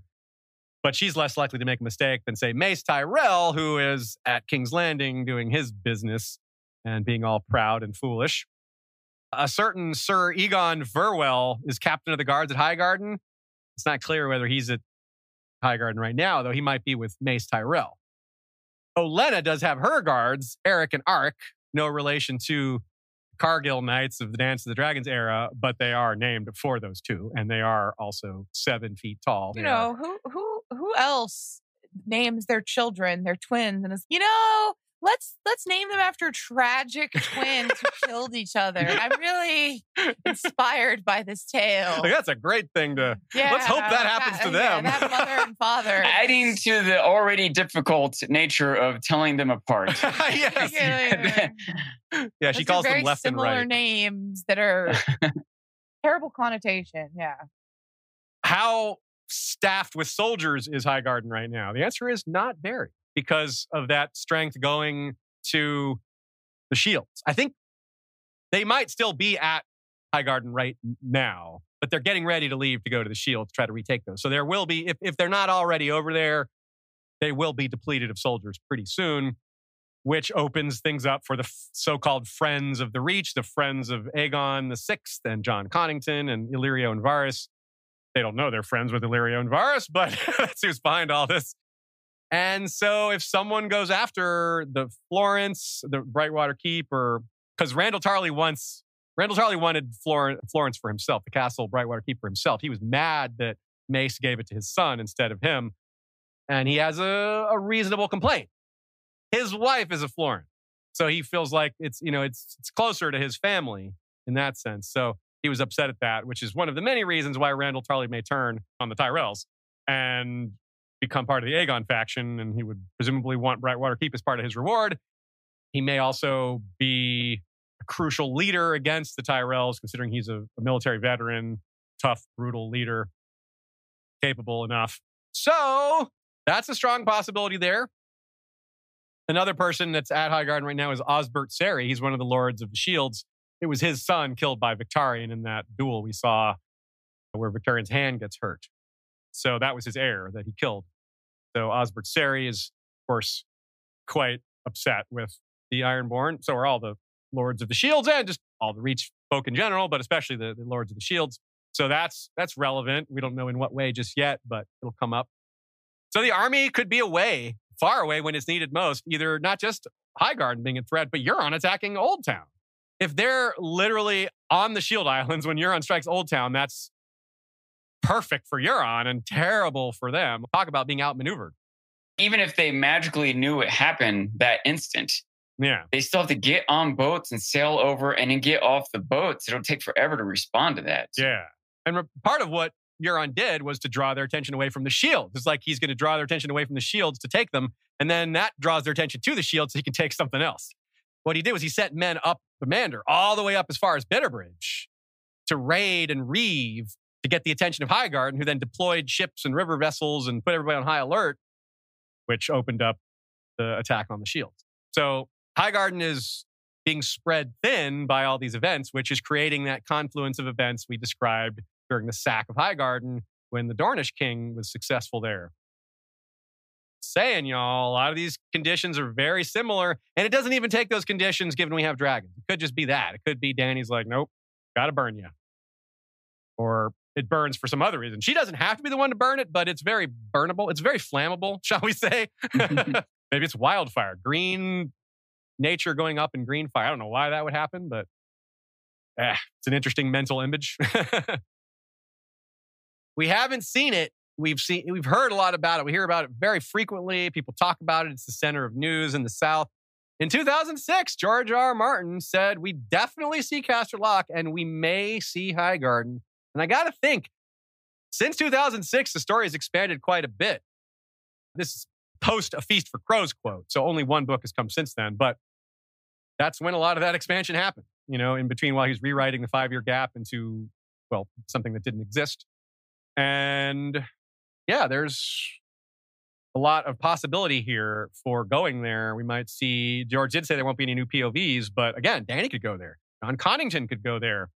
But she's less likely to make a mistake than, say, Mace Tyrell, who is at King's Landing doing his business and being all proud and foolish. A certain Sir Igon Vyrwel is captain of the guards at Highgarden. It's not clear whether he's at Highgarden right now, though he might be with Mace Tyrell. Oh, Olenna does have her guards, Erryk and Arryk, no relation to Cargyll Knights of the Dance of the Dragons era, but they are named for those two, and they are also seven feet tall. You They are- know, who who who else names their children, their twins, and is, you know, let's let's name them after tragic twins who killed each other. I'm really inspired by this tale. Like, that's a great thing to. Yeah, let's hope that happens to yeah, them. that mother and father. Adding to the already difficult nature of telling them apart. yes. Yeah. Yeah, she Those are calls very them left and similar right. names that are terrible connotation. Yeah. How staffed with soldiers is Highgarden right now? The answer is not very because of that strength going to the shields. I think they might still be at Highgarden right now. but they're getting ready to leave to go to the Shield to try to retake those. So there will be, if, if they're not already over there, they will be depleted of soldiers pretty soon, which opens things up for the f- so-called friends of the Reach, the friends of Aegon the Sixth and Jon Connington and Illyrio and Varys. They don't know they're friends with Illyrio and Varys, but that's who's behind all this. And so if someone goes after the Florents, the Brightwater Keep, or because Randyll Tarly wants Randyll Tarly wanted Flor- Florence for himself, the castle Brightwater Keep for himself. He was mad that Mace gave it to his son instead of him. And he has a, a reasonable complaint. His wife is a Florent. So he feels like it's, you know, it's it's closer to his family in that sense. So he was upset at that, which is one of the many reasons why Randyll Tarly may turn on the Tyrells and become part of the Aegon faction, and he would presumably want Brightwater Keep as part of his reward. He may also be a crucial leader against the Tyrells, considering he's a, a military veteran, tough, brutal leader, capable enough. So that's a strong possibility there. Another person that's at Highgarden right now is Osbert Serry. He's one of the Lords of the Shields. It was his son killed by Victarion in that duel we saw where Victarion's hand gets hurt. So that was his heir that he killed. So Osbert Serry is, of course, quite upset with the Ironborn. So are all the Lords of the Shields and just all the Reach folk in general, but especially the, the Lords of the Shields. So that's that's relevant. We don't know in what way just yet, but it'll come up. So the army could be away, far away when it's needed most, either not just Highgarden being a threat, but Euron attacking Oldtown. If they're literally on the Shield Islands when Euron strikes Oldtown, that's perfect for Euron and terrible for them. Talk about being outmaneuvered. Even if they magically knew it happened that instant, Yeah. they still have to get on boats and sail over and then get off the boats. It'll take forever to respond to that. Yeah. And re- part of what Euron did was to draw their attention away from the shields. It's like he's going to draw their attention away from the shields to take them. And then that draws their attention to the shield so he can take something else. What he did was he sent men up the Mander, all the way up as far as Bitterbridge to raid and reeve to get the attention of Highgarden, who then deployed ships and river vessels and put everybody on high alert, which opened up the attack on the shields. So Highgarden is being spread thin by all these events, which is creating that confluence of events we described during the sack of Highgarden when the Dornish king was successful there. Saying, y'all, a lot of these conditions are very similar, and it doesn't even take those conditions given we have dragons. It could just be that. It could be Dany's like, nope, gotta burn you. Or it burns for some other reason. She doesn't have to be the one to burn it, but it's very burnable. It's very flammable, shall we say? Maybe it's wildfire. Green nature going up in green fire. I don't know why that would happen, but eh, it's an interesting mental image. we haven't seen it. We've seen we've heard a lot about it. We hear about it very frequently. People talk about it. It's the center of news in the South. In 2006, George R. R. Martin said we definitely see Casterly Rock and we may see Highgarden. And I got to think, since 2006, the story has expanded quite a bit. This is post a Feast for Crows quote. So only one book has come since then. But that's when a lot of that expansion happened, you know, in between while he's rewriting the five year gap into, well, something that didn't exist. And yeah, there's a lot of possibility here for going there. We might see, George did say there won't be any new POVs, but again, Dany could go there. Jon Connington could go there.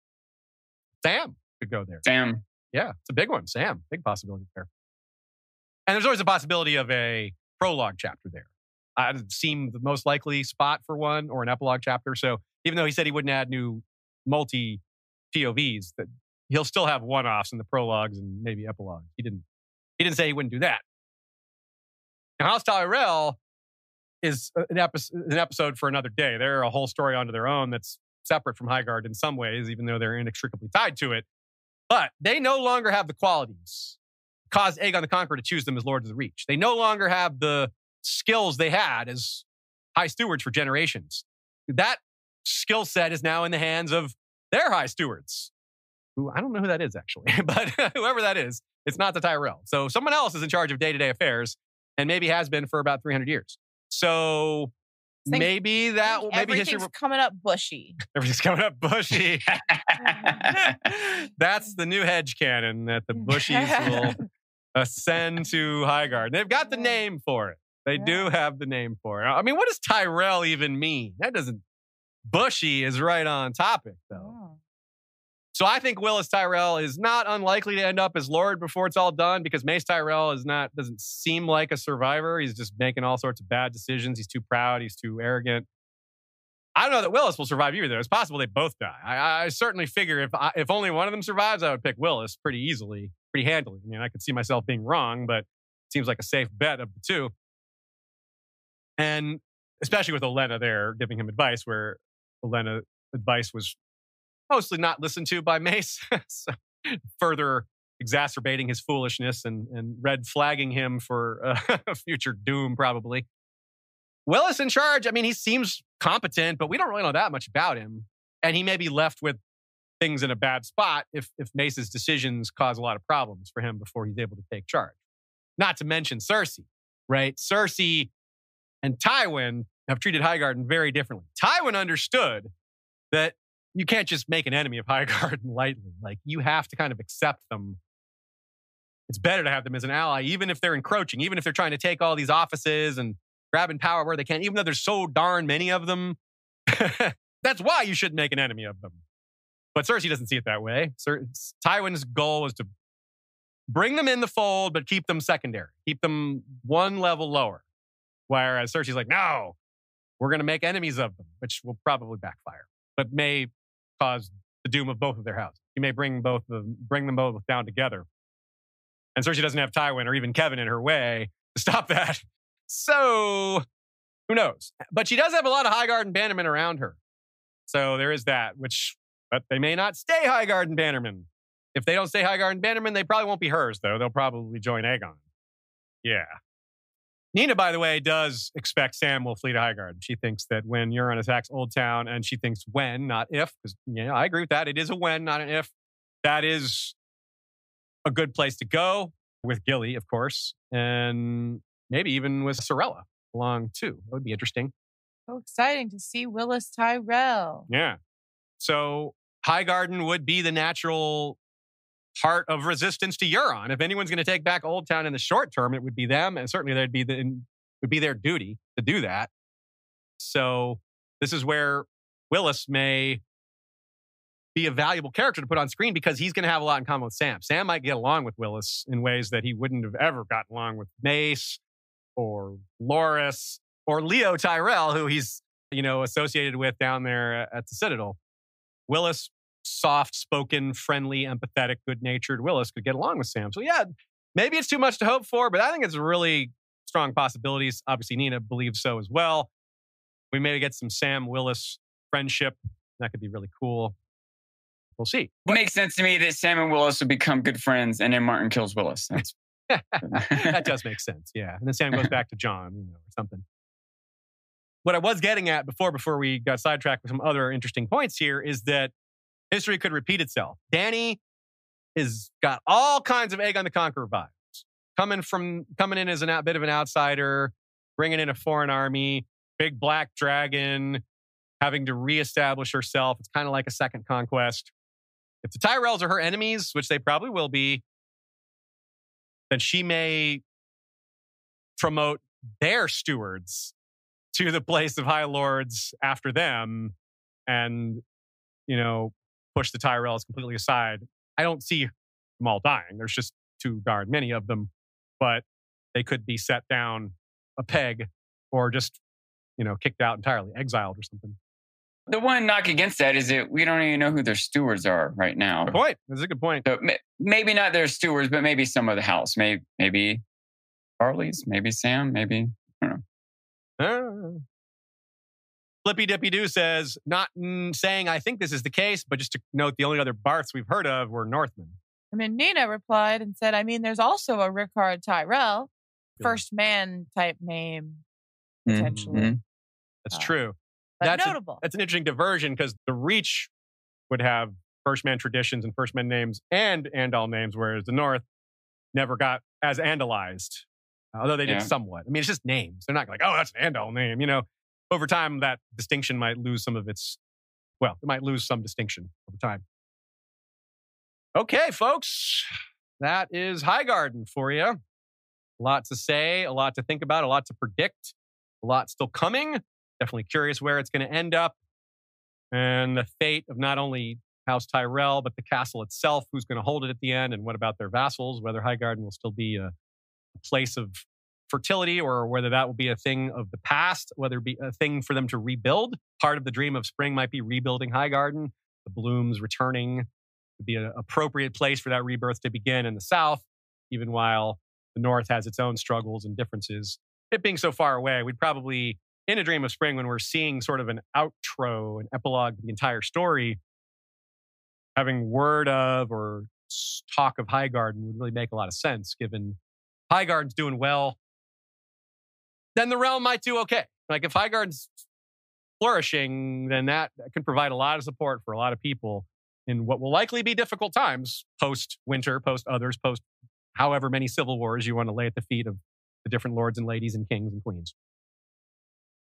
Sam could go there. Sam. Yeah, it's a big one. Sam, big possibility there. And there's always a possibility of a prologue chapter there. Uh, it seemed the most likely spot for one or an epilogue chapter. So even though he said he wouldn't add new multi POVs, that he'll still have one offs in the prologues and maybe epilogues. He didn't. He didn't say he wouldn't do that. Now, House Tyrell is an episode, an episode for another day. They're a whole story onto their own that's separate from Highgarden in some ways, even though they're inextricably tied to it. But they no longer have the qualities cause Aegon the Conqueror to choose them as Lords of the Reach. They no longer have the skills they had as High Stewards for generations. That skill set is now in the hands of their High Stewards, who I don't know who that is actually, but whoever that is, it's not the Tyrell. So someone else is in charge of day to day affairs and maybe has been for about 300 years. So Think- maybe that, maybe Everything's history, coming up bushy. everything's coming up bushy. That's the new hedge canon that the Bushies will ascend to Highgarden. They've got the name for it. They do have the name for it. I mean, what does Tyrell even mean? That doesn't. Bushy is right on topic, though. So I think Willas Tyrell is not unlikely to end up as Lord before it's all done because Mace Tyrell is not doesn't seem like a survivor. He's just making all sorts of bad decisions. He's too proud. He's too arrogant. I don't know that Willas will survive either. It's possible they both die. I, I certainly figure if I, if only one of them survives, I would pick Willas pretty easily, pretty handily. I mean, I could see myself being wrong, but it seems like a safe bet of the two. And especially with Olenna there giving him advice, where Olenna advice was mostly not listened to by Mace, so further exacerbating his foolishness and, and red flagging him for uh, future doom, probably. Willas in charge, I mean, he seems competent, but we don't really know that much about him. And he may be left with things in a bad spot if, if Mace's decisions cause a lot of problems for him before he's able to take charge. Not to mention Cersei, right? Cersei and Tywin have treated Highgarden very differently. Tywin understood that you can't just make an enemy of Highgarden lightly. Like you have to kind of accept them. It's better to have them as an ally, even if they're encroaching, even if they're trying to take all these offices and grabbing power where they can, even though there's so darn many of them. That's why you shouldn't make an enemy of them. But Cersei doesn't see it that way. Cer- Tywin's goal is to bring them in the fold, but keep them secondary, keep them one level lower. Whereas Cersei's like, no, we're going to make enemies of them, which will probably backfire, but may cause the doom of both of their houses. You may bring both of them, bring them both down together. And Cersei doesn't have Tywin or even Kevan in her way to stop that. So who knows? But she does have a lot of High Highgarden Bannermen around her. So there is that, which, but they may not stay Highgarden Bannermen. If they don't stay Highgarden Bannermen, they probably won't be hers, though. They'll probably join Aegon. Yeah. Nina, by the way, does expect Sam will flee to Highgarden. She thinks that when Euron attacks Oldtown, and she thinks when, not if, because yeah, I agree with that. It is a when, not an if. That is a good place to go with Gilly, of course, and maybe even with Sarella along too. That would be interesting. So exciting to see Willas Tyrell. Yeah. So Highgarden would be the natural heart of resistance to Euron. If anyone's going to take back Oldtown in the short term, it would be them, and certainly they'd be the would be their duty to do that. So this is where Willas may be a valuable character to put on screen because he's going to have a lot in common with Sam. Sam might get along with Willas in ways that he wouldn't have ever gotten along with Mace or Loras or Leo Tyrell, who he's you know associated with down there at the Citadel. Willas, soft spoken, friendly, empathetic, good natured Willas could get along with Sam. So yeah, maybe it's too much to hope for, but I think it's really strong possibilities. Obviously, Nina believes so as well. We may get some Sam Willas friendship. That could be really cool. We'll see. It makes sense to me that Sam and Willas would become good friends and then Martin kills Willas. That's that does make sense. Yeah. And then Sam goes back to Jon, you know, or something. What I was getting at before, before we got sidetracked with some other interesting points here, is that history could repeat itself. Dany is got all kinds of Aegon the Conqueror vibes. Coming from coming in as a bit of an outsider, bringing in a foreign army, big black dragon, having to reestablish herself. It's kind of like a second conquest. If the Tyrells are her enemies, which they probably will be, then she may promote their stewards to the place of high lords after them and you know push the tyrells completely aside i don't see them all dying there's just too darn many of them but they could be set down a peg or just you know kicked out entirely exiled or something the one knock against that is that we don't even know who their stewards are right now. Good point. That's a good point. So maybe not their stewards, but maybe some of the house. Maybe maybe Charlie's, maybe Sam, maybe I don't know. Uh. Flippy Dippy Doo says, not mm, saying I think this is the case, but just to note the only other Barths we've heard of were Northmen. I mean, Nina replied and said, I mean, there's also a Rickard Tyrell, first man type name, potentially. Mm-hmm. That's uh, true but that's notable. A, that's an interesting diversion because the Reach would have first man traditions and first man names and Andal names, whereas the North never got as Andalized, although they did yeah. somewhat. I mean, it's just names. They're not like, oh, that's an Andal name. You know, over time, that distinction might lose some of its, well, it might lose some distinction over time. Okay, folks, that is Highgarden for you. A lot to say, a lot to think about, a lot to predict, a lot still coming. Definitely curious where it's going to end up and the fate of not only House Tyrell, but the castle itself, who's going to hold it at the end, and what about their vassals, whether Highgarden will still be a, a place of fertility or whether that will be a thing of the past, whether it be a thing for them to rebuild. Part of the dream of spring might be rebuilding Highgarden, the blooms returning would be an appropriate place for that rebirth to begin in the south, even while the north has its own struggles and differences. It being so far away, we'd probably, in a dream of spring, when we're seeing sort of an outro, an epilogue to the entire story, having word of or talk of Highgarden would really make a lot of sense given Highgarden's doing well. Then the realm might do okay. Like if Highgarden's flourishing, then that can provide a lot of support for a lot of people in what will likely be difficult times post winter, post others, post however many civil wars you want to lay at the feet of the different lords and ladies and kings and queens.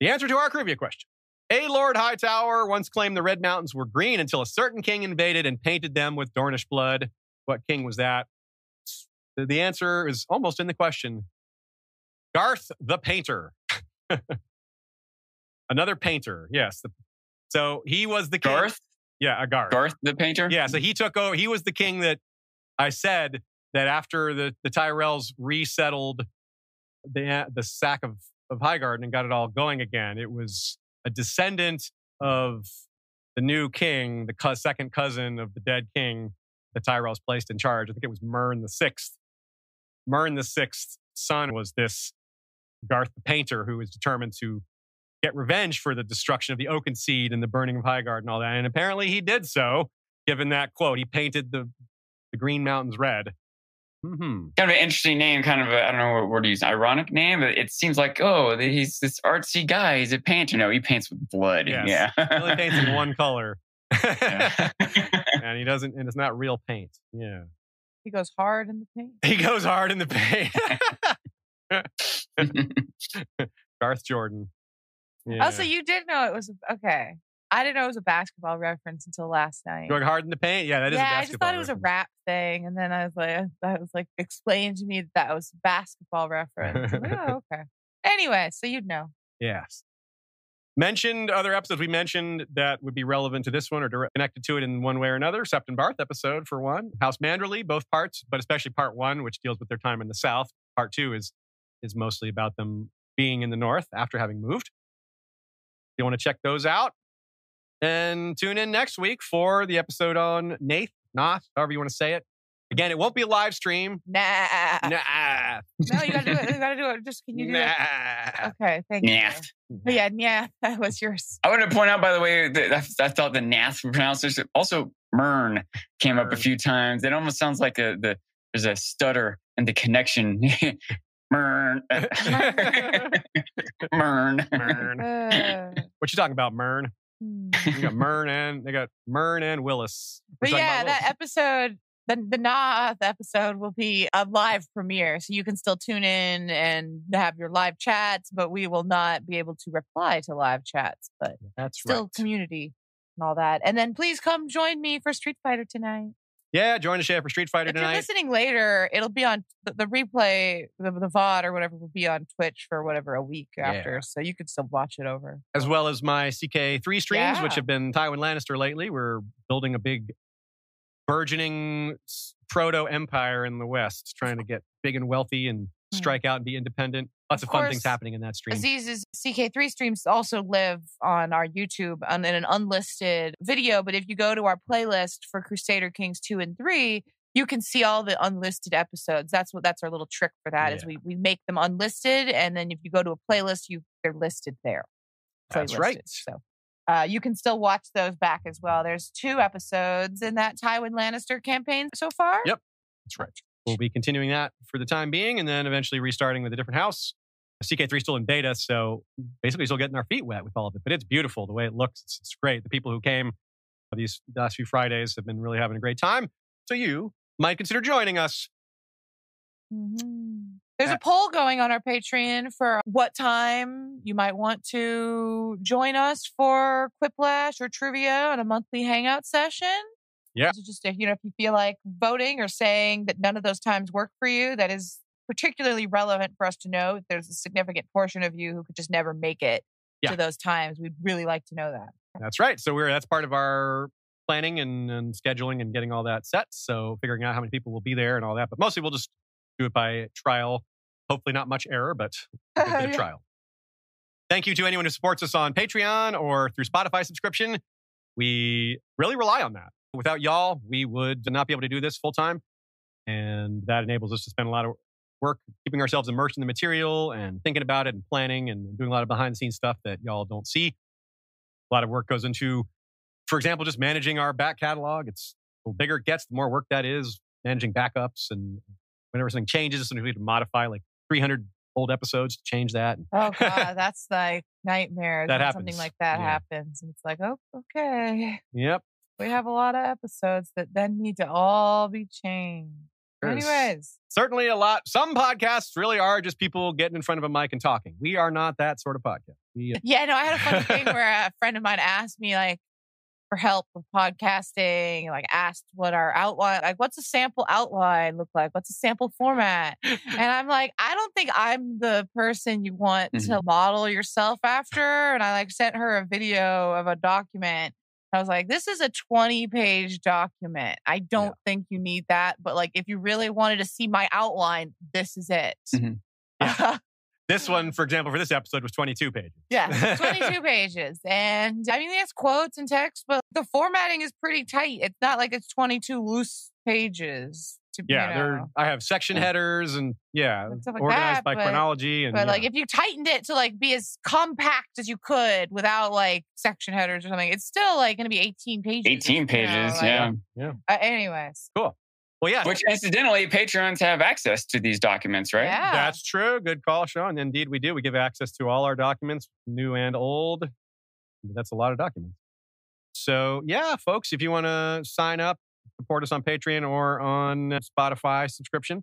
The answer to our trivia question. A Lord Hightower once claimed the Red Mountains were green until a certain king invaded and painted them with Dornish blood. What king was that? The answer is almost in the question. Garth the Painter. Another painter, yes. So he was the king. Garth? Yeah, a Garth. Garth the painter? Yeah, so he took over. He was the king that I said that after the, the Tyrells resettled the, the sack of, of Highgarden and got it all going again, it was a descendant of the new king, the co- second cousin of the dead king that Tyrells placed in charge. I think it was Mern the sixth. Mern the sixth son was this Garth the painter who is determined to get revenge for the destruction of the Oaken Seed and the burning of Highgarden and all that. And apparently he did so, given that quote. He painted the, the Green Mountains red. Mm-hmm. Kind of an interesting name, kind of I don't know what word to use, ironic name. But it seems like, oh, he's this artsy guy. He's a painter. No, he paints with blood. Yes. Yeah. He only paints in one color. And he doesn't, and it's not real paint. Yeah. He goes hard in the paint. He goes hard in the paint. Garth Jordan. Yeah. Oh, so you did know it was okay. I didn't know it was a basketball reference until last night. Going hard in the paint? Yeah, that is yeah, I just thought it was a rap thing, and then I was like, that was like explained to me that that was a basketball reference. Like, oh, okay. Anyway, so you'd know. Yes. Mentioned other episodes we mentioned that would be relevant to this one or direct, connected to it in one way or another. Septon Barth episode for one, House Manderly, both parts, but especially part one, which deals with their time in the South. Part two is is mostly about them being in the North after having moved. If you want to check those out, and tune in next week for the episode on Naath, Noth, however you want to say it. Again, it won't be a live stream. Nah. Nah. No, you gotta do it. You gotta do it. Just can you do it? Nah. Okay, thank oh, Yeah. you. But yeah, yeah, that was yours. I want to point out, by the way, that I, I thought the Naath pronounced this. Also, Mern came up a few times. It almost sounds like a, the there's a stutter in the connection. Mern. Mern. Mern. Uh, What you talking about, Mern? hmm. You got Mern and they got Mern and Willas. We're But yeah, that episode, the the Naath episode will be a live premiere, so you can still tune in and have your live chats. But we will not be able to reply to live chats, but That's still right. community and all that. And then please come join me for Street Fighter tonight. Yeah, join us for Street Fighter Tonight. If you're listening later, it'll be on the, the replay, the, the VOD or whatever will be on Twitch for whatever a week after, Yeah. so you can still watch it over. as well as my CK3 streams, which have been Tywin Lannister lately. We're building a big, burgeoning proto empire in the West, trying to get big and wealthy and Hmm. strike out and be independent. Lots of, Of fun things happening in that stream. Aziz's CK3 streams also live on our YouTube on, in an unlisted video. But if you go to our playlist for Crusader Kings 2 and 3, you can see all the unlisted episodes. That's what that's our little trick for that is Yeah. we, we make them unlisted and then if you go to a playlist, you they're listed there. That's right. So uh, you can still watch those back as well. There's two episodes in that Tywin Lannister campaign so far. Yep. That's right. We'll be continuing that for the time being and then eventually restarting with a different house. CK3 still in beta, so basically still getting our feet wet with all of it. But it's beautiful the way it looks. It's, it's great. The people who came these last few Fridays have been really having a great time. So you might consider joining us. Mhm. There's a poll going on our Patreon for what time you might want to join us for Quiplash or trivia on a monthly hangout session. Yeah. So just you know if you feel like voting or saying that none of those times work for you, that is particularly relevant for us to know. If there's a significant portion of you who could just never make it Yeah. to those times, we'd really like to know that. That's right. So we're that's part of our planning and, and scheduling and getting all that set. So figuring out how many people will be there and all that. But mostly we'll just do it by trial. Hopefully not much error, but oh, a bit of trial. Thank you to anyone who supports us on Patreon or through Spotify subscription. We really rely on that. Without y'all, we would not be able to do this full time. And that enables us to spend a lot of work keeping ourselves immersed in the material and thinking about it and planning and doing a lot of behind the scenes stuff that y'all don't see. A lot of work goes into, for example, just managing our back catalog. It's the bigger it gets, the more work that is, managing backups and whenever something changes, something we have to modify like 300 old episodes to change that. Oh god, that's like nightmares. That when happens. Something like that Yeah. happens, and it's like, oh, okay. Yep. We have a lot of episodes that then need to all be changed. There's Anyways, certainly a lot. Some podcasts really are just people getting in front of a mic and talking. We are not that sort of podcast. We, uh, yeah, no, I had a funny thing where a friend of mine asked me like for help with podcasting, like asked what our outline, like what's a sample outline look like? What's a sample format? And I'm like, I don't think I'm the person you want to model yourself after. And I like sent her a video of a document. I was like, this is a 20 page document. I don't think you need that. But like, if you really wanted to see my outline, this is it. Mhm. this one, for example, for this episode was 22 pages. Yeah, 22 pages. And I mean, there's quotes and text, but the formatting is pretty tight. It's not like it's 22 loose pages. To, Yeah, you there. know. I have section headers and yeah, And like organized that, by but- chronology and But like, if you tightened it to like be as compact as you could without like section headers or something, it's still like going to be 18 pages. 18 you know, pages, like- yeah. Uh, anyways, Cool. well, yeah, Which incidentally, patrons have access to these documents, right? yeah. That's true. Good call, Sean. Indeed, we do. We give access to all our documents, new and old. That's a lot of documents. So, yeah, folks, if you want to sign up, support us on Patreon or on Spotify subscription,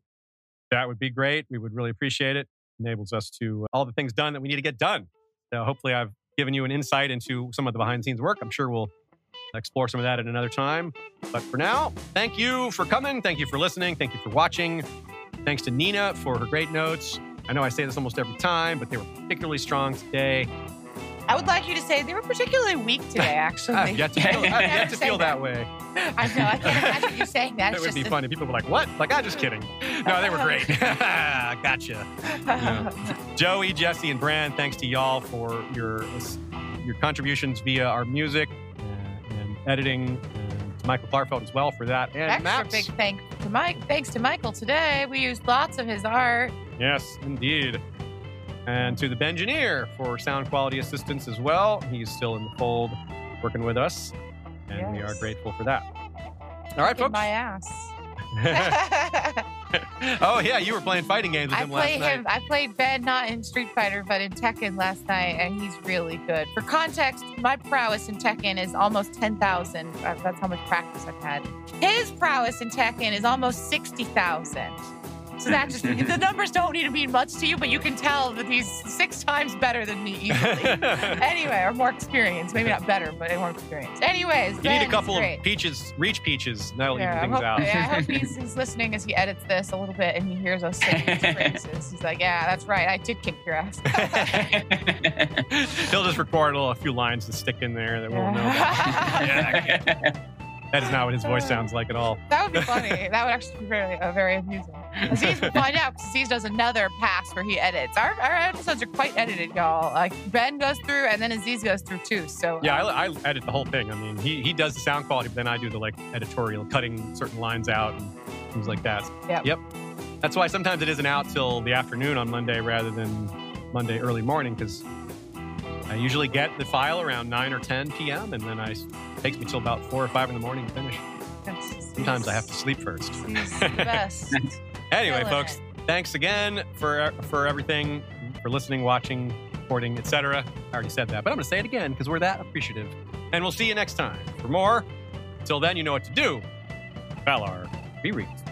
that would be great. We would really appreciate it. Enables us to uh, all the things done that we need to get done. So, hopefully, I've given you an insight into some of the behind the scenes work. I'm sure we'll explore some of that at another time. But for now, thank you for coming. Thank you for listening. Thank you for watching. Thanks to Nina for her great notes. I know I say this almost every time, but they were particularly strong today. I would like you to say they were particularly weak today, actually. I've yet to feel, I've yet to feel that way. I know. I can't imagine you saying that. It would be just funny. People were like, what? Like, I'm just kidding. No, they were great. gotcha. Joey, Jesse, and Brand, thanks to y'all for your your contributions via our music and, editing. And Michael Clarfeld as well for that. And Extra Max. big thank to Mike. Thanks to Michael today. We used lots of his art. Yes, indeed. And to the Bengineer for sound quality assistance as well. He's still in the fold working with us. And we are grateful for that. All right, folks. my ass. oh, yeah, you were playing fighting games with I him last play night. I played Ben not in Street Fighter, but in Tekken last night, and he's really good. For context, my prowess in Tekken is almost ten thousand. Uh, that's how much practice I've had. His prowess in Tekken is almost sixty thousand. So that just the numbers don't need to mean much to you, but you can tell that he's six times better than me easily. anyway, or more experienced. Maybe not better, but more experienced. Anyways, You Ben need a couple of peaches, reach peaches. That'll Yeah, I even hope, things out. yeah, I hope he's, he's listening as he edits this a little bit and he hears us saying his phrases. He's like, yeah, that's right. I did kick your ass. He'll just record a, little, a few lines to stick in there that we'll know. About. yeah, that is not what his voice sounds like at all. that would be funny. That would actually be very, uh, very amusing. Aziz will find out because Aziz does another pass where he edits. Our, our episodes are quite edited, y'all. Like Ben goes through and then Aziz goes through too. So Yeah, uh, I, I edit the whole thing. I mean, he, he does the sound quality, but then I do the like editorial, cutting certain lines out and things like that. Yep. Yep. That's why sometimes it isn't out till the afternoon on Monday rather than Monday early morning because I usually get the file around 9 or 10 p.m. and then I, it takes me till about 4 or 5 in the morning to finish. Sometimes I have to sleep first. Best. Anyway, Killing folks, thanks again for for everything, for listening, watching, supporting, etc. I already said that, but I'm going to say it again because we're that appreciative. And we'll see you next time for more. Till then, you know what to do. Valar, be reached.